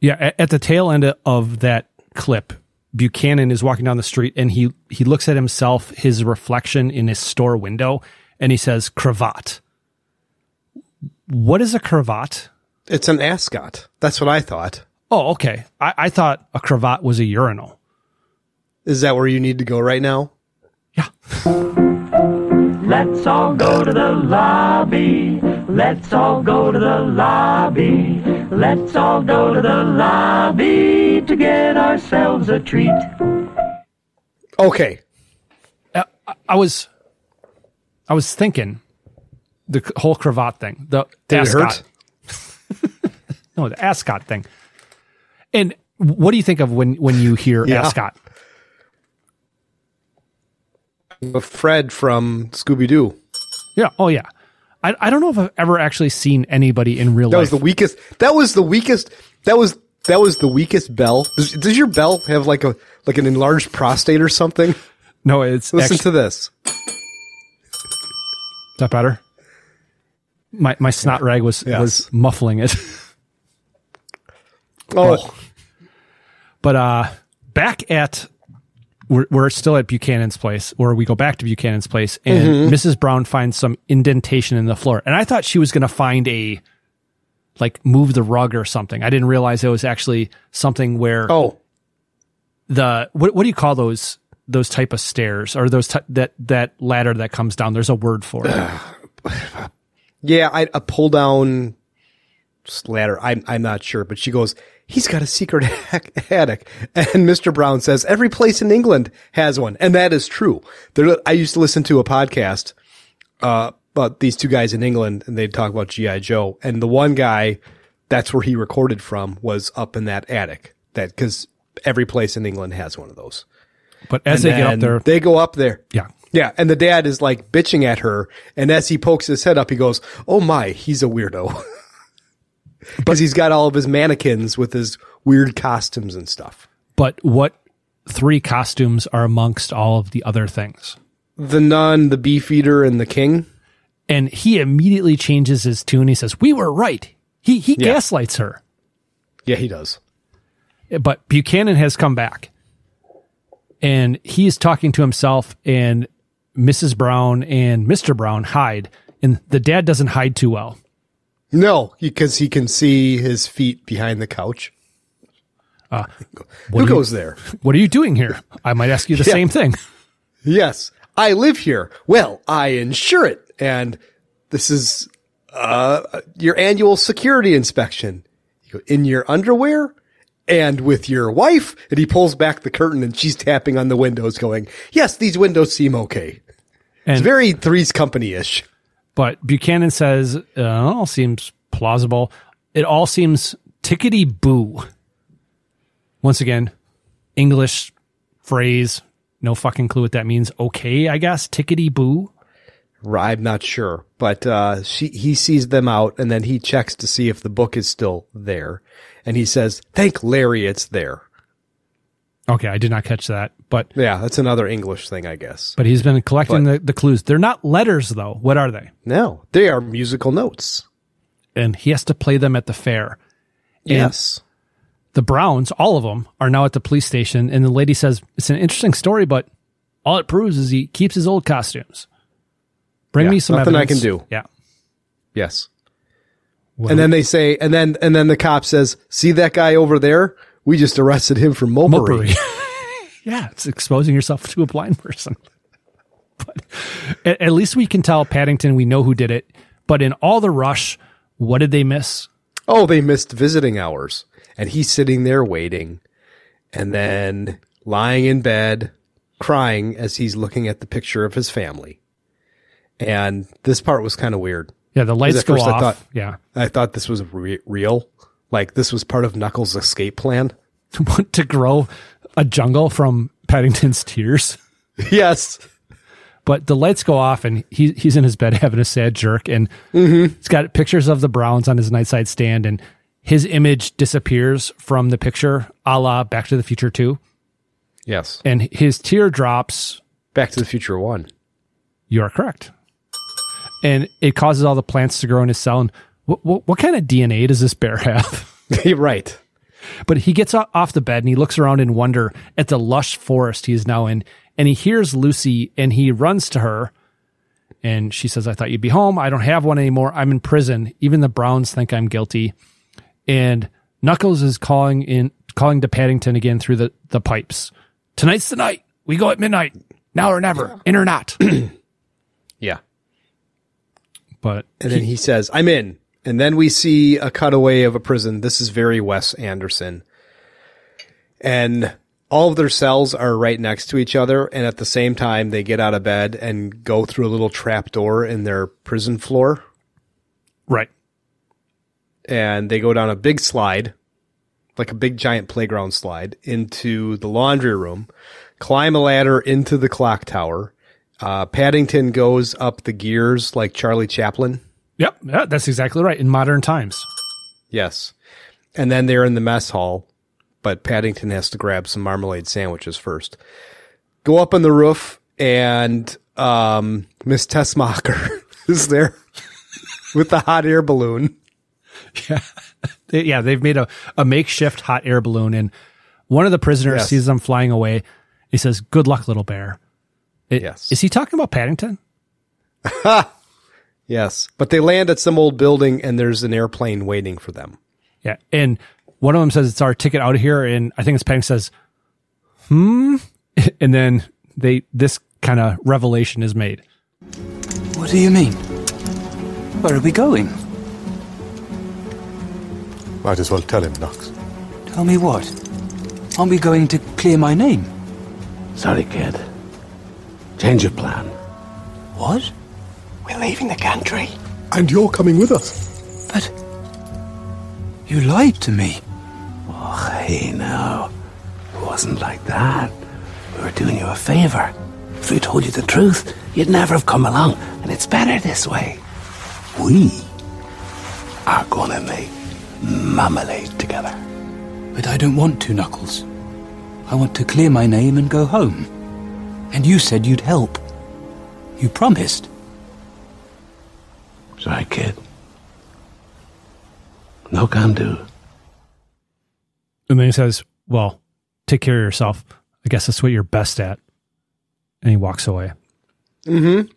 Yeah, at, at the tail end of that clip, Buchanan is walking down the street and he he looks at himself, his reflection in his store window, and he says, "Cravat." What is a cravat? It's an ascot. That's what I thought. Oh, okay. I, I thought a cravat was a urinal. Is that where you need to go right now? *laughs* Let's all go to the lobby. Let's all go to the lobby. Let's all go to the lobby to get ourselves a treat. Okay. Uh, I- I was I was thinking the whole cravat thing, the Did it ascot. *laughs* no, the ascot thing. And what do you think of when when you hear Yeah. ascot? Fred from Scooby Doo. Yeah. Oh yeah. I I don't know if I've ever actually seen anybody in real That life. That was the weakest. That was the weakest. That was that was the weakest bell. Does, does your bell have like a like an enlarged prostate or something? no, it's Listen to this. Is that better? My my snot rag was Yes. was muffling it. *laughs* Oh, But uh back at we're we're still at Buchanan's place, or we go back to Buchanan's place, and Mhm. Mrs. Brown finds some indentation in the floor. And I thought she was gonna find a like move the rug or something. I didn't realize it was actually something where oh, the what what do you call those those type of stairs or those ty- that that ladder that comes down? There's a word for it. *sighs* yeah. I a pull down ladder. I'm I'm not sure, but she goes. He's got a secret *laughs* attic, and Mr. Brown says every place in England has one, and that is true. There, I used to listen to a podcast uh, about these two guys in England, and they'd talk about GI Joe, and the one guy, that's where he recorded from, was up in that attic. That because every place in England has one of those. But as And they get up there, they go up there. Yeah. Yeah. And the dad is like bitching at her. And as he pokes his head up, he goes, Oh my, he's a weirdo. *laughs* Because he's got all of his mannequins with his weird costumes and stuff. but what three costumes are amongst all of the other things? The nun, the beef eater, and the king. And he immediately changes his tune. He says, "We were right." He he Yeah. gaslights her. Yeah, he does. But Buchanan has come back, and he is talking to himself. And Mrs. Brown and Mr. Brown hide, and the dad doesn't hide too well. No, because he can see his feet behind the couch. Uh, Who are you- goes there? What are you doing here? I might ask you the Yeah. same thing. Yes, I live here. Well, I insure it. And this is uh, your annual security inspection. You go in your underwear and with your wife. And he pulls back the curtain and she's tapping on the windows going, yes, these windows seem okay. And it's very Three's Company ish. But Buchanan says, uh, it all seems plausible. It all seems tickety boo. Once again, English phrase, no fucking clue what that means. Okay, I guess. Tickety boo. I'm not sure, but uh, she he sees them out and then he checks to see if the book is still there, and he says, "Thank Larry, it's there." Okay, I did not catch that. But Yeah, that's another English thing, I guess. but he's been collecting But- the, the clues. They're not letters though. What are they? No, they are musical notes. And he has to play them at the fair. And Yes. the Browns, all of them, are now at the police station. And the lady says, It's an interesting story, but all it proves is he keeps his old costumes. Bring Yeah, me some nothing I can do. Yeah. Yes. And then they say, and then and then the cop says, "See that guy over there? We just arrested him for mopery." Mopery. *laughs* yeah, it's exposing yourself *laughs* to a blind person. But at, at least we can tell Paddington we know who did it. But in all the rush, what did they miss? oh, they missed visiting hours, and he's sitting there waiting, and then lying in bed, crying as he's looking at the picture of his family. And this part was kind of weird. Yeah, the lights go off. I thought, yeah. I thought this was re- real, like this was part of Knuckles' escape plan. *laughs* to grow a jungle from Paddington's tears. *laughs* Yes. But the lights go off and he, he's in his bed *laughs* having a sad jerk and mm-hmm. he's got pictures of the Browns on his nightside stand and his image disappears from the picture a la Back to the Future 2. Yes. And his tear drops. Back to the Future 1. You are correct. And it causes all the plants to grow in his cell. And what, what, what kind of DNA does this bear have? *laughs* right. But he gets off the bed and he looks around in wonder at the lush forest he is now in. And he hears Lucy and he runs to her. And she says, I thought you'd be home. I don't have one anymore. I'm in prison. Even the Browns think I'm guilty. And Knuckles is calling in, calling to Paddington again through the, the pipes. Tonight's the night. We go at midnight. Now or never. In or not. *clears throat* Yeah. But And then he says, I'm in. And then we see a cutaway of a prison. This is very Wes Anderson. And all of their cells are right next to each other, and at the same time, they get out of bed and go through a little trap door in their prison floor, Right. and they go down a big slide, like a big giant playground slide, into the laundry room, climb a ladder into the clock tower. Uh, Paddington goes up the gears like Charlie Chaplin. Yep. Yeah, that's exactly right. In modern times. Yes. And then they're in the mess hall, but Paddington has to grab some marmalade sandwiches first. Go up on the roof, and um, Miss Teschmacher *laughs* is there *laughs* with the hot air balloon. Yeah. *laughs* They- yeah. They've made a, a makeshift hot air balloon and one of the prisoners Yes. sees them flying away. He says, good luck, little bear. It- Yes. Is he talking about Paddington? Yes. But they land at some old building, and there's an airplane waiting for them. Yeah. And one of them says it's our ticket out of here. And I think it's Paddington says, hmm. *laughs* And then they, this kind of revelation is made. What do you mean? Where are we going? Might as well tell him, Knox. Tell me what? Aren't we going to clear my name? Sorry, kid. Change of plan. What? We're leaving the country. And you're coming with us. But you lied to me. Oh, hey, now. It wasn't like that. We were doing you a favor. If we told you the truth, you'd never have come along, and it's better this way. We are gonna make marmalade together. But I don't want to, Knuckles. I want to clear my name and go home. And you said you'd help. You promised. Sorry, kid. No can do. And then he says, well, take care of yourself. I guess that's what you're best at. And he walks away. Mm-hmm.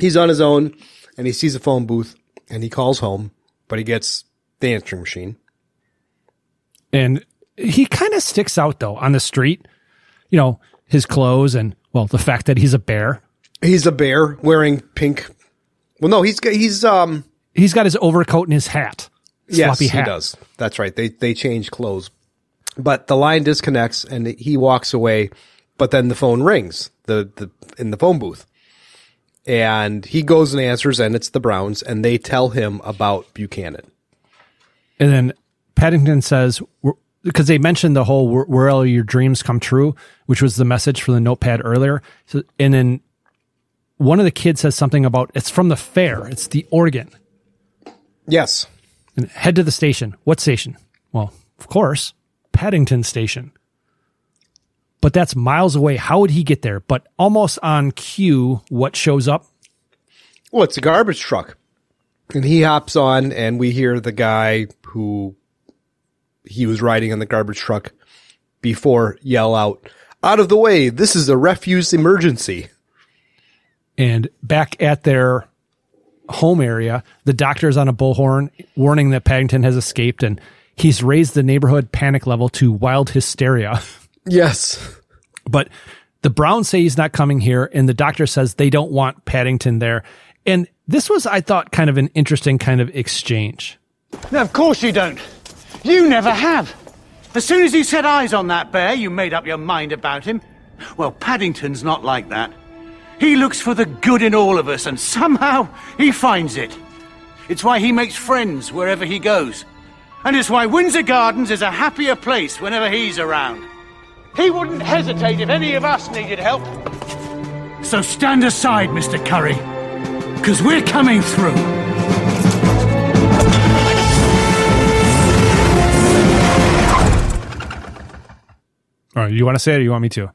He's on his own, and he sees a phone booth, and he calls home, but he gets the answering machine. And he kind of sticks out though on the street. You know, his clothes and well, the fact that he's a bear. He's a bear wearing pink. Well, no, he's got- he's um He's got his overcoat and his hat. yes, Floppy he does. That's right. They they change clothes, but the line disconnects and he walks away. But then the phone rings the the in the phone booth, and he goes and answers, and it's the Browns, and they tell him about Buchanan. And then Paddington says, because they mentioned the whole where, where all your dreams come true, which was the message for the notepad earlier. So, and then one of the kids says something about it's from the fair. It's the organ. Yes. And head to the station. What station? Well, of course, Paddington Station. But that's miles away. How would he get there? But almost on cue, what shows up? Well, it's a garbage truck. And he hops on, and we hear the guy who he was riding on the garbage truck before yell out, Out of the way, this is a refuse emergency. And back at their home area, the doctor is on a bullhorn warning that Paddington has escaped and he's raised the neighborhood panic level to wild hysteria. *laughs* Yes. But the Browns say he's not coming here, and the doctor says they don't want Paddington there. And this was, I thought, kind of an interesting kind of exchange. No, of course you don't. You never have. As soon as you set eyes on that bear, you made up your mind about him. Well, Paddington's not like that. He looks for the good in all of us, and somehow he finds it. It's why he makes friends wherever he goes. And it's why Windsor Gardens is a happier place whenever he's around. He wouldn't hesitate if any of us needed help. So stand aside, Mr. Curry, because we're coming through. All right, you want to say it or you want me to?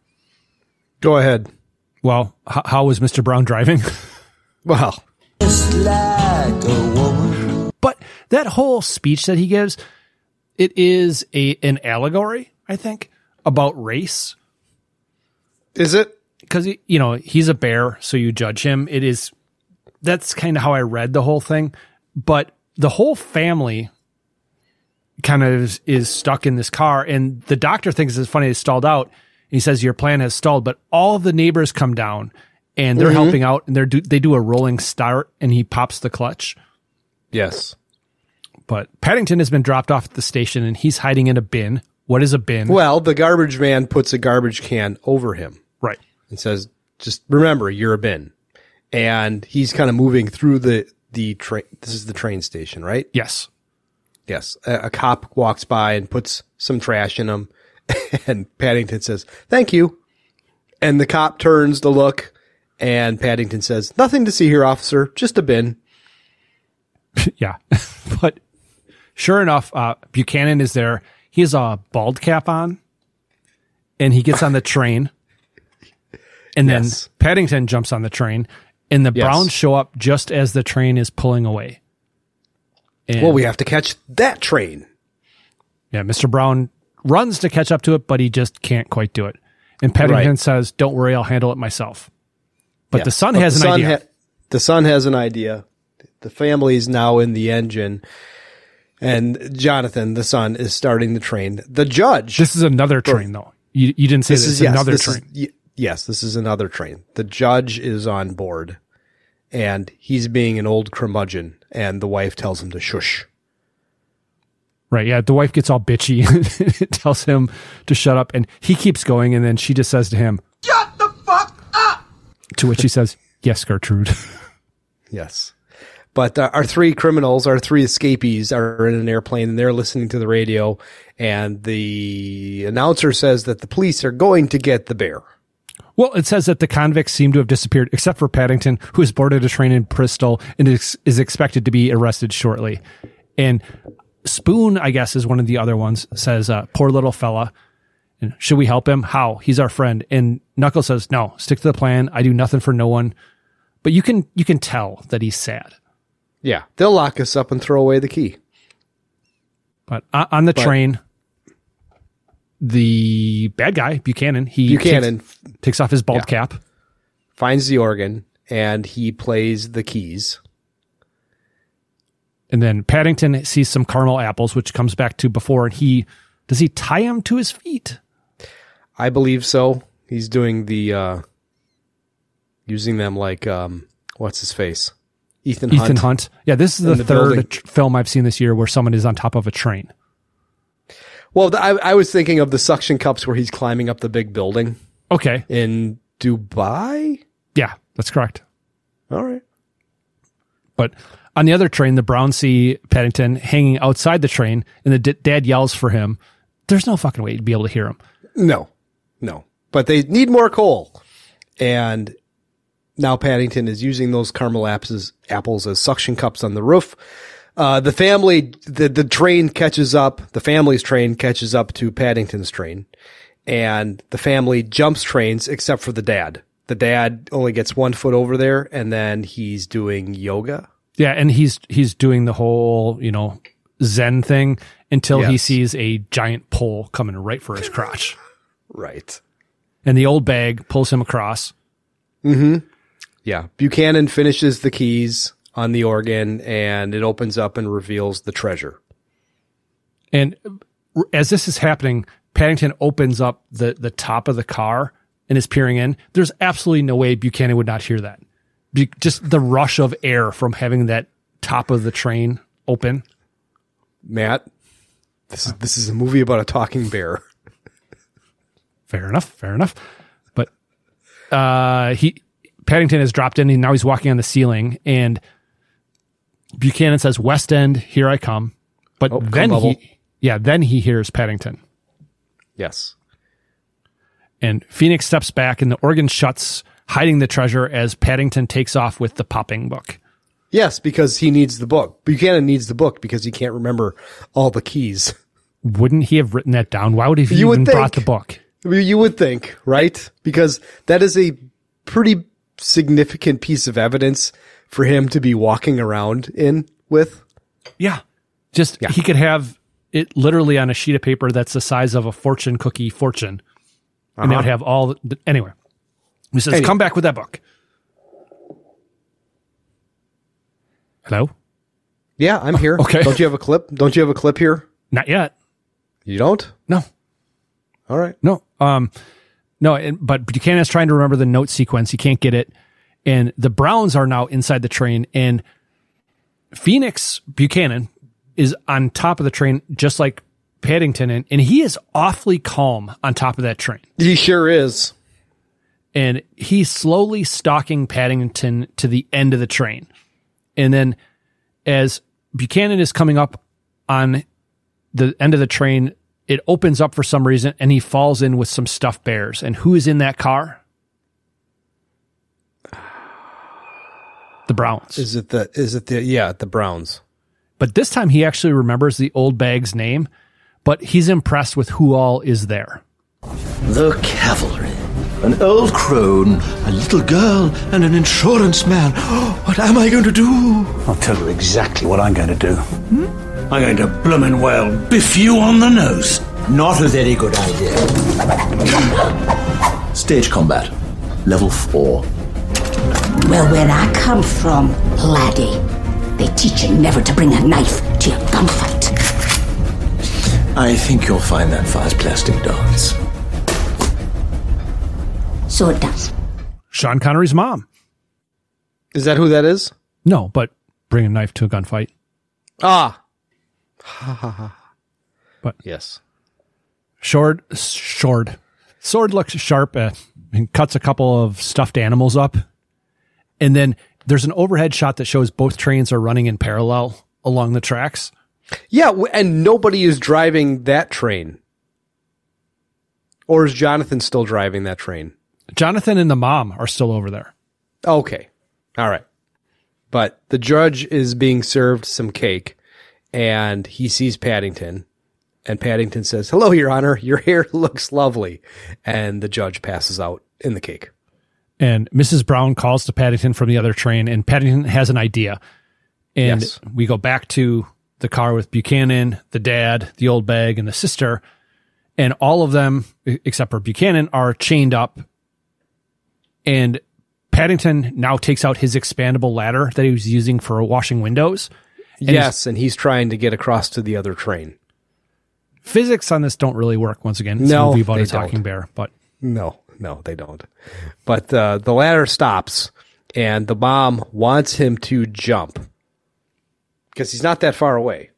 Go ahead. Well, h- how was Mr. Brown driving? *laughs* well, but that whole speech that he gives, it is a an allegory, I think, about race. Is it? Because you know he's a bear, so you judge him. It is. That's kind of how I read the whole thing, but the whole family kind of is, is stuck in this car, and the doctor thinks it's funny. It's stalled out. He says your plan has stalled, but all of the neighbors come down and they're Mhm. helping out, and they're do, they do a rolling start, and he pops the clutch. Yes. But Paddington has been dropped off at the station and he's hiding in a bin What is a bin? Well, the garbage man puts a garbage can over him. Right. And says, just remember, you're a bin. And he's kind of moving through the, the train. This is the train station, right? Yes. Yes. A, a cop walks by and puts some trash in him. *laughs* And Paddington says, thank you. And the cop turns to look and Paddington says, nothing to see here, officer. Just a bin. *laughs* yeah. *laughs* but sure enough, uh, Buchanan is there. He has a bald cap on and he gets on the train. And then Yes. Paddington jumps on the train and the Yes. Browns show up just as the train is pulling away. And, well, we have to catch that train. Yeah, Mr. Brown runs to catch up to it, but he just can't quite do it. And Paddington Right. says, Don't worry, I'll handle it myself. But Yeah. the son But has the an son idea. ha- the son has an idea. The family's now in the engine. And Jonathan, the son, is starting the train. The judge. this is another train, though. You, you didn't say this, This is is yes, another this train. Is, yes, this is another train. The judge is on board, and he's being an old curmudgeon, and the wife tells him to shush. Right. Yeah. The wife gets all bitchy, *laughs* and tells him to shut up, and he keeps going. And then she just says to him, Shut the fuck up! to which he says, Yes, Gertrude. *laughs* Yes. But uh, our three criminals, our three escapees are in an airplane and they're listening to the radio and the announcer says that the police are going to get the bear. well, it says that the convicts seem to have disappeared, except for Paddington, who has boarded a train in Bristol and is, is expected to be arrested shortly. And Spoon, I guess, is one of the other ones, says, uh, Poor little fella. And should we help him? How? He's our friend. And Knuckles says, No, stick to the plan. I do nothing for no one. But you can you can tell that he's sad. Yeah. They'll lock us up and throw away the key. But on on the But- train, the bad guy Buchanan, he Buchanan. takes, takes off his bald Yeah. cap. Finds the organ and he plays the keys. And then Paddington sees some caramel apples, which comes back to before, and he does he tie him to his feet? I believe so. He's doing the, uh, using them like, um, what's his face? Ethan Hunt. Ethan Hunt. Yeah, this is the, the third building. film I've seen this year where someone is on top of a train. Well, I, I was thinking of the suction cups where he's climbing up the big building Okay. in Dubai. Yeah, that's correct. All right. But on the other train, the Brown see Paddington hanging outside the train, and the d- dad yells for him. There's no fucking way to be able to hear him. No, no. But they need more coal. And now Paddington is using those caramel apples, apples as suction cups on the roof. Uh, the family, the, the train catches up, the family's train catches up to Paddington's train. And the family jumps trains except for the dad. The dad only gets one foot over there and then he's doing yoga. Yeah, and he's he's doing the whole you know Zen thing until he sees a giant pole coming right for his crotch, *laughs* Right. and the old bag pulls him across. Mm-hmm. Yeah. Buchanan finishes the keys on the organ and it opens up and reveals the treasure. And as this is happening, Paddington opens up the the top of the car and is peering in. There's absolutely no way Buchanan would not hear that. Be- just the rush of air from having that top of the train open. Matt, this is this is a movie about a talking bear. Fair enough. Fair enough. But uh, he Paddington has dropped in and now he's walking on the ceiling and Buchanan says, "West End, here I come." But Oh, then bubble. he, yeah, then he hears Paddington. Yes. And Phoenix steps back and the organ shuts, hiding the treasure as Paddington takes off with the popping book. Yes, because he needs the book. Buchanan needs the book because he can't remember all the keys. Wouldn't he have written that down? Why would he have You even brought the book? You would think, right? Because that is a pretty significant piece of evidence for him to be walking around in with. Yeah. Just he could have it literally on a sheet of paper that's the size of a fortune cookie fortune. And that Uh-huh. would have all the, anyway. He says, come back with that book. Hello? Yeah, I'm here. Okay. Don't you have a clip? Don't you have a clip here? Not yet. You don't? No. All right. No. Um, no, and, but Buchanan is trying to remember the note sequence. He can't get it. And the Browns are now inside the train and Phoenix Buchanan is on top of the train, just like Paddington in, and he is awfully calm on top of that train. He sure is. And he's slowly stalking Paddington to the end of the train. And then as Buchanan is coming up on the end of the train, it opens up for some reason and he falls in with some stuffed bears. And who is in that car? The Browns. Is it the is it the yeah, the Browns. But this time he actually remembers the old bag's name, but he's impressed with who all is there. The cavalry. An old crone, a little girl, and an insurance man. *gasps* What am I going to do? I'll tell you exactly what I'm going to do. Hmm? I'm going to bloomin' well biff you on the nose. Not a very good idea. *laughs* Stage combat. Level 4. Well, where I come from, laddie, they teach you never to bring a knife to your gunfight. I think you'll find that fire's plastic darts. So it does. Sean Connery's mom. Is that who that is? No, but bring a knife to a gunfight. Ah. Ha ha ha. But yes. Short, short. Sword looks sharp uh, and cuts a couple of stuffed animals up. And then there's an overhead shot that shows both trains are running in parallel along the tracks. Yeah, and nobody is driving that train. Or is Jonathan still driving that train? Jonathan and the mom are still over there. Okay. All right. But the judge is being served some cake and he sees Paddington and Paddington says, "Hello, your honor. Your hair *laughs* looks lovely." And the judge passes out in the cake. And Mrs. Brown calls to Paddington from the other train, and Paddington has an idea. And Yes. we go back to the car with Buchanan, the dad, the old bag, and the sister. And all of them, except for Buchanan, are chained up. And Paddington now takes out his expandable ladder that he was using for washing windows. And yes, and he's trying to get across to the other train. physics on this don't really work once again. It's No, a movie about a talking don't. bear, but No, no, they don't. But uh, the ladder stops, and the mom wants him to jump because he's not that far away.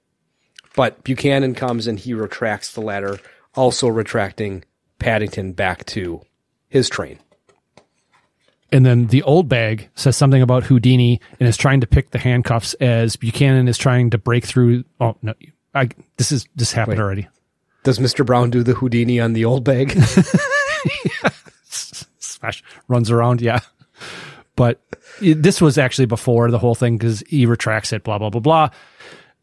But Buchanan comes and he retracts the ladder, also retracting Paddington back to his train. And then the old bag says something about Houdini and is trying to pick the handcuffs as Buchanan is trying to break through. Oh no, I, this is this happened Wait. already. Does Mr. Brown do the Houdini on the old bag? *laughs* *laughs* Smash runs around, yeah. But it- this was actually before the whole thing because he retracts it, blah blah blah blah,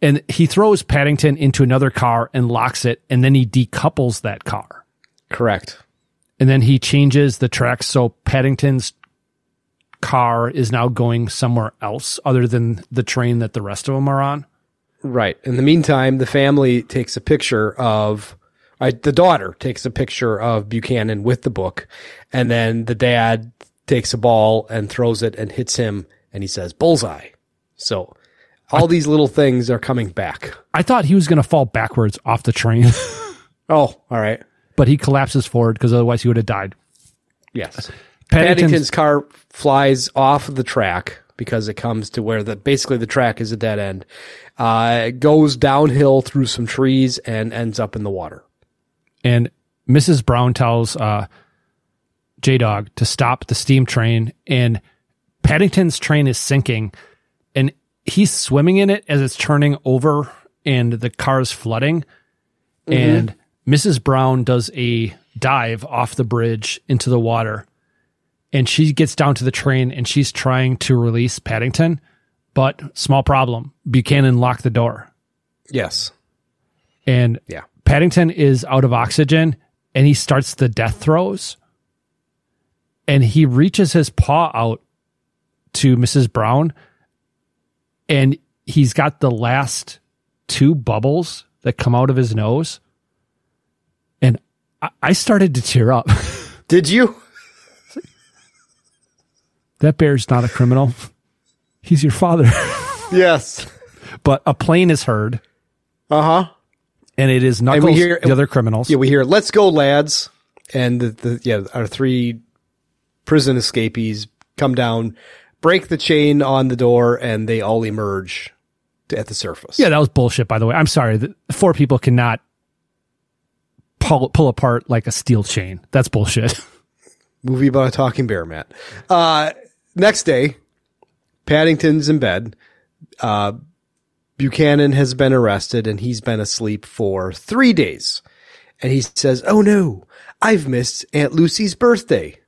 and he throws Paddington into another car and locks it, and then he decouples that car. Correct. And then he changes the tracks so Paddington's car is now going somewhere else other than the train that the rest of them are on. Right. In the meantime, the family takes a picture of, uh, the daughter takes a picture of Buchanan with the book, and then the dad takes a ball and throws it and hits him, and he says, bullseye. So all these little things are coming back. I thought he was going to fall backwards off the train, *laughs* Oh, all right. but he collapses forward because otherwise he would have died. Yes. Paddington's- Paddington's car flies off the track because it comes to where the basically the track is a dead end. Uh, it goes downhill through some trees and ends up in the water. And Mrs. Brown tells uh, J Dog to stop the steam train, and Paddington's train is sinking, and he's swimming in it as it's turning over, and the car is flooding. Mhm. And Mrs. Brown does a dive off the bridge into the water, and she gets down to the train and she's trying to release Paddington, but small problem. Buchanan locked the door. Yes. And Yeah. Paddington is out of oxygen and he starts the death throes. And he reaches his paw out to Mrs. Brown and he's got the last two bubbles that come out of his nose. And I, I started to tear up. *laughs* Did you? That bear's not a criminal. He's your father. *laughs* Yes. but a plane is heard. Uh huh. And it is Knuckles, And we hear the other criminals. Yeah, we hear "Let's go, lads," and the, the yeah our three prison escapees come down, break the chain on the door, and they all emerge to, at the surface. Yeah, that was bullshit, by the way. I'm sorry. The four people cannot pull pull apart like a steel chain. That's bullshit. *laughs* Movie about a talking bear, Matt. Uh, next day, Paddington's in bed. Uh, Buchanan has been arrested and he's been asleep for three days. And he says, Oh no, I've missed Aunt Lucy's birthday.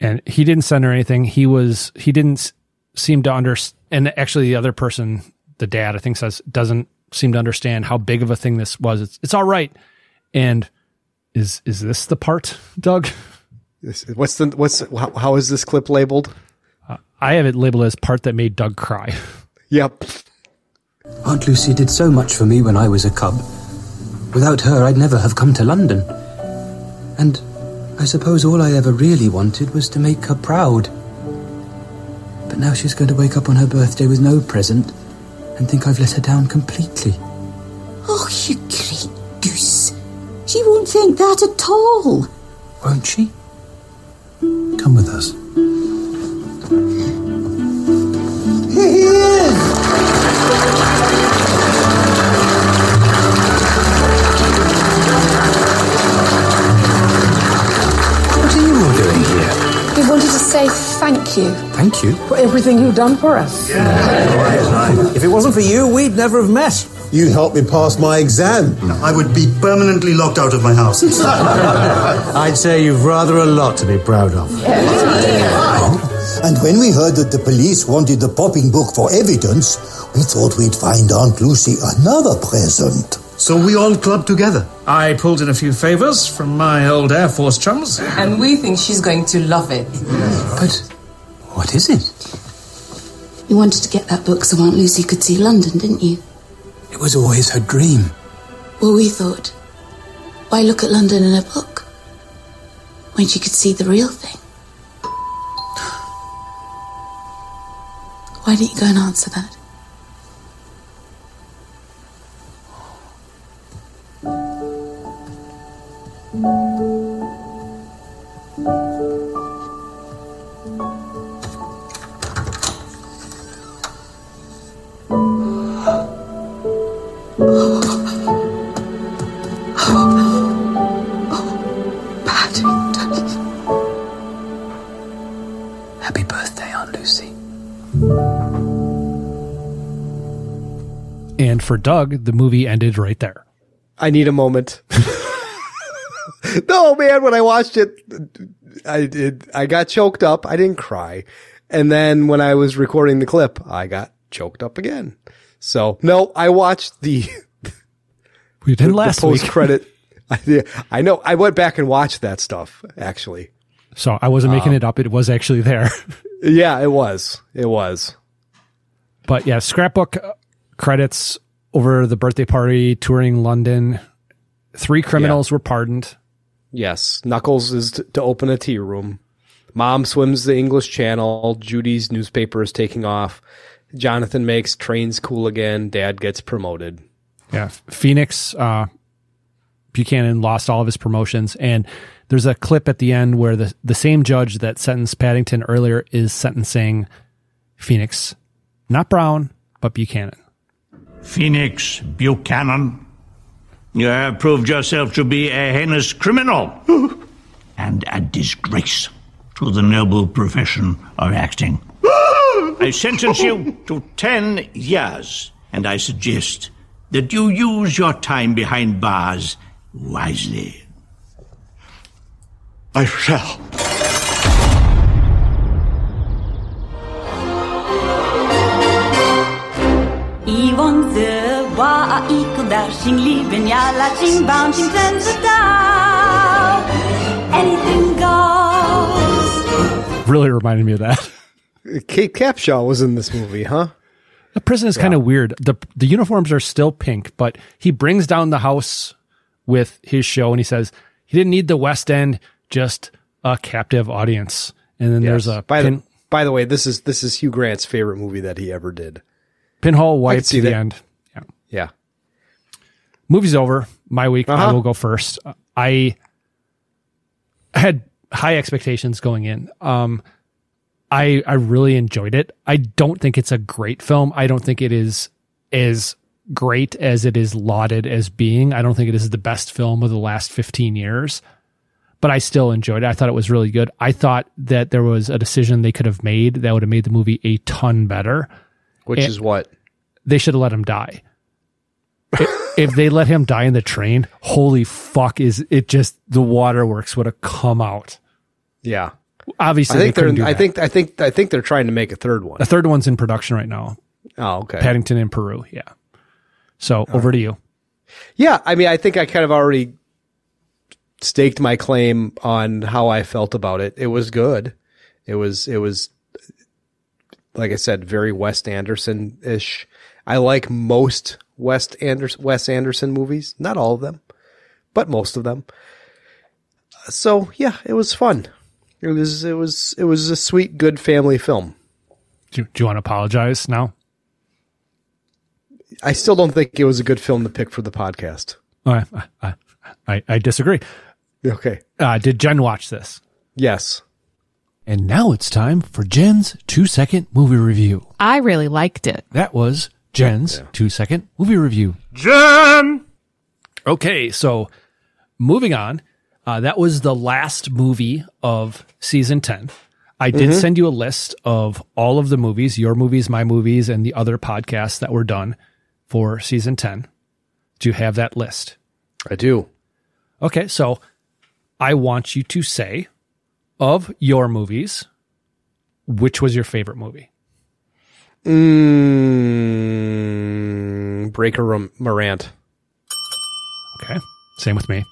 and he didn't send her anything. He was he didn't seem to understand. And actually, the other person, the dad, I think says doesn't seem to understand how big of a thing this was. It's it's all right. And is is this the part, Doug? *laughs* This- What's the, what's, how, how is this clip labeled? Uh, I have it labeled as part that made Doug cry. *laughs* Yep. Aunt Lucy did so much for me when I was a cub. Without her, I'd never have come to London. And I suppose all I ever really wanted was to make her proud. But now she's going to wake up on her birthday with no present and think I've let her down completely. Oh, you great goose. She won't think that at all. Won't she? Come with us. What are you all doing here? We wanted to say thank you Thank you. for everything you've done for us. If it wasn't for you, we'd never have met. You helped me pass my exam. I would be permanently locked out of my house. *laughs* I'd say you've rather a lot to be proud of. And when we heard that the police wanted the popping book for evidence, we thought we'd find Aunt Lucy another present. So we all clubbed together. I pulled in a few favors from my old Air Force chums. And we think she's going to love it. But what is it? You wanted to get that book so Aunt Lucy could see London, didn't you? It was always her dream. Well, we thought, why look at London in a book when she could see the real thing? Why didn't you go and answer that? For Doug, the movie ended right there. I need a moment. *laughs* no, man, when I watched it, I did, I got choked up. I didn't cry. And then when I was recording the clip, I got choked up again. So no, I watched the, *laughs* We did last week. post credit. *laughs* I, I know. I went back and watched that stuff actually. So I wasn't making Um, it up. It was actually there. Yeah, it was. It was. But yeah, scrapbook uh, credits over the birthday party, touring London. Three criminals were pardoned. Yes. Knuckles is t- to open a tea room. Mom swims the English Channel. Judy's newspaper is taking off. Jonathan makes trains cool again. Dad gets promoted. Yeah, Phoenix uh, Buchanan lost all of his promotions, and there's a clip at the end where the the same judge that sentenced Paddington earlier is sentencing Phoenix, not Brown, but Buchanan. Phoenix Buchanan, you have proved yourself to be a heinous criminal *gasps* and a disgrace to the noble profession of acting. *gasps* I sentence you to ten years, and I suggest that you use your time behind bars wisely. I shall. Yvonne the wa ik dashing lieben ja latching bouncing turns the down. Anything goes. Really reminded me of that. *laughs* Kate Capshaw was in this movie, huh? The prison is kind of weird. the The uniforms are still pink, but he brings down the house with his show, and he says he didn't need the West End, just a captive audience. And then there's a by pin, the by the way, this is this is Hugh Grant's favorite movie that he ever did. Pinhole I white to the that. end. Yeah. Yeah. movie's over. My week. I Uh-huh. will go first. I had high expectations going in. Um, I I really enjoyed it. I don't think it's a great film. I don't think it is as great as it is lauded as being. I don't think it is the best film of the last 15 years, but I still enjoyed it. I thought it was really good. I thought that there was a decision they could have made that would have made the movie a ton better. Which is what? They should have let him die. if, they let him die in the train, holy fuck is it just the waterworks would have come out. Yeah. Obviously, I think they do I think. I think. I think they're trying to make a third one. A third one's in production right now. Oh, okay. Paddington in Peru. Yeah. So over to you. Yeah, I mean, I think I kind of already staked my claim on how I felt about it. It was good. It was. It was. Like I said, very Wes Anderson ish. I like most Wes Anderson Wes Anderson movies. Not all of them, but most of them. So yeah, it was fun. It was. It was. It was a sweet, good family film. Do, do you want to apologize now? I still don't think it was a good film to pick for the podcast. I, I, I, I disagree. Okay. Uh, did Jen watch this? Yes. And now it's time for Jen's two second movie review. I really liked it. That was Jen's two second movie review. Jen! Okay, so moving on. Uh, that was the last movie of season 10. I did Mhm. send you a list of all of the movies, your movies, my movies, and the other podcasts that were done for season 10. Do you have that list? I do. Okay, so I want you to say of your movies, which was your favorite movie? Mm, Breaker Morant. Okay, same with me.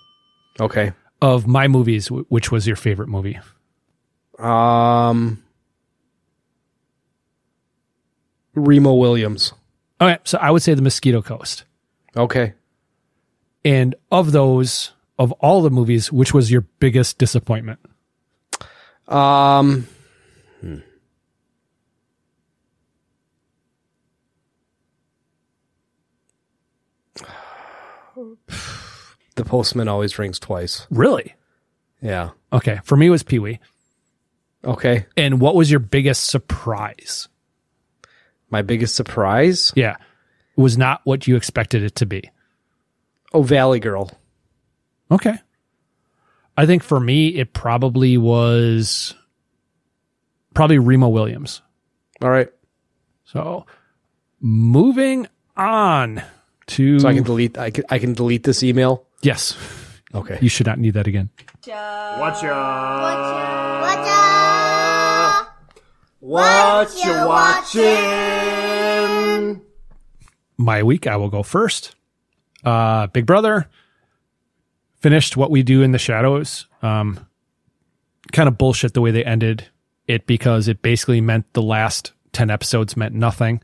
Okay. Of my movies, wh- which was your favorite movie? Um, Remo Williams. All right. so I would say The Mosquito Coast. Okay. And of those, of all the movies, which was your biggest disappointment? Um, hmm. *sighs* the postman always rings twice. Really? Yeah. Okay, for me it was Pee Wee. Okay. And what was your biggest surprise? My biggest surprise? Yeah, it was not what you expected it to be. Oh, Valley Girl. Okay. I think for me, it probably was probably Remo Williams. All right. So moving on to. So I can delete. I can. I can delete this email. Yes. Okay. You should not need that again. Watch ya. What you watching? My week, I will go first. Uh, Big Brother finished what we do in the shadows. Um, kind of bullshit the way they ended it because it basically meant the last 10 episodes meant nothing,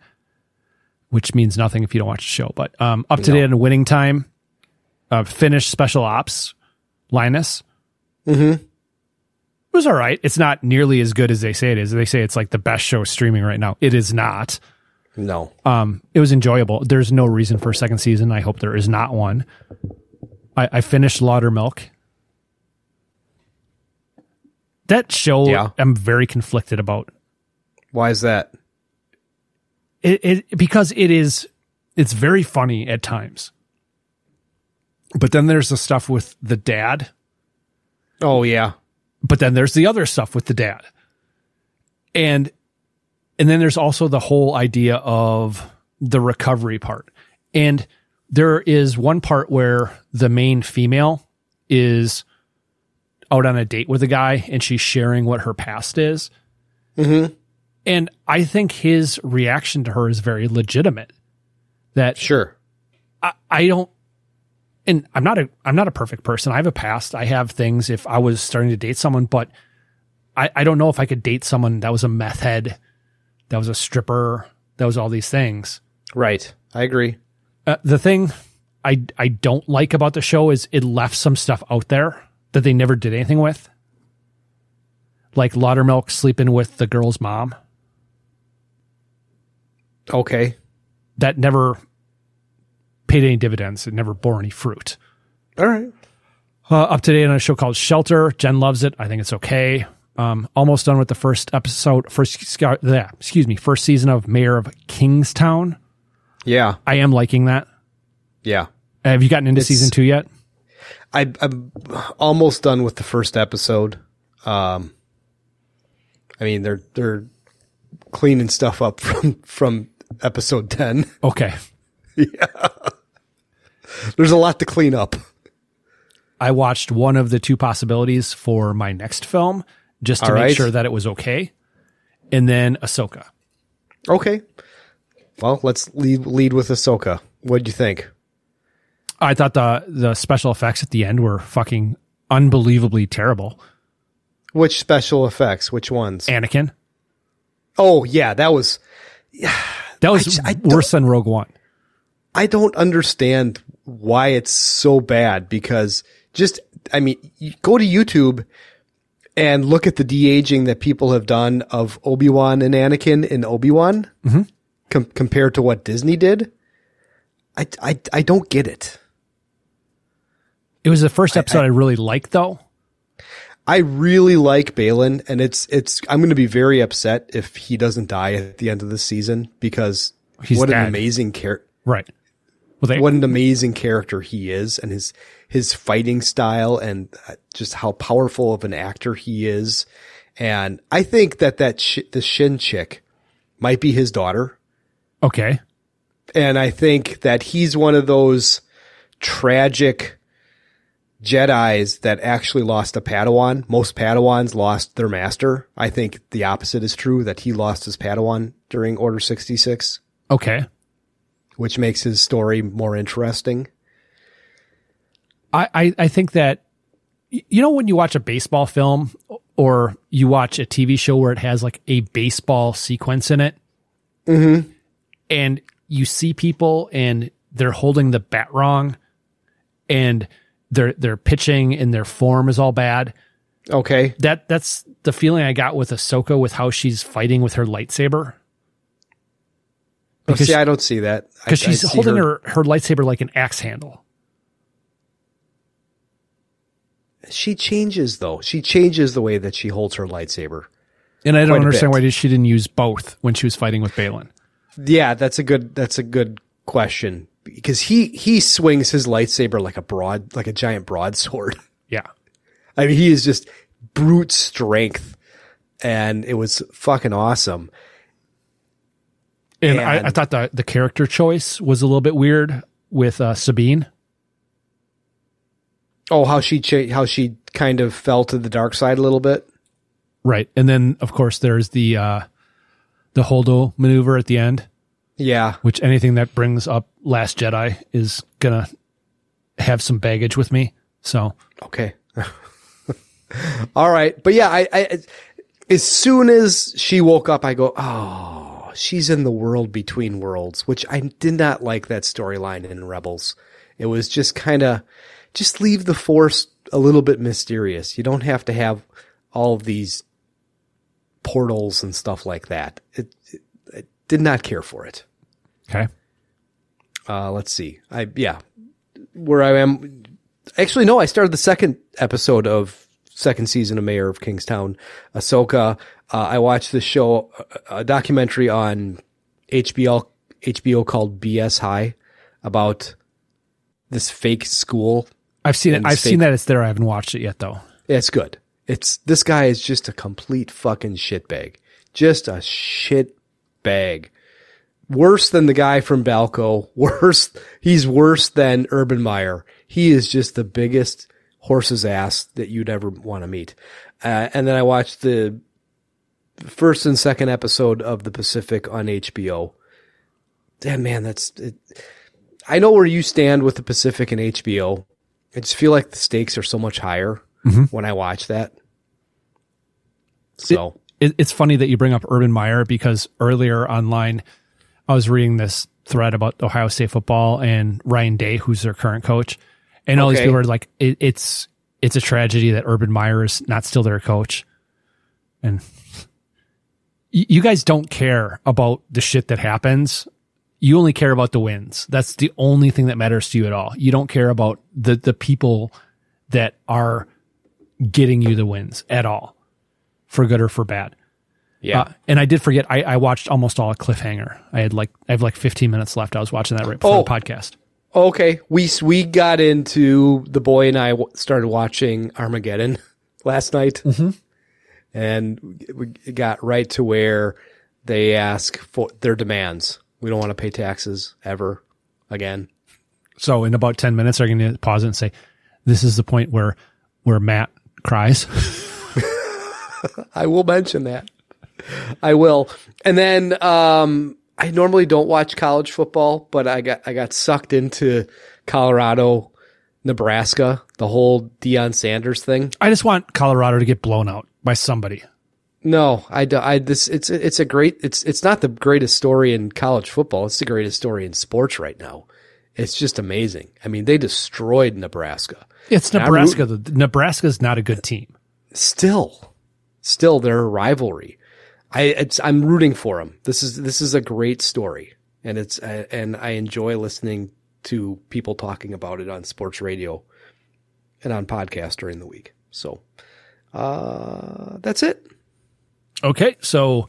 which means nothing if you don't watch the show. But um, up to No. date on winning time, uh, finished special ops, Lioness. Mm-hmm. It was all right. It's not nearly as good as they say it is. They say it's like the best show streaming right now. It is not. No. Um, it was enjoyable. There's no reason for a second season. I hope there is not one. I, I finished Loudermilk. That show, Yeah. I'm very conflicted about. Why is that? It, it because it is, it's very funny at times. But then there's the stuff with the dad. Oh yeah. But then there's the other stuff with the dad. And and then there's also the whole idea of the recovery part. And there is one part where the main female is out on a date with a guy and she's sharing what her past is. Mm-hmm. And I think his reaction to her is very legitimate. That sure. I, I don't and I'm not a I'm not a perfect person. I have a past. I have things if I was starting to date someone, but I, I don't know if I could date someone that was a meth head, that was a stripper, that was all these things. Right. I agree. Uh, the thing I I don't like about the show is it left some stuff out there that they never did anything with. Like Loudermilk sleeping with the girl's mom. Okay. That never paid any dividends. It never bore any fruit. All right. Uh, up to date on a show called Shelter. Jen loves it. I think it's okay. Um, almost done with the first episode, first, yeah, excuse me, first season of Mayor of Kingstown. Yeah. I am liking that. Yeah. Have you gotten into It's- season two yet? I, I'm almost done with the first episode. Um, I mean, they're they're cleaning stuff up *laughs* from from episode ten. *laughs* Okay. yeah, there's a lot to clean up. I watched one of the two possibilities for my next film just to All make right. sure that it was okay. And then Ahsoka. Okay. Well, let's lead lead with Ahsoka. What'd you think? I thought the the special effects at the end were fucking unbelievably terrible. Which special effects? Which ones? Anakin. Oh yeah, that was *sighs* That was I- I worse than Rogue One. I don't understand why it's so bad because just, I mean, go to YouTube and look at the de-aging that people have done of Obi-Wan and Anakin in Obi-Wan Mhm. Com- compared to what Disney did. I, I, I don't get it. It was the first episode I, really liked though. I really like Baylan and it's, it's, I'm going to be very upset if he doesn't die at the end of the season because He's what dead. an amazing character. Right. Well, they, what an amazing character he is and his his fighting style and uh, just how powerful of an actor he is and i think that that sh- the shin chick might be his daughter okay. and i think that he's one of those tragic jedis that actually lost a padawan. Most padawans lost their master. I think the opposite is true that he lost his padawan during order 66 Okay. which makes his story more interesting. I, I, I think that you know when you watch a baseball film or you watch a TV show where it has like a baseball sequence in it? Mm-hmm and you see people and they're holding the bat wrong and they're they're pitching and their form is all bad. Okay. That that's the feeling I got with Ahsoka with how she's fighting with her lightsaber. Oh, see, I don't see that because she's see holding her, her lightsaber like an axe handle. She changes though. She changes the way that she holds her lightsaber. And I don't understand why she didn't use both when she was fighting with Baylan. Yeah, that's a good. That's a good question because he he swings his lightsaber like a broad, like a giant broadsword. *laughs* Yeah. I mean, he is just brute strength, and it was fucking awesome. And, I, I thought the the character choice was a little bit weird with uh, Sabine. Oh, how she cha- how she kind of fell to the dark side a little bit. Right. And then of course there's the uh the Holdo maneuver at the end. Yeah. Which anything that brings up Last Jedi is gonna have some baggage with me. So Okay. *laughs* All right, but yeah, I, I as soon as she woke up, I go, oh, she's in the world between worlds, which I did not like that storyline in Rebels. It was just kind of just leave the Force a little bit mysterious. You don't have to have all of these portals and stuff like that. It, it I did not care for it. Okay. Uh, let's see. I yeah, where I am. Actually, no. I started the second episode of second season of Mayor of Kingstown, Ahsoka. Uh, I watched this show, a, a documentary on HBO HBO called BS High about this fake school. I've seen it. I've this seen that it's there. I haven't watched it yet though. It's good. It's this guy is just a complete fucking shitbag. Just a shit bag. Worse than the guy from Balco. *laughs* Worse. He's worse than Urban Meyer. He is just the biggest horse's ass that you'd ever want to meet. Uh, and then I watched the first and second episode of The Pacific on HBO. Damn man, that's. It, I know where you stand with the Pacific and HBO. I just feel like the stakes are so much higher Mhm. when I watch that. So It, it's funny that you bring up Urban Meyer because earlier online, I was reading this thread about Ohio State football and Ryan Day, who's their current coach, and all these people are like, it, "It's it's a tragedy that Urban Meyer is not still their coach," and you guys don't care about the shit that happens. You only care about the wins. That's the only thing that matters to you at all. You don't care about the the people that are getting you the wins at all, for good or for bad. Yeah. Uh, and I did forget. I, I watched almost all of Cliffhanger. I had like I have like 15 minutes left. I was watching that right before Oh. the podcast. Okay, we we got into the boy and I w- started watching Armageddon *laughs* last night, Mm-hmm. and we got right to where they ask for their demands. We don't want to pay taxes ever again. So in about 10 minutes, they're going to pause it and say, "This is the point where where Matt cries." *laughs* I will mention that. I will. And then um I normally don't watch college football, but I got I got sucked into Colorado, Nebraska, the whole Deion Sanders thing. I just want Colorado to get blown out by somebody. No, I, do- I this it's it's a great it's it's not the greatest story in college football. It's the greatest story in sports right now. It's just amazing. I mean, they destroyed Nebraska. It's Nebraska. rooting- The- Nebraska's not a good team. still, still their rivalry. I it's, I'm rooting for them. This is this is a great story, and it's uh, and I enjoy listening to people talking about it on sports radio and on podcast during the week. So, uh, that's it. Okay, so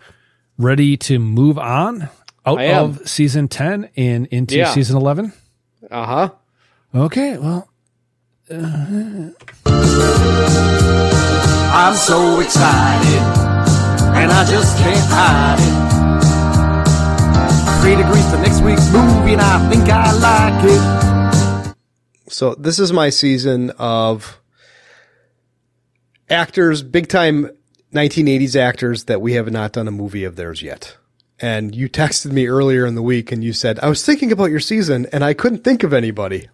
ready to move on out of season 10 and into Yeah. season 11? Uh huh. Okay, well, I'm so excited, and I just can't hide it. Three degrees to next week's movie, and I think I like it. So this is my season of actors, big time 1980s actors that we have not done a movie of theirs yet. And you texted me earlier in the week and you said, I was thinking about your season and I couldn't think of anybody.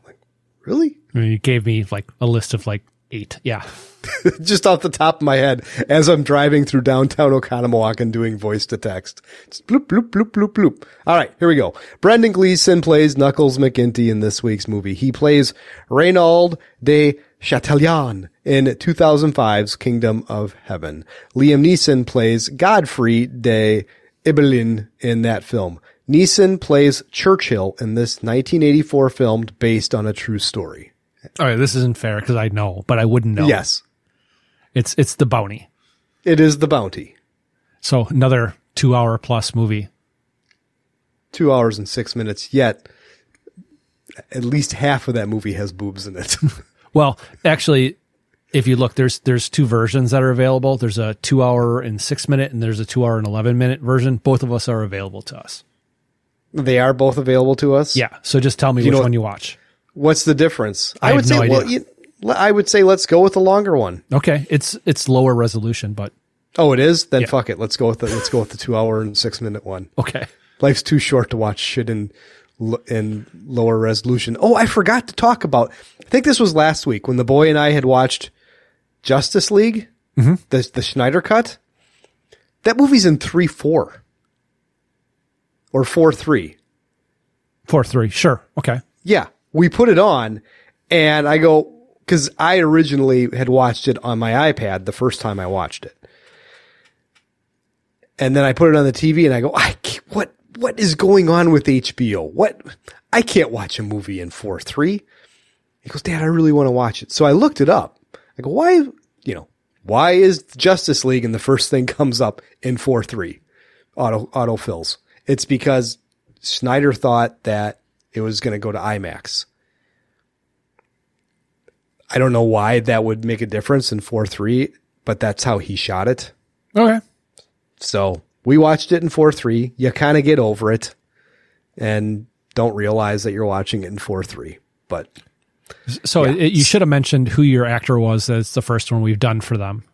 Really? I mean, you gave me like a list of like eight. Yeah. *laughs* *laughs* Just off the top of my head as I'm driving through downtown Oconomowoc and doing voice to text. Just bloop, bloop, bloop, bloop, bloop. All right, here we go. Brendan Gleeson plays Knuckles McGinty in this week's movie. He plays Reynald de Chatillon in 2005's Kingdom of Heaven. Liam Neeson plays Godfrey de Ibelin in that film. Neeson plays Churchill in this 1984 film based on a true story. All right, this isn't fair because I know, but I wouldn't know. Yes. It's it's the bounty. It is the bounty. So another two hour plus movie. two hours and six minutes yet at least half of that movie has boobs in it *laughs* Well, actually, if you look, there's there's two versions that are available. There's a two hour and six minute, and there's a two hour and eleven minute version. Both of us are available to us. They are both available to us Yeah. So just tell me you which know- one you watch. what's the difference I i, would have no say well you, i would say let's go with the longer one. Okay, it's it's lower resolution, but Oh, it is then Yeah. fuck it let's go with the let's go with the two hour and six minute one okay. life's too short to watch shit in in lower resolution oh i forgot to talk about i think this was last week when the boy and i had watched justice league Mhm. the, the Snyder cut that movie's in 3-4 or 4-3 Four three. Sure. Okay. Yeah, we put it on, and I go because I originally had watched it on my iPad the first time I watched it, and then I put it on the TV, and I go, I can't, what what is going on with HBO? What I can't watch a movie in four three. He goes, Dad, I really want to watch it, so I looked it up. I go, why, you know, why is Justice League, and the first thing comes up in four three, auto auto fills. It's because Snyder thought that it was going to go to IMAX. I don't know why that would make a difference in 4 3, but that's how he shot it. Okay. So we watched it in 4 3. You kind of get over it and don't realize that you're watching it in 4 3. But So it, you should have mentioned who your actor was. That's the first one we've done for them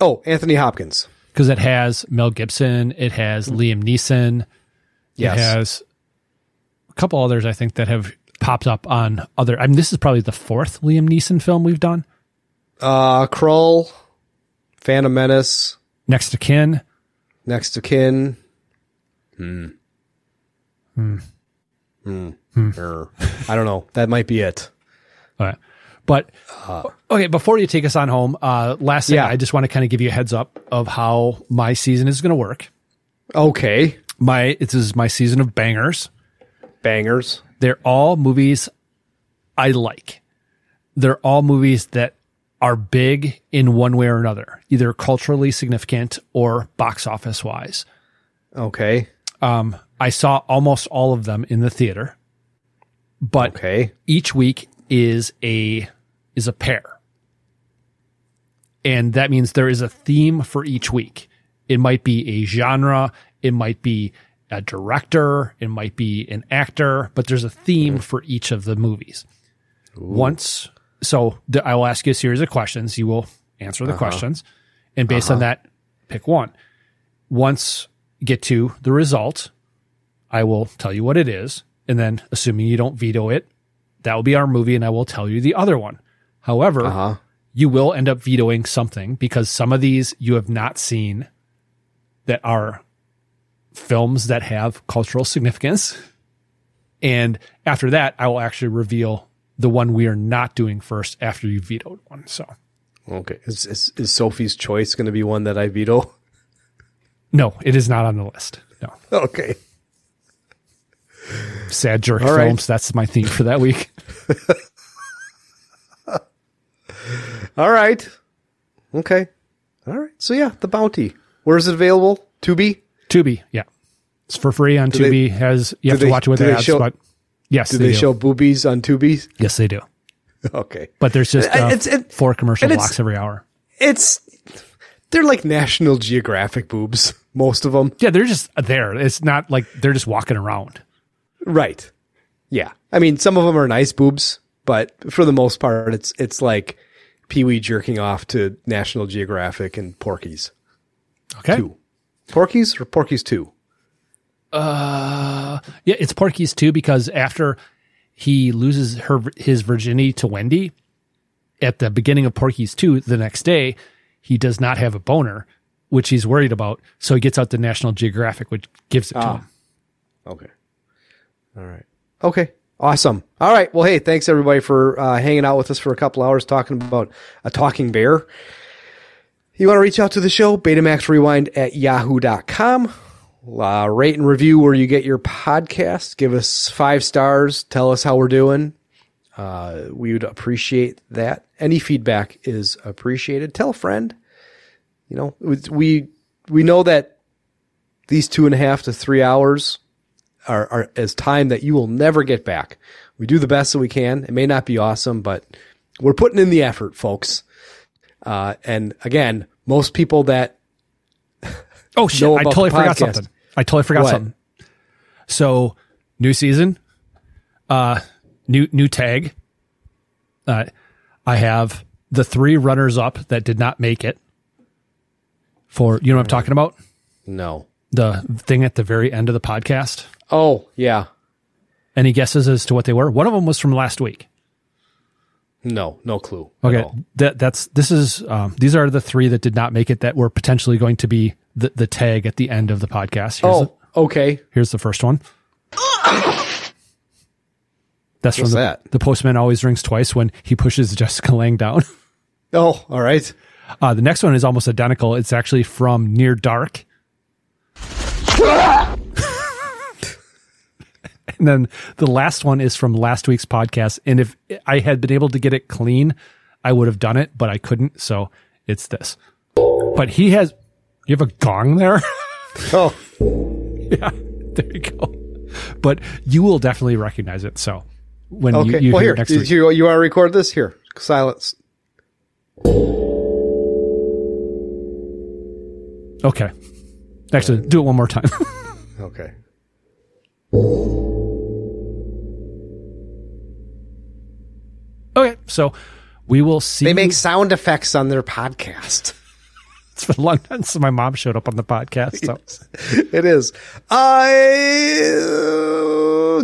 oh, Anthony Hopkins. Because it has Mel Gibson, it has Liam Neeson, Yes. it has a couple others I think that have popped up on other. I mean, this is probably the fourth Liam Neeson film we've done. Uh, Krull, Phantom Menace, Next of Kin. Next of Kin. Hmm. Hmm. Hmm. Hmm. I don't know. That might be it. All right. But okay, before you take us on home, uh, last thing, Yeah. I just want to kind of give you a heads up of how my season is going to work. Okay. My this is my season of bangers. Bangers. They're all movies I like. They're all movies that are big in one way or another, either culturally significant or box office wise. Okay. Um, I saw almost all of them in the theater, but okay. each week is a is a pair, and that means there is a theme for each week. It might be a genre, it might be a director, it might be an actor, but there's a theme for each of the movies. Once, so th- I will ask you a series of questions. You will answer the Uh-huh. questions, and based on Uh-huh. that, pick one. Once you get to the result, I will tell you what it is, and then assuming you don't veto it, that will be our movie, and I will tell you the other one. However, Uh-huh. you will end up vetoing something because some of these you have not seen that are films that have cultural significance. And after that, I will actually reveal the one we are not doing first after you vetoed one. So Okay. Is, is, is Sophie's Choice going to be one that I veto? *laughs* no, it is not on the list. No. Okay. Sad jerk All right. films. That's my theme for that week. *laughs* All right. Okay. All right. So yeah, the bounty. Where is it available? Tubi. Tubi, yeah, it's for free on Do they- Tubi. has you do have to they- watch it with do they ads, show- but yes, Do they, show boobies on Tubi? *laughs* Yes, they do. *laughs* Okay. But there's just uh, It's- it- four commercial blocks every hour. It's they're like National Geographic boobs. Most of them. Yeah, they're just there. It's not like they're just walking around. Right. Yeah. I mean, some of them are nice boobs, but for the most part, it's it's like Pee Wee jerking off to National Geographic and Porky's. Okay. Two. Porky's or Porky's two? Uh, yeah, it's Porky's 2 because after he loses her his virginity to Wendy at the beginning of Porky's two, the next day he does not have a boner, which he's worried about. So he gets out the National Geographic, which gives it to Ah. him. Okay. All right. Okay. Awesome. All right. Well, hey, thanks everybody for uh, hanging out with us for a couple hours talking about a talking bear. You want to reach out to the show, Betamax Rewind at yahoo.com. Uh, rate and review where you get your podcast. Give us five stars. Tell us how we're doing. Uh, we would appreciate that. Any feedback is appreciated. Tell a friend. You know, we we know that these two and a half to three hours are, are as time that you will never get back. We do the best that we can. It may not be awesome, but we're putting in the effort, folks. Uh, and again, most people that *laughs* Oh shit! I totally forgot podcast- something. I totally forgot What? something. So, new season, uh, new new tag. Uh, I have the three runners up that did not make it. For you know what I'm talking about? No. The thing at the very end of the podcast. Oh yeah. Any guesses as to what they were? One of them was from last week. No, no clue. Okay, that that's this is um, these are the three that did not make it that were potentially going to be the, the tag at the end of the podcast. Here's Oh, okay. Here's the first one. That's from the, that? the postman always rings twice when he pushes Jessica Lange down. *laughs* Oh, all right. Uh, the next one is almost identical. It's actually from Near Dark. And then the last one is from last week's podcast. And if I had been able to get it clean, I would have done it, but I couldn't. So it's this. But he has, you have a gong there? *laughs* Oh, yeah, there you go. But you will definitely recognize it. So when you, okay. you well, hear here, next did week. you you want to record this? Here, silence. Okay. Actually, do it one more time. *laughs* Okay. Okay. So we will see. They make sound effects on their podcast. *laughs* It's been a long time since my mom showed up on the podcast. So. it is. Uh,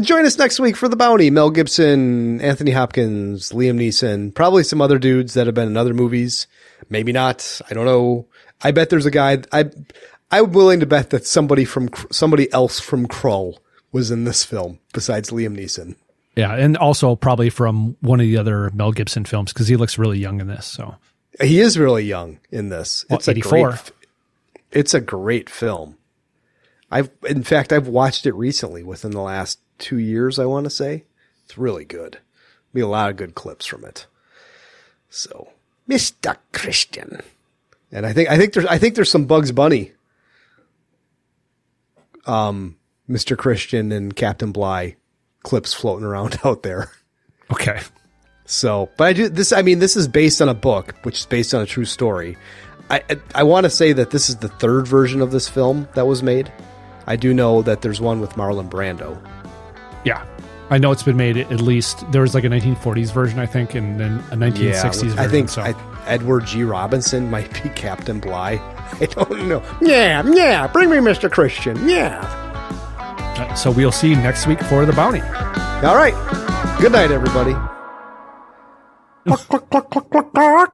join us next week for the bounty. Mel Gibson, Anthony Hopkins, Liam Neeson, probably some other dudes that have been in other movies. Maybe not. I don't know. I bet there's a guy. I I'm willing to bet that somebody from somebody else from Krull was in this film besides Liam Neeson. Yeah, and also probably from one of the other Mel Gibson films because he looks really young in this. So He is really young in this. Well, it's a 84. great. It's a great film. I've in fact I've watched it recently within the last two years. I want to say it's really good. Be a lot of good clips from it. So Mr. Christian. And I think I think there's I think there's some Bugs Bunny. Um, Mr. Christian and Captain Bligh clips floating around *laughs* out there. Okay. So, but I do this. I mean, this is based on a book, which is based on a true story. I I, I want to say that this is the third version of this film that was made. I do know that there's one with Marlon Brando. Yeah. I know it's been made at least there was like a 1940s version, I think, and then a 1960s Yeah, version. I think so. I, Edward G. Robinson might be *laughs* Captain Bligh. *laughs* I don't know. Yeah, yeah. Bring me Mr. Christian. Yeah. Uh, so we'll see you next week for the bounty. All right. Good night, everybody.